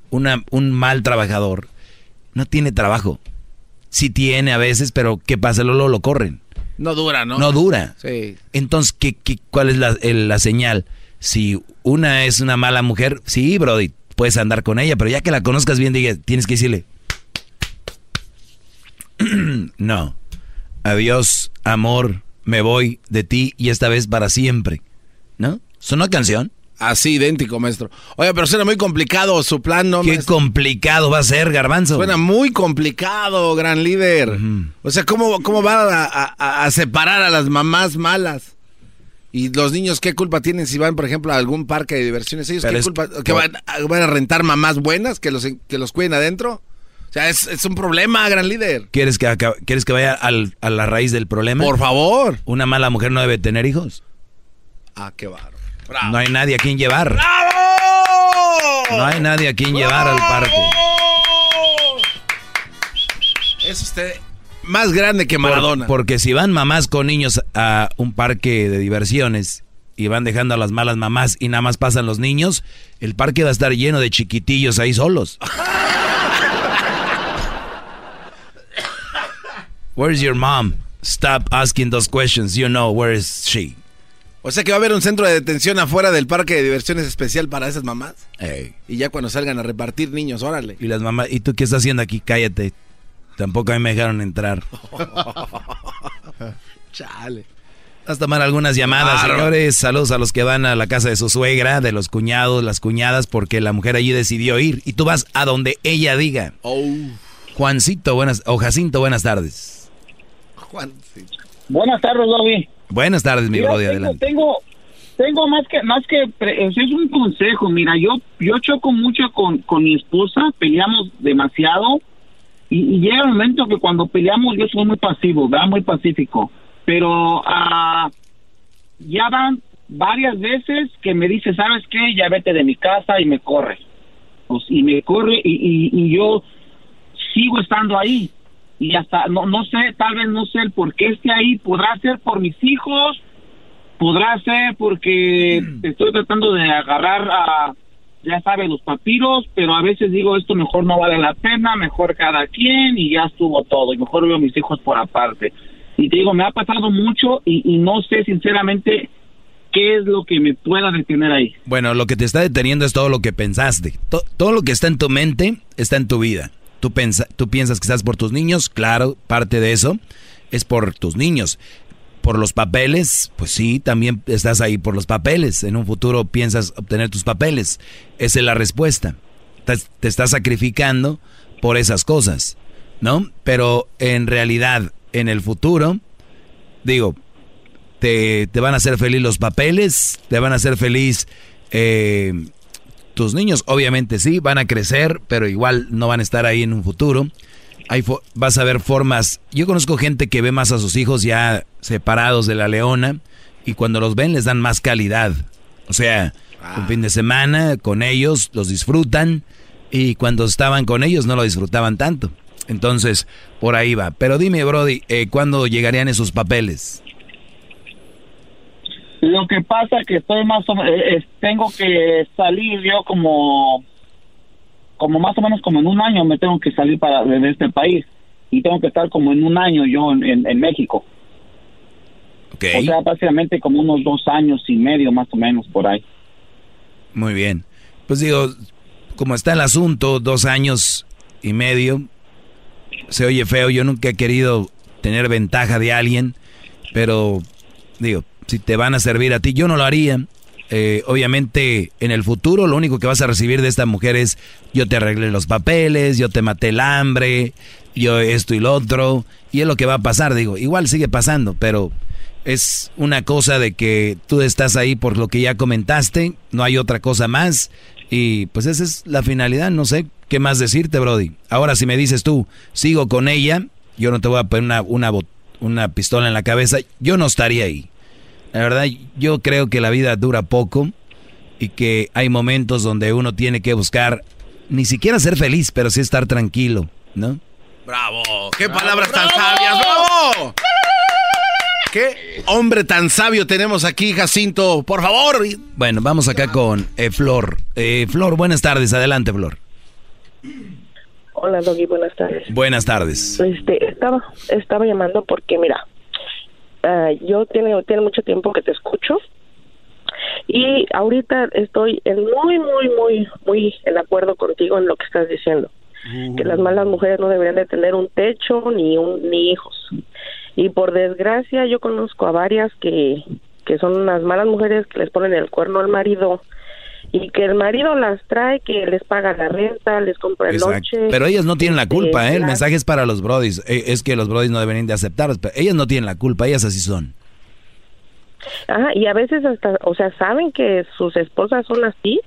una- un mal trabajador, no tiene trabajo. Sí tiene a veces, pero ¿qué pasa? Luego lo corren. No dura, ¿no? No dura. Sí. Entonces, ¿qué, qué- cuál es la, el- la señal? Si una es una mala mujer, sí, Brody, puedes andar con ella, pero ya que la conozcas bien, diga, tienes que decirle, no, adiós, amor, me voy de ti y esta vez para siempre. ¿No? ¿Es una canción? Así, idéntico, maestro. Oye, pero suena muy complicado su plan, ¿no? Qué maestro? complicado va a ser, Garbanzo. Suena muy complicado, gran líder. O sea, ¿cómo, cómo va a, a- a separar a las mamás malas? Y los niños, ¿qué culpa tienen si van, por ejemplo, a algún parque de diversiones? ¿Ellos Pero qué es culpa? ¿Que van, a- van a rentar mamás buenas que los, que los cuiden adentro? O sea, es, es un problema, gran líder. ¿Quieres que, ¿quieres que vaya al- a la raíz del problema? Por favor. ¿Una mala mujer no debe tener hijos? Ah, qué No hay nadie a quien llevar. No hay nadie a quien llevar al parque. Es usted más grande que Maradona. Por- porque si van mamás con niños a un parque de diversiones y van dejando a las malas mamás y nada más pasan los niños, el parque va a estar lleno de chiquitillos ahí solos. Where's your mom? Stop asking those questions. You know where is she? O sea que va a haber un centro de detención afuera del parque de diversiones especial para esas mamás. Ey. Y ya cuando salgan a repartir niños, órale. Y las mamás, ¿y tú qué estás haciendo aquí? Cállate. Tampoco a mí me dejaron entrar. Chale. Vas a tomar algunas llamadas, Claro. señores. Saludos a los que van a la casa de su suegra, de los cuñados, las cuñadas, porque la mujer allí decidió ir. Y tú vas a donde ella diga. Oh. Juancito, buenas, o Jacinto, buenas tardes. Juan, sí. Buenas tardes, Bobby. Buenas tardes, mi brother, adelante. tengo, tengo más que más que es un consejo. Mira, yo yo choco mucho con, con mi esposa, peleamos demasiado y, y llega el momento que cuando peleamos yo soy muy pasivo, ¿verdad? Muy pacífico. Pero ah, ya van varias veces que me dice, ¿sabes qué? Ya vete de mi casa y me corre. Pues, y me corre y, y, y yo sigo estando ahí. Y hasta, no, no sé, tal vez no sé el por qué esté ahí. Podrá ser por mis hijos, podrá ser porque estoy tratando de agarrar a, ya sabe, los papiros, pero a veces digo, esto mejor no vale la pena, mejor cada quien y ya estuvo todo. Y mejor veo a mis hijos por aparte. Y te digo, me ha pasado mucho y, y no sé sinceramente qué es lo que me pueda detener ahí. Bueno, lo que te está deteniendo es todo lo que pensaste. To- todo lo que está en tu mente está en tu vida. Tú, tú piensas que estás por tus niños, claro, parte de eso es por tus niños. Por los papeles, pues sí, también estás ahí por los papeles. En un futuro piensas obtener tus papeles. Esa es la respuesta. Te, te estás sacrificando por esas cosas, ¿no? Pero en realidad, en el futuro, digo, te, te van a hacer feliz los papeles, te van a hacer feliz eh, tus niños, obviamente sí, van a crecer, pero igual no van a estar ahí en un futuro. Vas a ver formas. Yo conozco gente que ve más a sus hijos ya separados de la leona, y cuando los ven les dan más calidad. O sea, un fin de semana con ellos los disfrutan y cuando estaban con ellos no lo disfrutaban tanto. Entonces, por ahí va. Pero dime, Brody, eh, ¿cuándo llegarían esos papeles? Lo que pasa es que estoy más o menos, eh, tengo que salir yo como, como más o menos como en un año me tengo que salir para de este país y tengo que estar como en un año yo en, en, México. O sea, básicamente como unos dos años y medio más o menos por ahí. Muy bien. Pues digo, como está el asunto, dos años y medio, se oye feo, yo nunca he querido tener ventaja de alguien, pero digo, si te van a servir a ti, yo no lo haría. Eh, obviamente en el futuro lo único que vas a recibir de esta mujer es yo te arreglé los papeles, yo te maté el hambre, yo esto y lo otro, y es lo que va a pasar, digo, igual sigue pasando, pero es una cosa de que tú estás ahí por lo que ya comentaste, no hay otra cosa más, y pues esa es la finalidad, no sé qué más decirte, Brody. Ahora si me dices tú, sigo con ella, yo no te voy a poner una, una, una pistola en la cabeza, yo no estaría ahí. La verdad, yo creo que la vida dura poco y que hay momentos donde uno tiene que buscar ni siquiera ser feliz, pero sí estar tranquilo, ¿no? ¡Bravo! ¡Qué palabras tan sabias! ¡Bravo! ¿Qué hombre tan sabio tenemos aquí, Jacinto? Por favor. Bueno, vamos acá con eh, Flor. Eh, Flor, buenas tardes. Adelante, Flor. Hola, Doggy. Buenas tardes. Buenas tardes. Este, estaba, estaba llamando porque, mira, Ah, yo tiene, tiene mucho tiempo que te escucho y ahorita estoy en muy, muy, muy, muy en acuerdo contigo en lo que estás diciendo. Que las malas mujeres no deberían de tener un techo ni, un, ni hijos. Y por desgracia yo conozco a varias que, que son unas malas mujeres que les ponen el cuerno al marido y que el marido las trae, que les paga la renta, les compra el noche. Pero ellas no tienen la culpa, ¿eh? El mensaje es para los brodis. Eh, es que los brodis no deberían de aceptar, pero ellas no tienen la culpa, ellas así son. Ajá, y a veces hasta, o sea, saben que sus esposas son así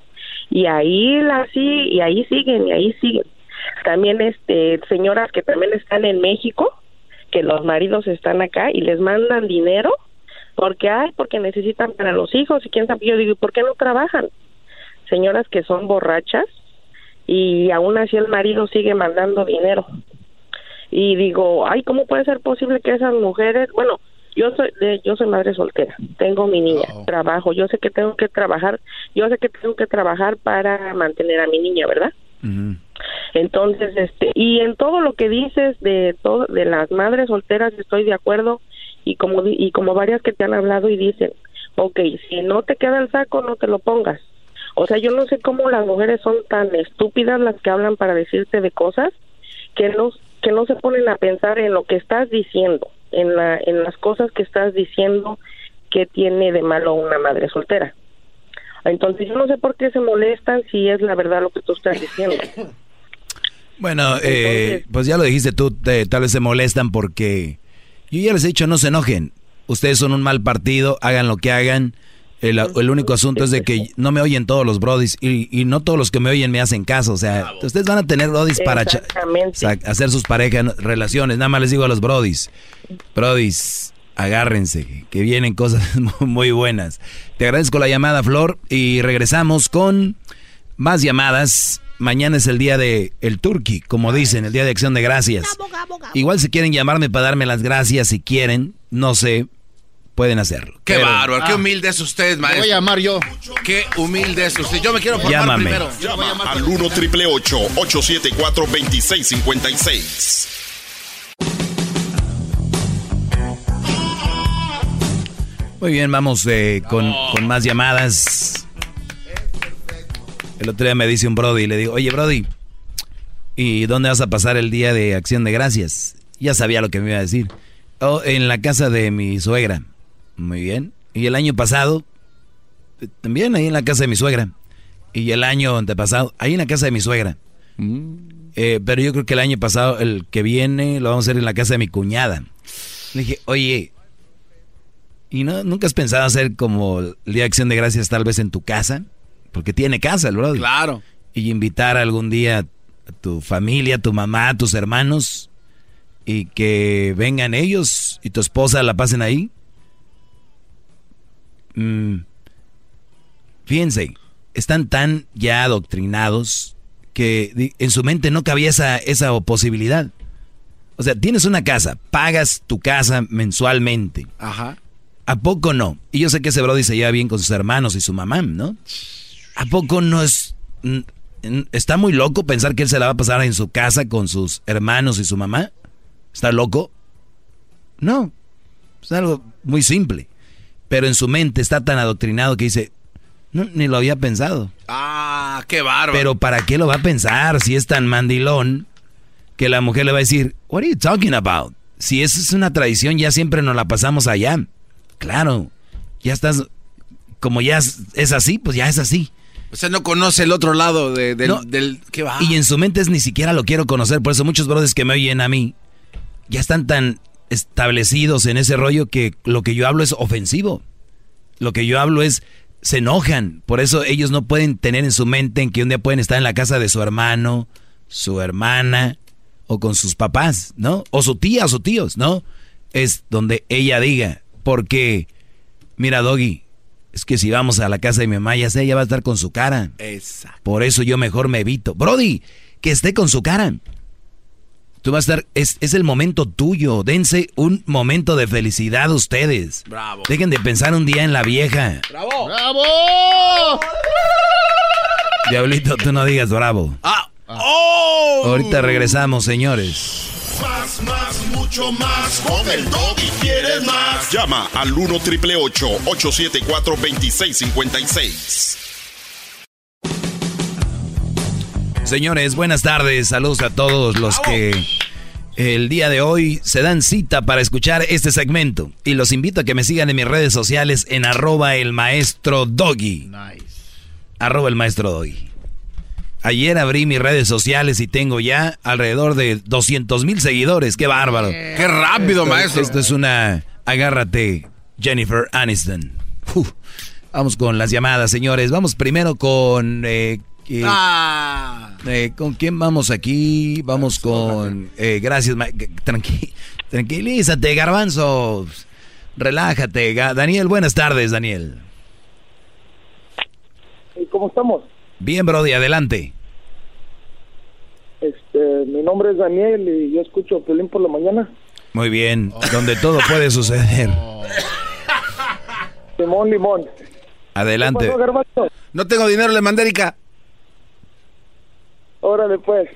y ahí la sí y ahí siguen y ahí siguen. También este señoras que también están en México, que los maridos están acá y les mandan dinero porque hay porque necesitan para los hijos y quién sabe yo digo, ¿por qué no trabajan? Señoras que son borrachas y aún así el marido sigue mandando dinero. Y digo, ay, ¿cómo puede ser posible que esas mujeres, bueno, yo soy yo soy madre soltera, tengo mi niña, trabajo, yo sé que tengo que trabajar, yo sé que tengo que trabajar para mantener a mi niña, ¿verdad? Entonces, este, y en todo lo que dices de todo de las madres solteras estoy de acuerdo y como y como varias que te han hablado y dicen, ok, si no te queda el saco no te lo pongas, o sea, yo no sé cómo las mujeres son tan estúpidas las que hablan para decirte de cosas que no que no se ponen a pensar en lo que estás diciendo, en la en las cosas que estás diciendo que tiene de malo una madre soltera. Entonces yo no sé por qué se molestan si es la verdad lo que tú estás diciendo. Bueno, eh, pues ya lo dijiste tú, tal vez se molestan porque yo ya les he dicho no se enojen. Ustedes son un mal partido, hagan lo que hagan el, único asunto es de que no me oyen todos los brodis y, no todos los que me oyen me hacen caso. O sea, ustedes van a tener brodis para hacer sus parejas, relaciones. Nada más les digo a los brodis, brodis, agárrense, que vienen cosas muy buenas. Te agradezco la llamada, Flor, y regresamos con más llamadas. Mañana es el día de el Turkey, como dicen, el día de acción de gracias. Igual si quieren llamarme para darme las gracias, si quieren, no sé, pueden hacerlo. Qué bárbaro, qué ah. humilde es usted, maestro. voy a llamar yo. Qué humilde es usted. Yo me quiero formar Llámame. primero. Llama al 1 triple 874 2656. Muy bien, vamos eh, con, con, más llamadas. El otro día me dice un Brody y le digo, oye Brody, ¿y dónde vas a pasar el día de acción de gracias? Ya sabía lo que me iba a decir. Oh, en la casa de mi suegra. Muy bien. Y el año pasado, también ahí en la casa de mi suegra. Y el año antepasado, ahí en la casa de mi suegra. Mm. Eh, pero yo creo que el año pasado, el que viene, lo vamos a hacer en la casa de mi cuñada. Le dije, oye, ¿y no, nunca has pensado hacer como el Día de Acción de Gracias tal vez en tu casa? Porque tiene casa el brother. Claro. Y invitar algún día a tu familia, a tu mamá, a tus hermanos y que vengan ellos y tu esposa la pasen ahí. Mm, fíjense, están tan ya adoctrinados que en su mente no cabía esa, esa posibilidad. O sea, tienes una casa, pagas tu casa mensualmente. Ajá. ¿A poco no? Y yo sé que ese Brody se lleva bien con sus hermanos y su mamá, ¿no? ¿A poco no es... ¿Está muy loco pensar que él se la va a pasar en su casa con sus hermanos y su mamá? ¿Está loco? No. Es algo muy simple. Pero en su mente está tan adoctrinado que dice, no, ni lo había pensado. Ah, qué bárbaro. Pero ¿para qué lo va a pensar si es tan mandilón que la mujer le va a decir, what are you talking about? Si es una tradición, ya siempre nos la pasamos allá. Claro, ya estás, como ya es, así, pues ya es así. O sea, no conoce el otro lado de, del... ¿Qué va? Y en su mente es ni siquiera lo quiero conocer. Por eso muchos brothers que me oyen a mí ya están tan establecidos en ese rollo que lo que yo hablo es ofensivo. Lo que yo hablo es se enojan. Por eso ellos no pueden tener en su mente en que un día pueden estar en la casa de su hermano, su hermana o con sus papás, ¿no? O su tía o sus tíos, ¿no? Es donde ella diga, porque, mira, Doggy, es que si vamos a la casa de mi mamá, ya sé, ella va a estar con su cara. Exacto. Por eso yo mejor me evito. Brody, que esté con su cara. Tú vas a estar, es, es, el momento tuyo. Dense un momento de felicidad ustedes. Bravo. Dejen de pensar un día en la vieja. Bravo. ¡Bravo! Diablito, tú no digas bravo. Ah. Oh. Ahorita regresamos, señores. Más, más, mucho más. Con el y quieres más. Llama al 1 triple 874 2656. Señores, buenas tardes. Saludos a todos los que el día de hoy se dan cita para escuchar este segmento. Y los invito a que me sigan en mis redes sociales en arroba el maestro doggy. Nice. Arroba el maestro doggy. Ayer abrí mis redes sociales y tengo ya alrededor de 200 mil seguidores. ¡Qué bárbaro! ¡Qué rápido, maestro! Esto es una... Agárrate, Jennifer Aniston. Vamos con las llamadas, señores. Vamos primero con... Eh, ah. Eh, ¿Con quién vamos aquí? Vamos con... Eh, gracias, tranqui tranquilízate, garbanzo. Relájate. Daniel, buenas tardes, Daniel. ¿Cómo estamos? Bien, Brody, adelante. Este, mi nombre es Daniel y yo escucho Pelín por la mañana. Muy bien, donde todo puede suceder. Limón, limón. Adelante. no tengo dinero, le mandé Erika. Órale, pues.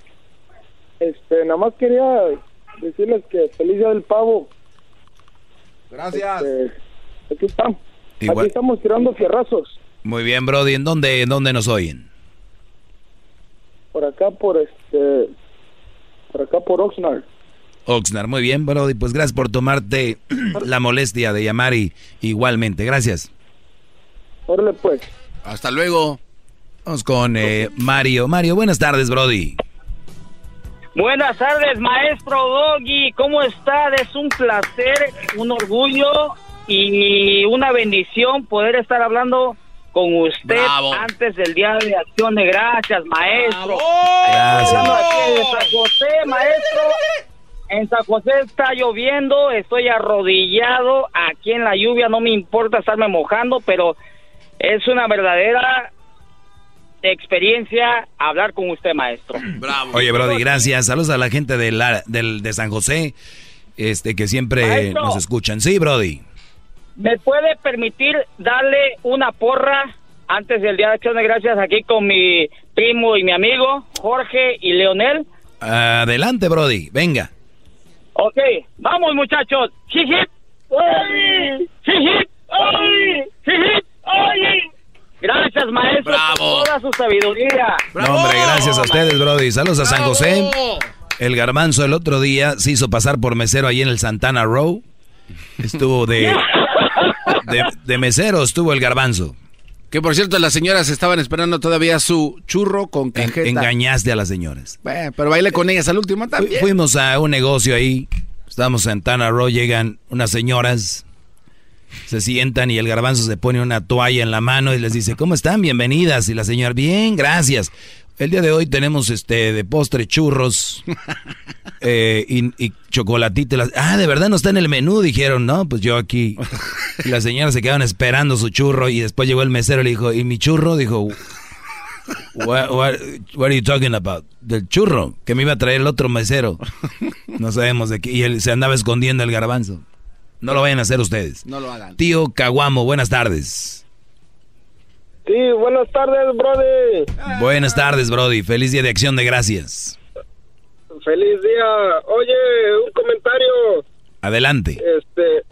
Este, nada más quería decirles que feliz día del pavo. Gracias. Este, aquí estamos. Aquí estamos tirando fierrazos. Muy bien, Brody. ¿En dónde, en dónde nos oyen? Por acá, por este. Por acá, por Oxnard. Oxnard, muy bien, Brody. Pues gracias por tomarte la molestia de llamar y igualmente. Gracias. Órale, pues. Hasta luego. Vamos con eh, Mario. Mario, buenas tardes, Brody. Buenas tardes, maestro Doggy. ¿Cómo está? Es un placer, un orgullo y una bendición poder estar hablando con usted antes del Día de Acción de Gracias, maestro. Gracias. en San José, maestro. En San José está lloviendo, estoy arrodillado aquí en la lluvia, no me importa estarme mojando, pero es una verdadera experiencia hablar con usted, maestro. Bravo. Oye, Brody, gracias. Saludos a la gente de, la, de San José, este que siempre nos escuchan. Sí, Brody. ¿Me puede permitir darle una porra antes del Día de Acción de Gracias aquí con mi primo y mi amigo, Jorge y Leonel? Adelante, Brody, venga. Ok, vamos muchachos. Gracias, maestro, por toda su sabiduría. No, hombre, gracias a ustedes, Brody. Saludos a San José. El garbanzo el otro día se hizo pasar por mesero ahí en el Santana Row. Estuvo de, de, mesero, estuvo el garbanzo. Que por cierto, las señoras estaban esperando todavía su churro con cajeta. engañaste a las señoras. pero bailé con ellas al último también. Fuimos a un negocio ahí. Estábamos en Santana Row, llegan unas señoras se sientan y el garbanzo se pone una toalla en la mano y les dice, ¿cómo están? Bienvenidas. Y la señora, bien, gracias. El día de hoy tenemos este de postre churros eh, y, y chocolatito. Ah, de verdad no está en el menú, dijeron, ¿no? Pues yo aquí. Y las señoras se quedaron esperando su churro y después llegó el mesero y le dijo, ¿y mi churro? Dijo, what, what, what, are you talking about? Del churro, que me iba a traer el otro mesero. No sabemos de qué. Y él se andaba escondiendo el garbanzo. No lo vayan a hacer ustedes. No lo hagan. Tío Caguamo, buenas tardes. Sí, buenas tardes, Brody. Buenas tardes, Brody. Feliz día de acción de gracias. Feliz día. Oye, un comentario. Adelante. Este,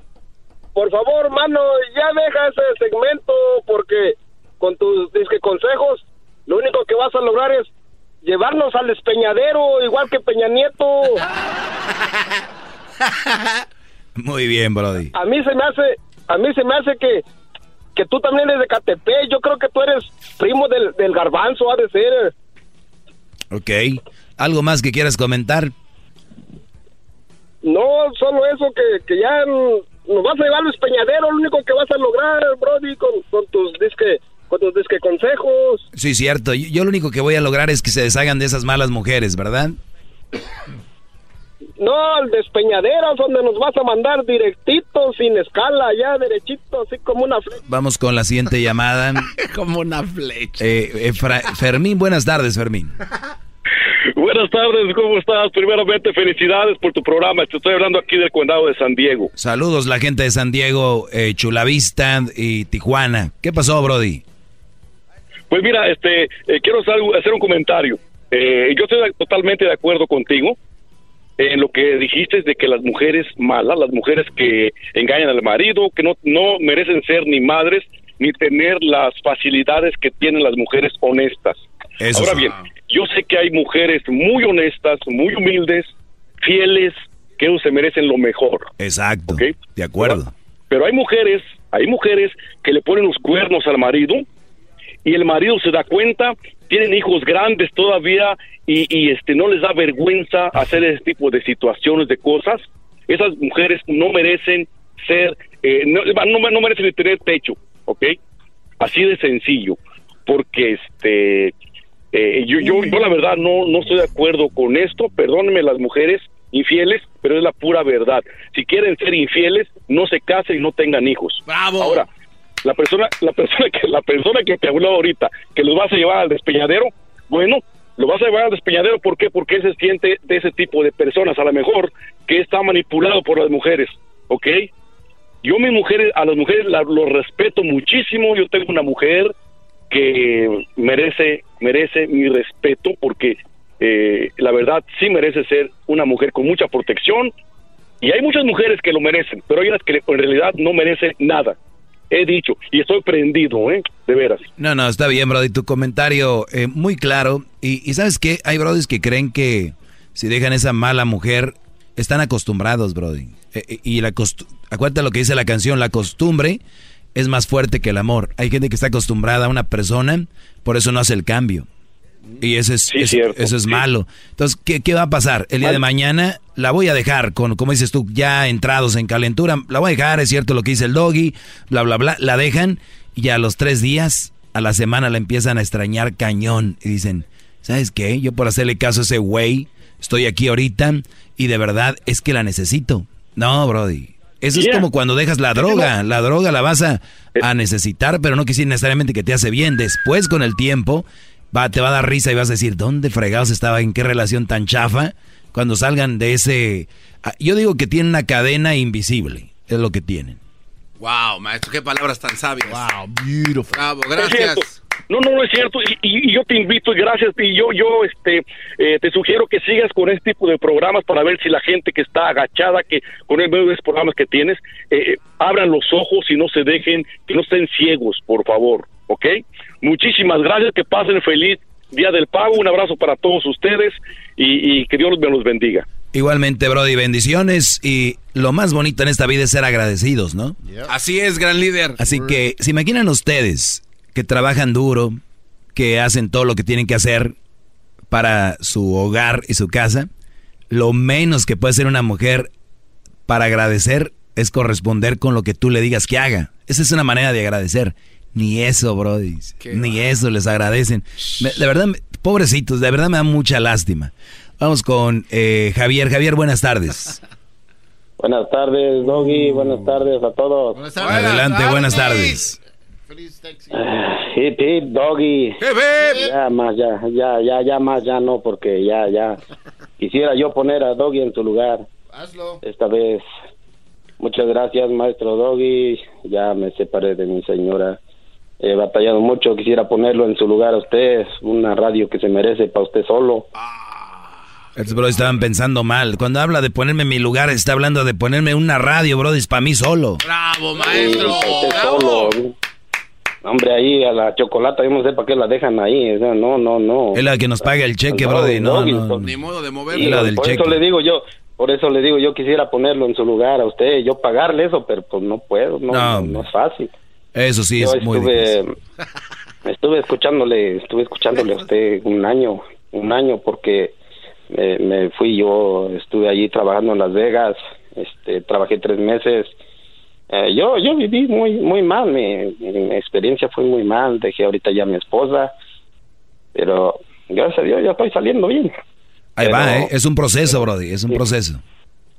por favor, mano, ya deja ese segmento porque con tus disque consejos, lo único que vas a lograr es llevarnos al despeñadero, igual que Peña Nieto. Muy bien, Brody. A mí se me hace, a mí se me hace que que tú también eres de Catepec. Yo creo que tú eres primo del, del garbanzo, ha de ser. Ok. ¿Algo más que quieras comentar? No, solo eso, que, que ya nos vas a llevar al espeñadero, lo único que vas a lograr, Brody, con, con tus disque con tus disque consejos. Sí, cierto. Yo, yo lo único que voy a lograr es que se deshagan de esas malas mujeres, ¿verdad? No, al despeñadero, donde nos vas a mandar directito, sin escala, ya derechito, así como una flecha. Vamos con la siguiente llamada. como una flecha. Eh, eh, Fermín, buenas tardes, Fermín. Buenas tardes, ¿cómo estás? Primeramente, felicidades por tu programa. Te estoy hablando aquí del condado de San Diego. Saludos, la gente de San Diego, eh, Chulavista y Tijuana. ¿Qué pasó, Brody? Pues mira, este, quiero hacer un comentario. yo estoy totalmente de acuerdo contigo en lo que dijiste de que las mujeres malas, las mujeres que engañan al marido, que no, no merecen ser ni madres ni tener las facilidades que tienen las mujeres honestas. Ahora bien, yo sé que hay mujeres muy honestas, muy humildes, fieles, que no se merecen lo mejor. Exacto. De acuerdo. Pero hay mujeres, hay mujeres que le ponen los cuernos al marido y el marido se da cuenta, tienen hijos grandes todavía y, este no les da vergüenza hacer ese tipo de situaciones, de cosas, esas mujeres no merecen ser, eh, no, no, merecen tener techo, ¿ok? Así de sencillo, porque este, eh, yo, yo, yo la verdad no, no estoy de acuerdo con esto, perdónenme las mujeres infieles, pero es la pura verdad. Si quieren ser infieles, no se casen y no tengan hijos. Bravo. Ahora, la persona, la persona que, la persona que te habló ahorita, que los vas a llevar al despeñadero, bueno, lo vas a llevar al despeñadero, ¿por qué? Porque se siente de ese tipo de personas, a lo mejor, que está manipulado por las mujeres, ¿ok? Yo mis mujeres, a las mujeres las lo respeto muchísimo, yo tengo una mujer que merece, merece mi respeto porque eh, la verdad sí merece ser una mujer con mucha protección y hay muchas mujeres que lo merecen, pero hay unas que en realidad no merecen nada he dicho y estoy prendido, ¿eh? De veras. No, no, está bien, Brody. Tu comentario eh, muy claro. Y, ¿sabes qué? Hay Brodys que creen que si dejan esa mala mujer, están acostumbrados, Brody. Eh, eh, y la acuérdate lo que dice la canción, la costumbre es más fuerte que el amor. Hay gente que está acostumbrada a una persona, por eso no hace el cambio. Y eso es, eso es malo. Entonces, ¿qué, ¿qué, va a pasar? El día de mañana la voy a dejar, con, como dices tú, ya entrados en calentura. La voy a dejar, es cierto lo que dice el doggy, bla, bla, bla. La dejan y a los tres días, a la semana la empiezan a extrañar cañón. Y dicen, ¿sabes qué? Yo por hacerle caso a ese güey, estoy aquí ahorita y de verdad es que la necesito. No, Brody. Eso es como cuando dejas la droga. La droga la vas a, a necesitar, pero no quiere necesariamente que te hace bien. Después, con el tiempo, va, te va a dar risa y vas a decir, ¿dónde fregados estaba? ¿En qué relación tan chafa? Cuando salgan de ese... Ah, yo digo que tienen una cadena invisible, es lo que tienen. Wow, maestro, qué palabras tan sabias. Wow, beautiful. Bravo, gracias. No, no, no es cierto. Y, yo te invito y gracias. Y yo, yo, este, eh, te sugiero que sigas con este tipo de programas para ver si la gente que está agachada, que con el medio de esos programas que tienes, eh, eh, abran los ojos y no se dejen, que no estén ciegos, por favor. ¿Ok? Muchísimas gracias, que pasen feliz Día del Pago, un abrazo para todos ustedes y, que Dios me los bendiga. Igualmente, Brody, bendiciones y lo más bonito en esta vida es ser agradecidos, ¿no? Así es, gran líder. Así que, ¿se imaginan ustedes que trabajan duro, que hacen todo lo que tienen que hacer para su hogar y su casa? Lo menos que puede hacer una mujer para agradecer es corresponder con lo que tú le digas que haga. Esa es una manera de agradecer. Ni eso, Brody. Ni eso les agradecen. de verdad, Pobrecitos, de verdad me da mucha lástima. Vamos con eh, Javier. Javier, buenas tardes. Buenas tardes, Doggy. Buenas tardes a todos. Buenas tardes. Adelante, buenas tardes. Hip, hip, Doggy. Ya más, ya, ya, ya, ya más, ya no, porque ya, ya. Quisiera yo poner a Doggy en su lugar. Hazlo. Esta vez. Muchas gracias, maestro Doggy. Ya me separé de mi señora. He batallado mucho. Quisiera ponerlo en su lugar a usted. Una radio que se merece para usted solo. Estos bro estaban pensando mal. Cuando habla de ponerme en mi lugar, está hablando de ponerme una radio, bro, es para mí solo. Bravo, maestro. Solo. Hombre, ahí a la chocolata, yo no sé para qué la dejan ahí. no, no, no. Es la que nos paga el cheque, bro. No, no, Ni modo de moverlo. por eso le digo yo, por eso le digo, yo quisiera ponerlo en su lugar a usted, yo pagarle eso, pero pues no puedo, no, no, es fácil. Eso sí es muy difícil. Estuve escuchándole, estuve escuchándole a usted un año, un año, porque me fui yo, estuve allí trabajando en Las Vegas, este, trabajé tres meses. Eh, yo yo viví muy muy mal, mi, mi, experiencia fue muy mal, dejé ahorita ya a mi esposa, pero gracias a Dios ya estoy saliendo bien. Ahí va, ¿eh? es un proceso, Brody, es un proceso.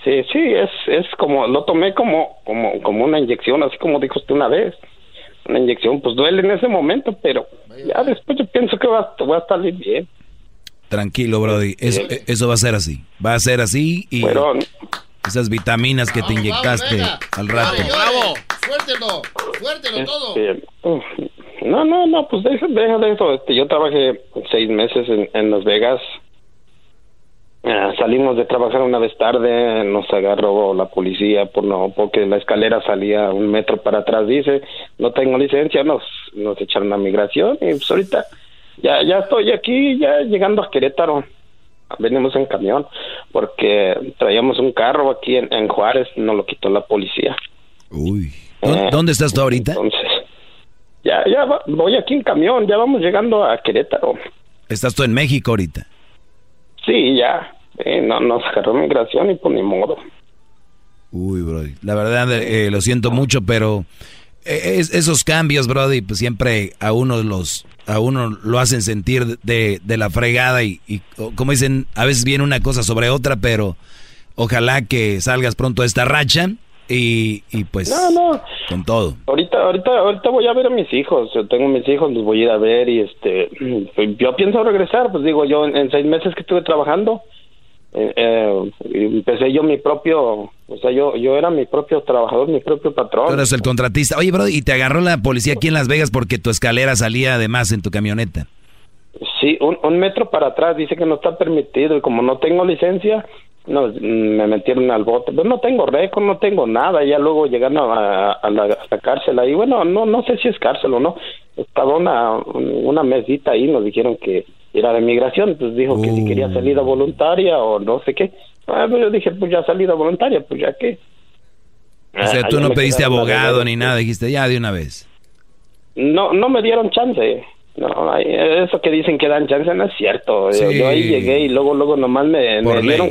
Sí, sí, es, es como, lo tomé como, como, como una inyección, así como dijo usted una vez. Una inyección, pues duele en ese momento, pero ya después yo pienso que va, va a salir bien. Tranquilo, Brody. Eso, va a ser así. Va a ser así y esas vitaminas que te inyectaste al rato. Bravo, suéltelo, suéltelo este, todo. no, no, no, pues deja, de eso. Este, yo trabajé seis meses en, Las Vegas. Ah, salimos de trabajar una vez tarde, nos agarró la policía por no, porque la escalera salía un metro para atrás, dice, no tengo licencia, nos, nos echaron a migración y pues ahorita ya, ya estoy aquí, ya llegando a Querétaro. Venimos en camión porque traíamos un carro aquí en, Juárez, nos lo quitó la policía. Uy. Eh, ¿Dónde estás tú ahorita? Entonces, ya, ya voy aquí en camión, ya vamos llegando a Querétaro. ¿Estás tú en México ahorita? Sí, ya. Eh, no nos agarró migración y por ni modo. Uy, bro. La verdad, eh, lo siento mucho, pero esos cambios, Brody, pues siempre a uno los a uno lo hacen sentir de, de la fregada y, como dicen, a veces viene una cosa sobre otra, pero ojalá que salgas pronto de esta racha y, y pues con todo. Ahorita, ahorita, ahorita voy a ver a mis hijos, yo tengo mis hijos, los voy a ir a ver y este, pues, yo pienso regresar, pues digo, yo en seis meses que estuve trabajando, eh, eh, empecé yo mi propio, o sea, yo, yo era mi propio trabajador, mi propio patrón. Tú eres el contratista. Oye, bro, y te agarró la policía aquí en Las Vegas porque tu escalera salía además en tu camioneta. Sí, un, metro para atrás, dice que no está permitido y como no tengo licencia, no, me metieron al bote. Pero no tengo récord, no tengo nada. Ya luego llegaron a, la, cárcel ahí. Bueno, no no sé si es cárcel o no. Estaba una, una mesita ahí, nos dijeron que era de migración, pues dijo que si quería salida voluntaria o no sé qué. Ah, pues yo dije, pues ya salida voluntaria, pues ya qué. O sea, tú no pediste abogado ni nada, dijiste ya de una vez. No, no me dieron chance. No, eso que dicen que dan chance no es cierto. Yo, ahí llegué y luego, luego nomás me, dieron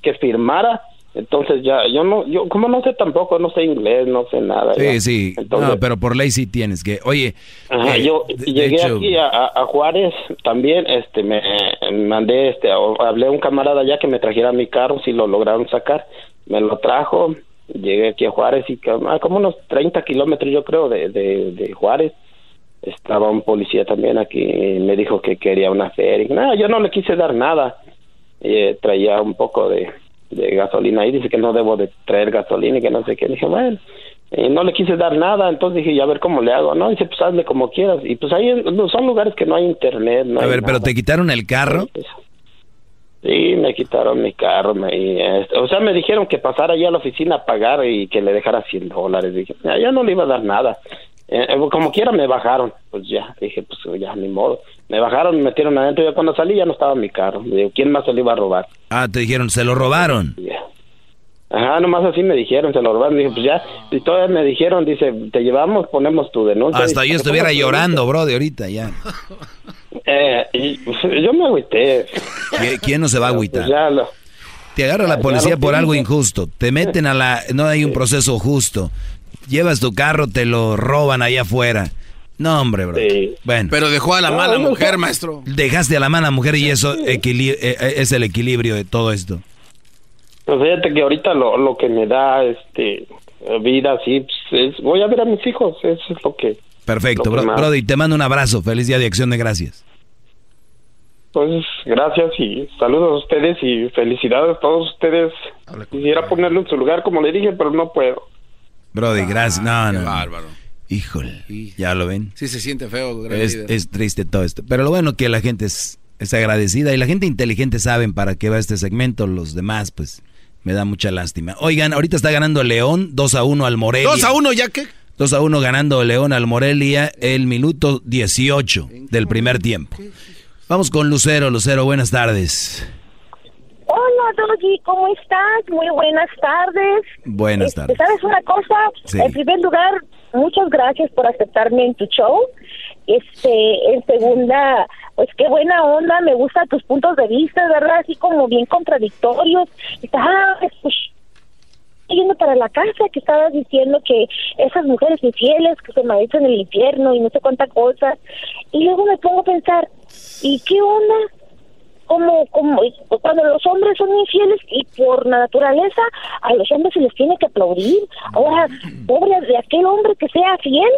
que firmara entonces ya, yo no, yo como no sé tampoco, no sé inglés, no sé nada. Sí, sí, no, pero por ley sí tienes que, oye. Eh, yo llegué aquí a, Juárez también, este, me, mandé, este, hablé a un camarada ya que me trajera mi carro, si lo lograron sacar, me lo trajo, llegué aquí a Juárez y ah, como unos 30 kilómetros yo creo de, de, Juárez estaba un policía también aquí y me dijo que quería una feria. No, yo no le quise dar nada. Eh, traía un poco de, de gasolina y dice que no debo de traer gasolina y que no sé qué. Dije, bueno, y no le quise dar nada, entonces dije, ya a ver cómo le hago, ¿no? Dice, pues hazle como quieras. Y pues ahí son lugares que no hay internet. No a ver, pero ¿te quitaron el carro? Sí, me quitaron mi carro. Me, este, o sea, me dijeron que pasara allá a la oficina a pagar y que le dejara 100 dólares. Dije, ya no le iba a dar nada. Eh, eh, como quiera me bajaron, pues ya, dije, pues ya, ni modo. Me bajaron, me metieron adentro, ya cuando salí ya no estaba mi carro. Digo, ¿quién más se lo iba a robar? Ah, te dijeron, ¿se lo robaron? Ajá, nomás así me dijeron, se lo robaron. Dije, pues ya, y todavía me dijeron, dice, te llevamos, ponemos tu denuncia. Hasta yo estuviera llorando, bro, de ahorita ya. Eh, y, pues, yo me agüité. ¿Quién no se va a pues agüitar? te agarra la policía por algo injusto, te meten a la... No hay un proceso justo llevas tu carro, te lo roban ahí afuera. No, hombre, bro. Bueno. Pero dejó a la mala mujer, maestro. Dejaste a la mala mujer y eso eh, eh, es el equilibrio de todo esto. Pues fíjate que ahorita lo, lo que me da este vida así pues, es voy a ver a mis hijos, eso es lo que Perfecto, bro, Brody, te mando un abrazo, feliz día de acción de gracias. Pues gracias y saludos a ustedes y felicidades a todos ustedes. Quisiera ponerlo en su lugar como le dije, pero no puedo. Brody, gracias. No, no. Bárbaro. Híjole, ¿ya lo ven? Sí, se siente feo. Es, es, triste todo esto. Pero lo bueno que la gente es, es agradecida y la gente inteligente saben para qué va este segmento. Los demás, pues, me da mucha lástima. Oigan, ahorita está ganando León 2 a 1 al Morelia. 2 a 1 ya que. 2 a 1 ganando León al Morelia el minuto 18 del primer tiempo. Vamos con Lucero. Lucero, buenas tardes. Hola, Doggy, ¿cómo estás? Muy buenas tardes. Buenas este, tardes. ¿Sabes una cosa? En primer lugar, muchas gracias por aceptarme en tu show. Este, en segunda, pues qué buena onda, me gustan tus puntos de vista, ¿verdad? Así como bien contradictorios. Ah, pues, yendo para la casa que estabas diciendo que esas mujeres infieles que se merecen el infierno y no sé cuántas cosas. Y luego me pongo a pensar, ¿y qué onda? Como, como cuando los hombres son infieles y por naturaleza a los hombres se les tiene que aplaudir. Ahora, pobre de aquel hombre que sea fiel,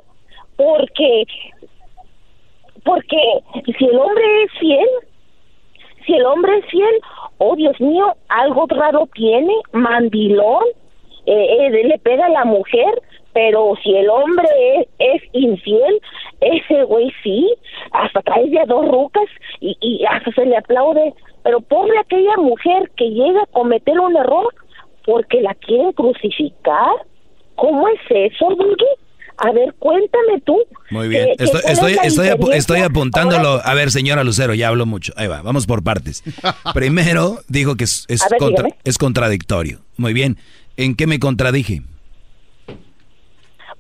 porque porque si el hombre es fiel, si el hombre es fiel, oh Dios mío, algo raro tiene, mandilón, eh, eh, le pega a la mujer, pero si el hombre es, infiel, ese güey sí, hasta trae de a dos rucas y, y hasta se le aplaude. Pero pobre aquella mujer que llega a cometer un error porque la quieren crucificar. ¿Cómo es eso, Buggy? A ver, cuéntame tú. Muy bien, estoy, estoy, estoy, estoy, apuntándolo. A ver, señora Lucero, ya hablo mucho. Ahí va, vamos por partes. Primero, dijo que es, es, es contradictorio. Muy bien. ¿En qué me contradije?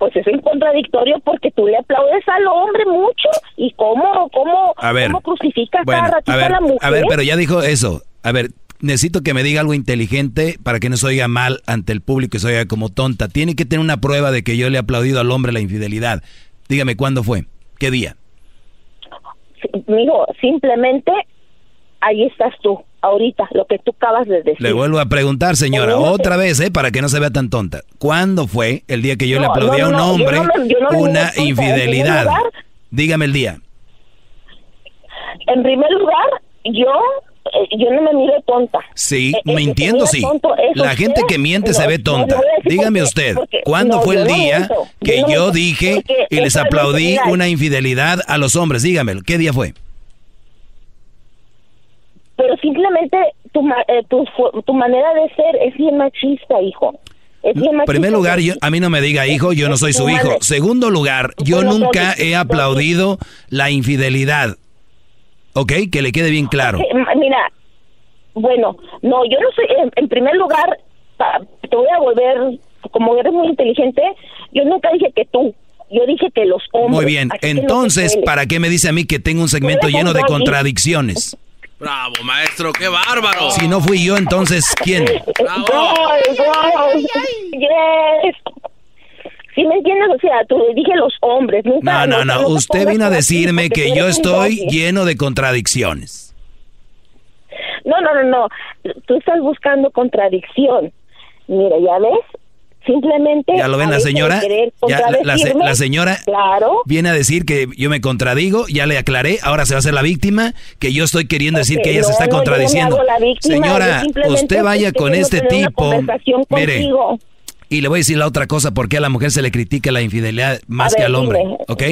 Pues es contradictorio porque tú le aplaudes al hombre mucho y cómo, cómo, a ver, cómo crucificas bueno, a, ver, la mujer. A ver, pero ya dijo eso. A ver, necesito que me diga algo inteligente para que no se oiga mal ante el público y se oiga como tonta. Tiene que tener una prueba de que yo le he aplaudido al hombre la infidelidad. Dígame, ¿cuándo fue? ¿Qué día? Mijo, simplemente ahí estás tú ahorita, lo que tú acabas de decir. Le vuelvo a preguntar, señora, otra vez, ¿eh? Para que no se vea tan tonta. ¿Cuándo fue el día que yo le aplaudí a un hombre una infidelidad? Dígame el día. En primer lugar, yo eh, yo no me miro tonta. Sí, eh, mintiendo sí. La gente que miente se ve tonta. Dígame usted, ¿cuándo fue el día que yo dije y les aplaudí una infidelidad a los hombres? Dígamelo, ¿qué día fue? Pero simplemente tu, eh, tu, tu, manera de ser es bien machista, hijo. En primer lugar, yo, a mí no me diga hijo, yo no soy su hijo. Segundo lugar, yo nunca he aplaudido la infidelidad. ¿Ok? Que le quede bien claro. Mira, bueno, no, yo no soy, en, primer lugar, te voy a volver, como eres muy inteligente, yo nunca dije que tú, yo dije que los hombres. Muy bien, entonces, ¿para qué me dice a mí que tengo un segmento lleno de contradicciones? Bravo, maestro, qué bárbaro. Si no fui yo, entonces, ¿quién? Bravo. Si me entiendes, o sea, tú dije los hombres. no, no, no, usted vino a decirme que yo estoy lleno de contradicciones. No, no, no, no. Tú estás buscando contradicción. Mira, ya ves, Simplemente. Ya lo ven, la señora. la, señora viene a decir que yo me contradigo, ya le aclaré, ahora se va a hacer la víctima, que yo estoy queriendo decir que ella se está contradiciendo. señora, usted vaya con este tipo. Mire, y le voy a decir la otra cosa, porque a la mujer se le critica la infidelidad más que al hombre, ¿ok?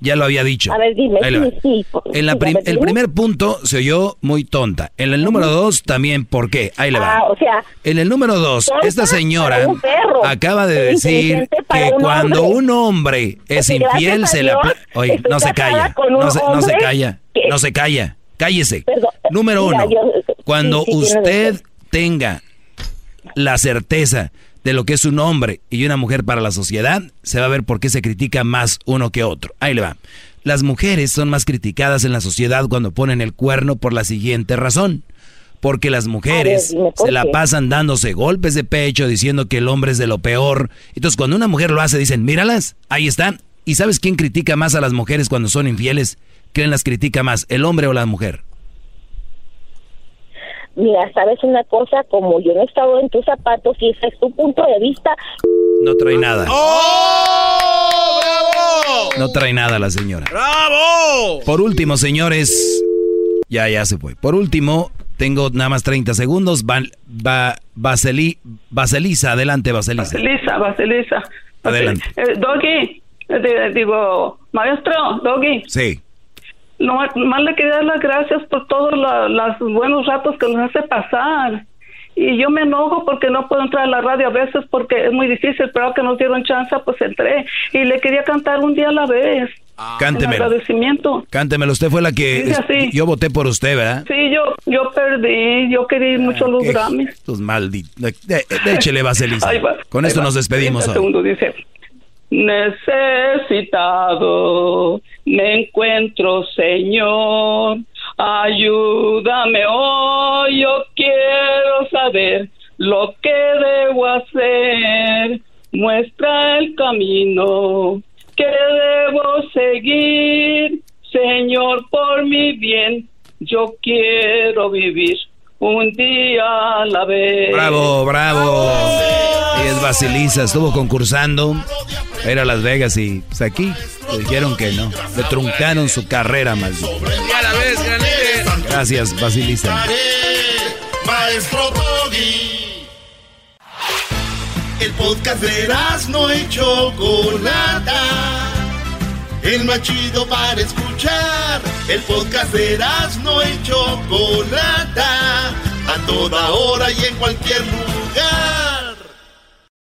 Ya lo había dicho. A ver, dime, sí, en el primer punto se oyó muy tonta. En el número dos también, ¿por qué? Ahí le va. Ah, o sea, en el número dos, esta señora acaba de decir que cuando un hombre es infiel se le... Oye, no se calla, no se, no se calla, no se calla, cállese. número uno, cuando usted tenga la certeza de lo que es un hombre y una mujer para la sociedad, se va a ver por qué se critica más uno que otro. Ahí le va. Las mujeres son más criticadas en la sociedad cuando ponen el cuerno por la siguiente razón. Porque las mujeres se la pasan dándose golpes de pecho diciendo que el hombre es de lo peor. Entonces cuando una mujer lo hace dicen, míralas, ahí están, ¿Y sabes quién critica más a las mujeres cuando son infieles? ¿Quién las critica más, el hombre o la mujer? Mira, sabes una cosa, como yo no he estado en tus zapatos y ese es tu punto de vista. No trae nada. ¡Oh! ¡Bravo! No trae nada la señora. ¡Bravo! Por último, señores. Ya, ya se fue. Por último, tengo nada más 30 segundos. Va, va, Baseli, Baselisa, adelante, Baselisa. Baselisa, Baselisa. Adelante. Eh, Doggy, eh, digo, maestro, Doggy. Sí. No, más le quería dar las gracias por todos los buenos ratos que nos hace pasar. Y yo me enojo porque no puedo entrar a la radio a veces porque es muy difícil, pero que nos dieron chance, pues entré. Y le quería cantar un día a la vez. Ah. Cántemelo. agradecimiento. Cántemelo. Usted fue la que... Yo voté por usted, ¿verdad? Sí, yo, yo perdí. Yo quería ir mucho a los Grammys. Estos malditos. Échele, Vaselisa. Con esto nos despedimos hoy. Segundo dice... Necesitado me encuentro, Señor. Ayúdame hoy, yo quiero saber lo que debo hacer. Muestra el camino que debo seguir. Señor, por mi bien, yo quiero vivir un día a la vez. Bravo, bravo. Y es Basilisa, estuvo concursando. Era Las Vegas y pues aquí le dijeron que no. Le truncaron su carrera, maldito. Gracias, Basilisa. Maestro Doggy. El podcast de no hecho Chocolata. El más chido para escuchar. El podcast de no hecho Chocolata. A toda hora y en cualquier lugar.